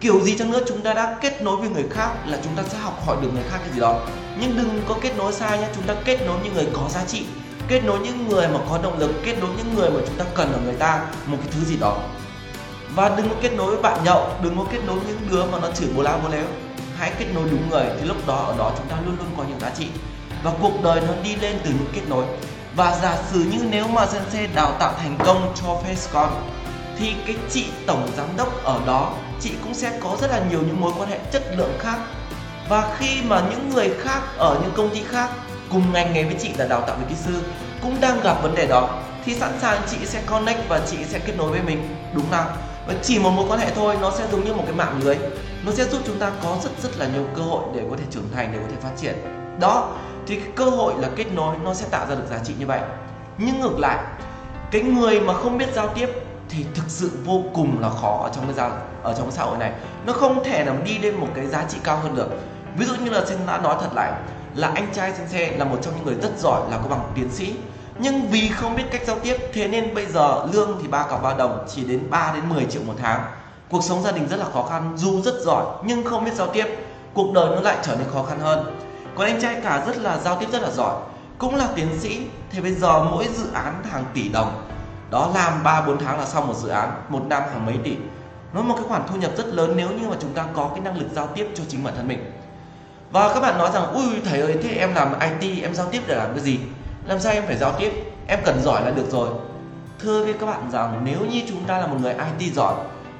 kiểu gì chăng nữa chúng ta đã kết nối với người khác là chúng ta sẽ học hỏi được người khác cái gì đó. Nhưng đừng có kết nối sai nhé, chúng ta kết nối những người có giá trị, kết nối những người mà có động lực, kết nối những người mà chúng ta cần ở người ta một cái thứ gì đó. Và đừng có kết nối với bạn nhậu, đừng có kết nối những đứa mà nó chửi bố lao bố léo hãy kết nối đúng người, thì lúc đó, ở đó chúng ta luôn luôn có những giá trị. Và cuộc đời nó đi lên từ những kết nối. Và giả sử như nếu mà sensei đào tạo thành công cho Facecon thì cái chị tổng giám đốc ở đó, chị cũng sẽ có rất là nhiều những mối quan hệ chất lượng khác. Và khi mà những người khác ở những công ty khác cùng ngành nghề với chị là đào tạo về kỹ sư cũng đang gặp vấn đề đó, thì sẵn sàng chị sẽ connect và chị sẽ kết nối với mình, đúng không? Và chỉ một mối quan hệ thôi, nó sẽ giống như một cái mạng lưới. Nó sẽ giúp chúng ta có rất rất là nhiều cơ hội để có thể trưởng thành, để có thể phát triển. Đó, thì cái cơ hội là kết nối nó sẽ tạo ra được giá trị như vậy. Nhưng ngược lại, cái người mà không biết giao tiếp thì thực sự vô cùng là khó ở trong cái gia ở trong cái xã hội này. Nó không thể nào đi lên một cái giá trị cao hơn được. Ví dụ như là xin đã nói thật lại, là anh trai sensei là một trong những người rất giỏi, là có bằng tiến sĩ. Nhưng vì không biết cách giao tiếp, thế nên bây giờ lương thì ba cọc ba đồng, chỉ đến 3 đến 10 triệu một tháng. Cuộc sống gia đình rất là khó khăn, dù rất giỏi, nhưng không biết giao tiếp. Cuộc đời nó lại trở nên khó khăn hơn. Còn anh trai cả rất là giao tiếp, rất là giỏi. Cũng là tiến sĩ thì bây giờ mỗi dự án hàng tỷ đồng đó làm 3 4 tháng là xong một dự án, một năm hàng mấy tỷ. Nó một cái khoản thu nhập rất lớn nếu như mà chúng ta có cái năng lực giao tiếp cho chính bản thân mình. Và các bạn nói rằng ui thầy ơi thế em làm IT em giao tiếp để làm cái gì? Làm sao em phải giao tiếp? Em cần giỏi là được rồi. Thưa với các bạn rằng nếu như chúng ta là một người IT giỏi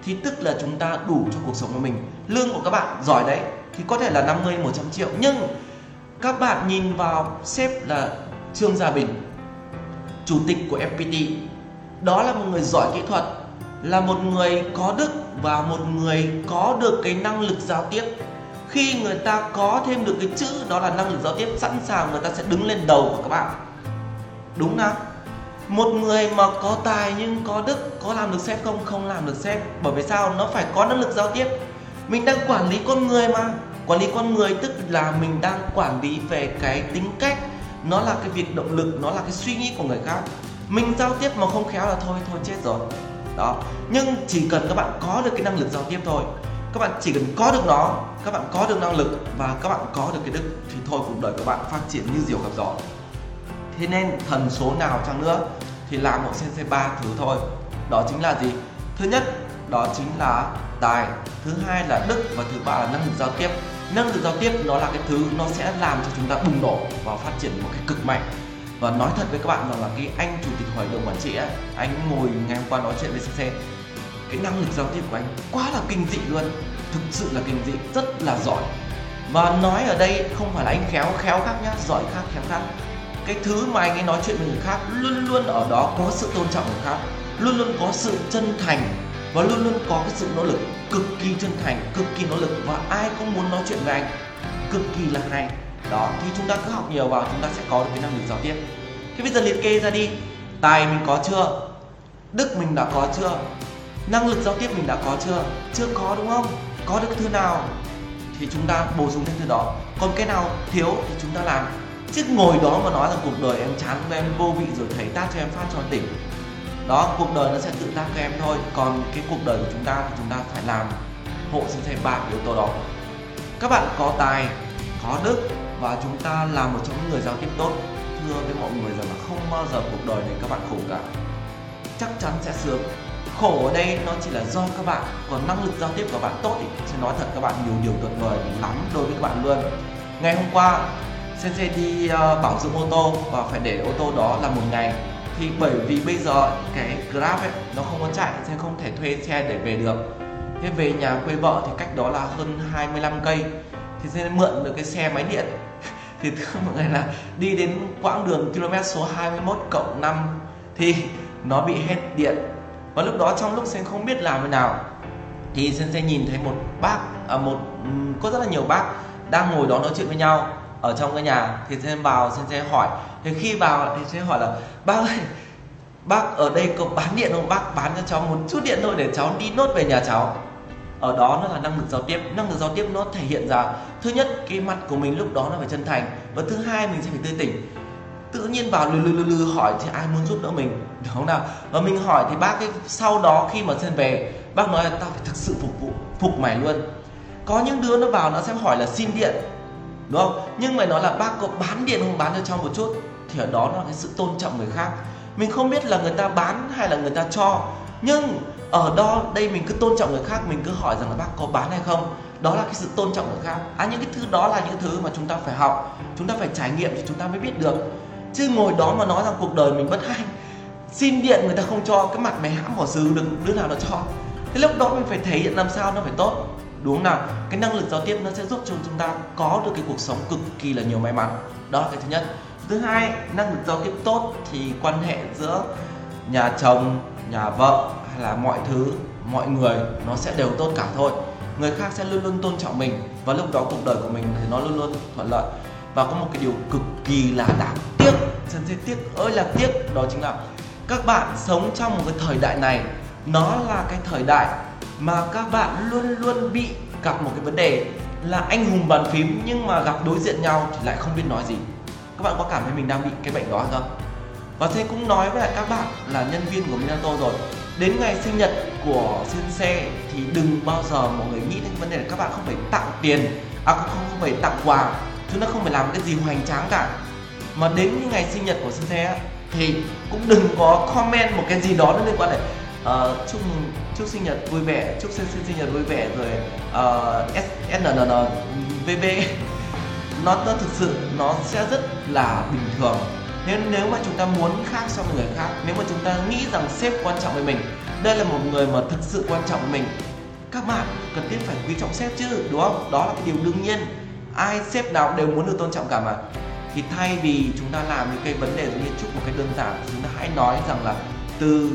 thì tức là chúng ta đủ cho cuộc sống của mình. Lương của các bạn giỏi đấy thì có thể là 50 100 triệu nhưng các bạn nhìn vào sếp là Trương Gia Bình chủ tịch của FPT đó là một người giỏi kỹ thuật, là một người có đức và một người có được cái năng lực giao tiếp. Khi người ta có thêm được cái chữ đó là năng lực giao tiếp, sẵn sàng người ta sẽ đứng lên đầu của các bạn. Đúng không một người mà có tài nhưng có đức, có làm được sếp không? Không làm được sếp. Bởi vì sao? Nó phải có năng lực giao tiếp. Mình đang quản lý con người mà. Quản lý con người tức là mình đang quản lý về cái tính cách. Nó là cái việc động lực, nó là cái suy nghĩ của người khác mình giao tiếp mà không khéo là thôi thôi chết rồi. Đó. Nhưng chỉ cần các bạn có được cái năng lực giao tiếp thôi. Các bạn chỉ cần có được nó, các bạn có được năng lực và các bạn có được cái đức thì thôi cuộc đời của bạn phát triển như diều gặp gió. Thế nên thần số nào chăng nữa thì làm một sensei ba thứ thôi. Đó chính là gì? Thứ nhất, đó chính là tài. Thứ hai là đức và thứ ba là năng lực giao tiếp. Năng lực giao tiếp nó là cái thứ nó sẽ làm cho chúng ta bùng nổ và phát triển một cái cực mạnh và nói thật với các bạn rằng là cái anh chủ tịch hội đồng quản trị ấy, anh ngồi ngày hôm qua nói chuyện với CC cái năng lực giao tiếp của anh quá là kinh dị luôn thực sự là kinh dị rất là giỏi. Và nói ở đây không phải là anh khéo khéo khác nhá giỏi khác khéo khác. Cái thứ mà anh ấy nói chuyện với người khác luôn luôn ở đó có sự tôn trọng người khác luôn luôn có sự chân thành và luôn luôn có cái sự nỗ lực cực kỳ chân thành cực kỳ nỗ lực và ai cũng muốn nói chuyện với anh cực kỳ là hay đó thì chúng ta cứ học nhiều vào, chúng ta sẽ có được cái năng lực giao tiếp thế bây giờ liệt kê ra đi. Tài mình có chưa? Đức mình đã có chưa? Năng lực giao tiếp mình đã có chưa? Chưa có, đúng không? Có được thứ nào? Thì chúng ta bổ sung thêm thứ đó. Còn cái nào thiếu thì chúng ta làm. Chứ ngồi đó mà nói là cuộc đời em chán em vô vị rồi thấy tát cho em phát cho tỉnh. Đó, cuộc đời nó sẽ tự tác cho em thôi. Còn cái cuộc đời của chúng ta thì chúng ta phải làm hộ sinh thêm ba yếu tố đó. Các bạn có tài, có đức và chúng ta là một trong những người giao tiếp tốt. Thưa với mọi người rằng là không bao giờ cuộc đời này các bạn khổ cả. Chắc chắn sẽ sướng. Khổ ở đây nó chỉ là do các bạn còn năng lực giao tiếp của bạn tốt thì sẽ nói thật các bạn nhiều điều tuyệt vời lắm đối với các bạn luôn. Ngày hôm qua sensei đi uh, bảo dưỡng ô tô và phải để ô tô đó là một ngày. Thì bởi vì bây giờ cái grab ấy nó không có chạy nên không thể thuê xe để về được. Thế về nhà quê vợ thì cách đó là hơn 25 cây thì sẽ mượn được cái xe máy điện. Thì thưa mọi người là đi đến quãng đường km số 21 cộng 5 thì nó bị hết điện. Và lúc đó trong lúc sen không biết làm thế nào thì sen sẽ nhìn thấy một bác à, một có rất là nhiều bác đang ngồi đó nói chuyện với nhau ở trong cái nhà. Thì sen vào sen sẽ hỏi. Thì khi vào thì sẽ hỏi là bác ơi bác ở đây có bán điện không? Bác bán cho cháu một chút điện thôi để cháu đi nốt về nhà cháu ở đó nó là năng lực giao tiếp. Năng lực giao tiếp nó thể hiện ra thứ nhất cái mặt của mình lúc đó nó phải chân thành. Và thứ hai mình sẽ phải tươi tỉnh. Tự nhiên vào lừ lừ lừ, lừ hỏi thì ai muốn giúp đỡ mình? Đúng không nào? Và mình hỏi thì bác ấy sau đó khi mà xem về bác nói là tao phải thực sự phục vụ phục mày luôn. Có những đứa nó vào nó sẽ hỏi là xin điện. Đúng không? Nhưng mà nói là bác có bán điện không? Bán cho cháu một chút. Thì ở đó nó là cái sự tôn trọng người khác. Mình không biết là người ta bán hay là người ta cho nhưng ở đó, đây mình cứ tôn trọng người khác, mình cứ hỏi rằng là bác có bán hay không? Đó là cái sự tôn trọng người khác. À những cái thứ đó là những thứ mà chúng ta phải học, chúng ta phải trải nghiệm thì chúng ta mới biết được. Chứ ngồi đó mà nói rằng cuộc đời mình bất hạnh, xin điện người ta không cho, cái mặt mày hãm bỏ xứ, đừng, đứa nào nó cho. Thế lúc đó mình phải thể hiện làm sao nó phải tốt. Đúng không nào? Cái năng lực giao tiếp nó sẽ giúp cho chúng ta có được cái cuộc sống cực kỳ là nhiều may mắn. Đó là cái thứ nhất. Thứ hai, năng lực giao tiếp tốt thì quan hệ giữa nhà chồng, nhà vợ là mọi thứ, mọi người nó sẽ đều tốt cả thôi. Người khác sẽ luôn luôn tôn trọng mình và lúc đó cuộc đời của mình thì nó luôn luôn thuận lợi. Và có một cái điều cực kỳ là đáng tiếc chân thấy tiếc ơi là tiếc, đó chính là các bạn sống trong một cái thời đại này, nó là cái thời đại mà các bạn luôn luôn bị gặp một cái vấn đề là anh hùng bàn phím nhưng mà gặp đối diện nhau thì lại không biết nói gì. Các bạn có cảm thấy mình đang bị cái bệnh đó không? Và thế cũng nói với lại các bạn là nhân viên của Minato rồi đến ngày sinh nhật của sensei thì đừng bao giờ mọi người nghĩ đến vấn đề là các bạn không phải tặng tiền à không không phải tặng quà. Chúng ta không phải làm cái gì hoành tráng cả. Mà đến cái ngày sinh nhật của sensei thì cũng đừng có comment một cái gì đó liên quan đến uh, chúc chúc sinh nhật vui vẻ chúc sinh, sinh, sinh nhật vui vẻ rồi uh, V VV nó nó thực sự nó sẽ rất là bình thường nên nếu mà chúng ta muốn khác so với người khác, nếu mà chúng ta nghĩ rằng sếp quan trọng với mình, đây là một người mà thực sự quan trọng với mình, các bạn cần thiết phải quý trọng sếp chứ, đúng không? Đó là cái điều đương nhiên. Ai sếp nào đều muốn được tôn trọng cả mà. Thì thay vì chúng ta làm những cái vấn đề giống như chúc một cái đơn giản, chúng ta hãy nói rằng là từ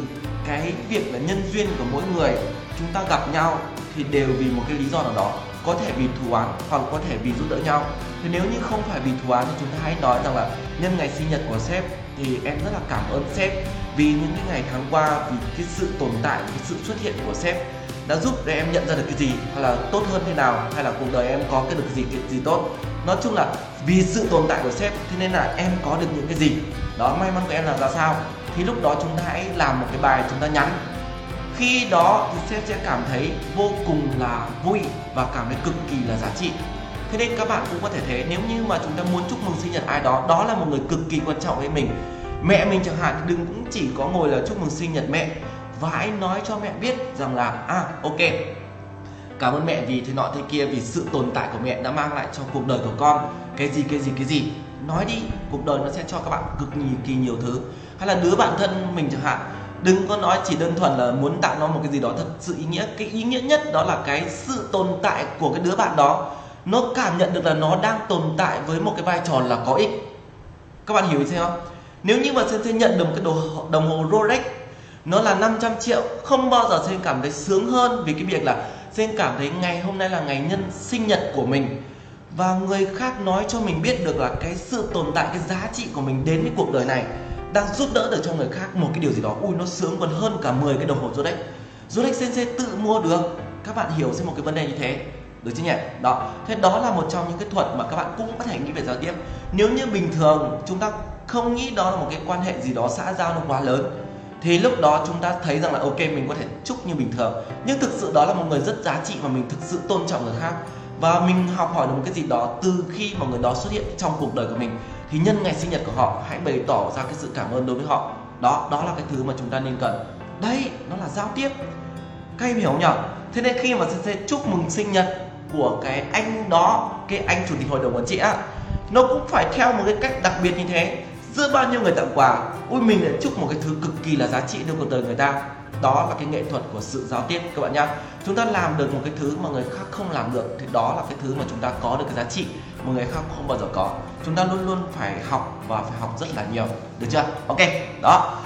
cái việc là nhân duyên của mỗi người, chúng ta gặp nhau thì đều vì một cái lý do nào đó có thể vì thù oán hoặc có thể vì giúp đỡ nhau. Thì nếu như không phải vì thù oán thì chúng ta hãy nói rằng là nhân ngày sinh nhật của sếp thì em rất là cảm ơn sếp vì những cái ngày tháng qua, vì cái sự tồn tại, cái sự xuất hiện của sếp đã giúp để em nhận ra được cái gì, hay là tốt hơn thế nào, hay là cuộc đời em có cái được gì, cái gì tốt. Nói chung là vì sự tồn tại của sếp, thế nên là em có được những cái gì. Đó, may mắn của em là ra sao. Thì lúc đó chúng ta hãy làm một cái bài chúng ta nhắn khi đó thì sếp sẽ cảm thấy vô cùng là vui và cảm thấy cực kỳ là giá trị. Thế nên các bạn cũng có thể thế nếu như mà chúng ta muốn chúc mừng sinh nhật ai đó đó là một người cực kỳ quan trọng với mình. Mẹ mình chẳng hạn thì đừng cũng chỉ có ngồi là chúc mừng sinh nhật mẹ. Và hãy nói cho mẹ biết rằng là à ok, cảm ơn mẹ vì thế nọ thế kia, vì sự tồn tại của mẹ đã mang lại cho cuộc đời của con. Cái gì cái gì cái gì? Nói đi, cuộc đời nó sẽ cho các bạn cực kỳ nhiều thứ. Hay là đứa bạn thân mình chẳng hạn đừng có nói chỉ đơn thuần là muốn tặng nó một cái gì đó thật sự ý nghĩa. Cái ý nghĩa nhất đó là cái sự tồn tại của cái đứa bạn đó. Nó cảm nhận được là nó đang tồn tại với một cái vai trò là có ích. Các bạn hiểu ý không nếu như mà sẽ nhận được một cái đồ đồng hồ Rolex, nó là 500 triệu, không bao giờ Sen cảm thấy sướng hơn vì cái việc là Sen cảm thấy ngày hôm nay là ngày nhân sinh nhật của mình. Và người khác nói cho mình biết được là cái sự tồn tại, cái giá trị của mình đến với cuộc đời này đang giúp đỡ được cho người khác một cái điều gì đó. Ui, nó sướng còn hơn cả 10 cái đồng hồ Rolex. Rolex Sensei tự mua được. Các bạn hiểu xem một cái vấn đề như thế. Được chưa nhỉ? Đó. Thế đó là một trong những cái thuật mà các bạn cũng có thể nghĩ về giao tiếp. Nếu như bình thường, chúng ta không nghĩ đó là một cái quan hệ gì đó xã giao nó quá lớn, thì lúc đó chúng ta thấy rằng là, ok, mình có thể chúc như bình thường. Nhưng thực sự đó là một người rất giá trị và mình thực sự tôn trọng người khác và mình học hỏi được một cái gì đó từ khi mà người đó xuất hiện trong cuộc đời của mình, thì nhân ngày sinh nhật của họ, hãy bày tỏ ra cái sự cảm ơn đối với họ. Đó đó là cái thứ mà chúng ta nên cần. Đây, nó là giao tiếp. Các em hiểu nhỉ? Thế nên khi mà sẽ chúc mừng sinh nhật của cái anh đó, cái anh chủ tịch hội đồng quản trị á, nó cũng phải theo một cái cách đặc biệt như thế. Giữa bao nhiêu người tặng quà, ui, mình lại chúc một cái thứ cực kỳ là giá trị trong cuộc đời người ta. Đó là cái nghệ thuật của sự giao tiếp, các bạn nhá chúng ta làm được một cái thứ mà người khác không làm được, thì đó là cái thứ mà chúng ta có được cái giá trị mà người khác không bao giờ có. Chúng ta luôn luôn phải học và phải học rất là nhiều. Được chưa? Ok, đó.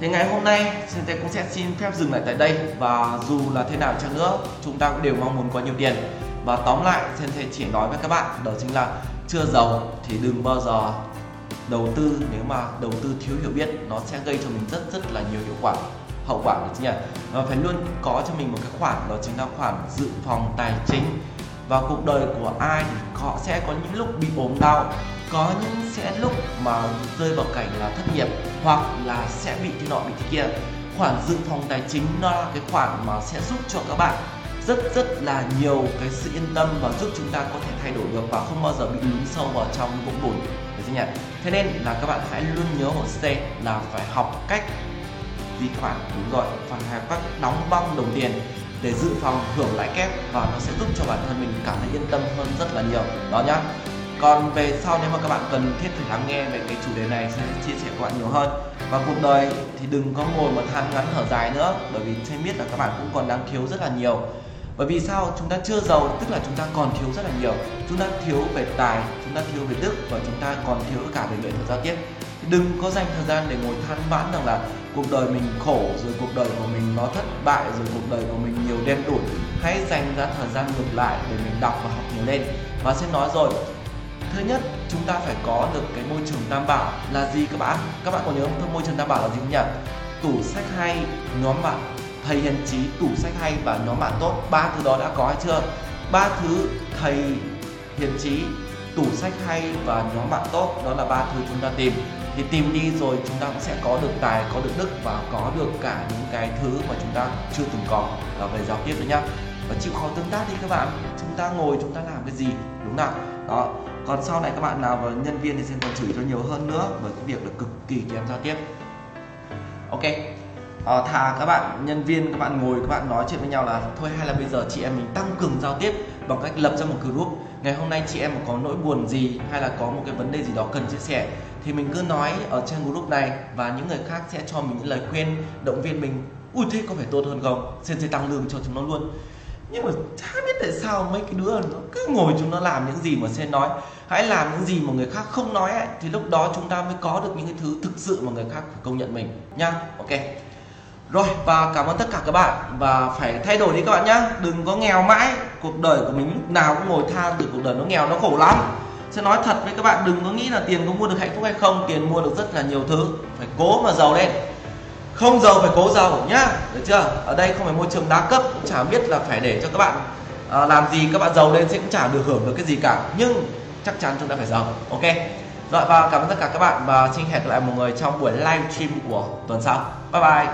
Thì ngày hôm nay Sente cũng sẽ xin phép dừng lại tại đây. Và dù là thế nào chăng nữa, chúng ta cũng đều mong muốn có nhiều tiền. Và tóm lại Sente chỉ nói với các bạn, đó chính là chưa giàu thì đừng bao giờ đầu tư, nếu mà đầu tư thiếu hiểu biết, nó sẽ gây cho mình rất rất là nhiều hiệu quả hậu quả được chứ nhỉ? Và phải luôn có cho mình một cái khoản, đó chính là khoản dự phòng tài chính. Và cuộc đời của ai thì họ sẽ có những lúc bị ốm đau, có những sẽ lúc mà rơi vào cảnh là thất nghiệp, hoặc là sẽ bị thế nọ, bị thế kia. Khoản dự phòng tài chính nó là cái khoản mà sẽ giúp cho các bạn rất rất là nhiều cái sự yên tâm và giúp chúng ta có thể thay đổi được và không bao giờ bị lún sâu vào trong vũng bùn thế nên là các bạn hãy luôn nhớ hồ stay là phải học cách vi khoản đúng rồi. Phải hai các đóng băng đồng tiền để dự phòng hưởng lãi kép và nó sẽ giúp cho bản thân mình cảm thấy yên tâm hơn rất là nhiều. Đó nhá. Còn về sau nếu mà các bạn cần thiết phải lắng nghe về cái chủ đề này sẽ chia sẻ các bạn nhiều hơn. Và cuộc đời thì đừng có ngồi mà than ngắn thở dài nữa, bởi vì sẽ biết là các bạn cũng còn đang thiếu rất là nhiều. Bởi vì sao? Chúng ta chưa giàu, tức là chúng ta còn thiếu rất là nhiều. Chúng ta thiếu về tài, chúng ta thiếu về đức và chúng ta còn thiếu cả về nghệ thuật giao tiếp. Đừng có dành thời gian để ngồi than vãn rằng là cuộc đời mình khổ, rồi cuộc đời của mình nó thất bại, rồi cuộc đời của mình nhiều đen đủi, hãy dành ra thời gian ngược lại để mình đọc và học nhiều lên. Và xin nói rồi, thứ nhất, chúng ta phải có được cái môi trường tam bảo là gì các bạn? Các bạn có nhớ không? Môi trường tam bảo là gì không nhỉ? Tủ sách hay nhóm bạn. Thầy hiền trí, tủ sách hay và nhóm bạn tốt. Ba thứ đó đã có hay chưa? Ba thứ thầy hiền trí, tủ sách hay và nhóm bạn tốt. Đó là ba thứ chúng ta tìm thì tìm đi rồi chúng ta cũng sẽ có được tài có được đức và có được cả những cái thứ mà chúng ta chưa từng có. Là về giao tiếp nữa nhá. Và chịu khó tương tác đi các bạn. Chúng ta ngồi chúng ta làm cái gì? Đúng nào? Đó. Còn sau này các bạn nào và nhân viên thì sẽ còn chửi cho nhiều hơn nữa bởi cái việc là cực kỳ kém giao tiếp. Ok. Ờ, à, thà các bạn nhân viên các bạn ngồi các bạn nói chuyện với nhau là thôi hay là bây giờ chị em mình tăng cường giao tiếp bằng cách lập ra một group. Ngày hôm nay chị em có nỗi buồn gì hay là có một cái vấn đề gì đó cần chia sẻ? Thì mình cứ nói ở trên group này và những người khác sẽ cho mình những lời khuyên động viên mình. Ui thế có phải tốt hơn không? Xin sẽ tăng lương cho chúng nó luôn. Nhưng mà chả biết tại sao mấy cái đứa nó cứ ngồi chúng nó làm những gì mà sen nói. Hãy làm những gì mà người khác không nói ấy, thì lúc đó chúng ta mới có được những cái thứ thực sự mà người khác phải công nhận mình nhá. Ok. Rồi và cảm ơn tất cả các bạn. Và phải thay đổi đi các bạn nhá. Đừng có nghèo mãi. Cuộc đời của mình lúc nào cũng ngồi than từ cuộc đời nó nghèo nó khổ lắm sẽ nói thật với các bạn đừng có nghĩ là tiền có mua được hạnh phúc hay không tiền mua được rất là nhiều thứ. Phải cố mà giàu lên. Không giàu phải cố giàu nhá. Được chưa? Ở đây không phải môi trường đa cấp cũng chả biết là phải để cho các bạn à, làm gì các bạn giàu lên sẽ cũng chả được hưởng được cái gì cả. Nhưng chắc chắn chúng ta phải giàu ok? Rồi và cảm ơn tất cả các bạn và xin hẹn gặp lại mọi người trong buổi live stream của tuần sau. Bye bye.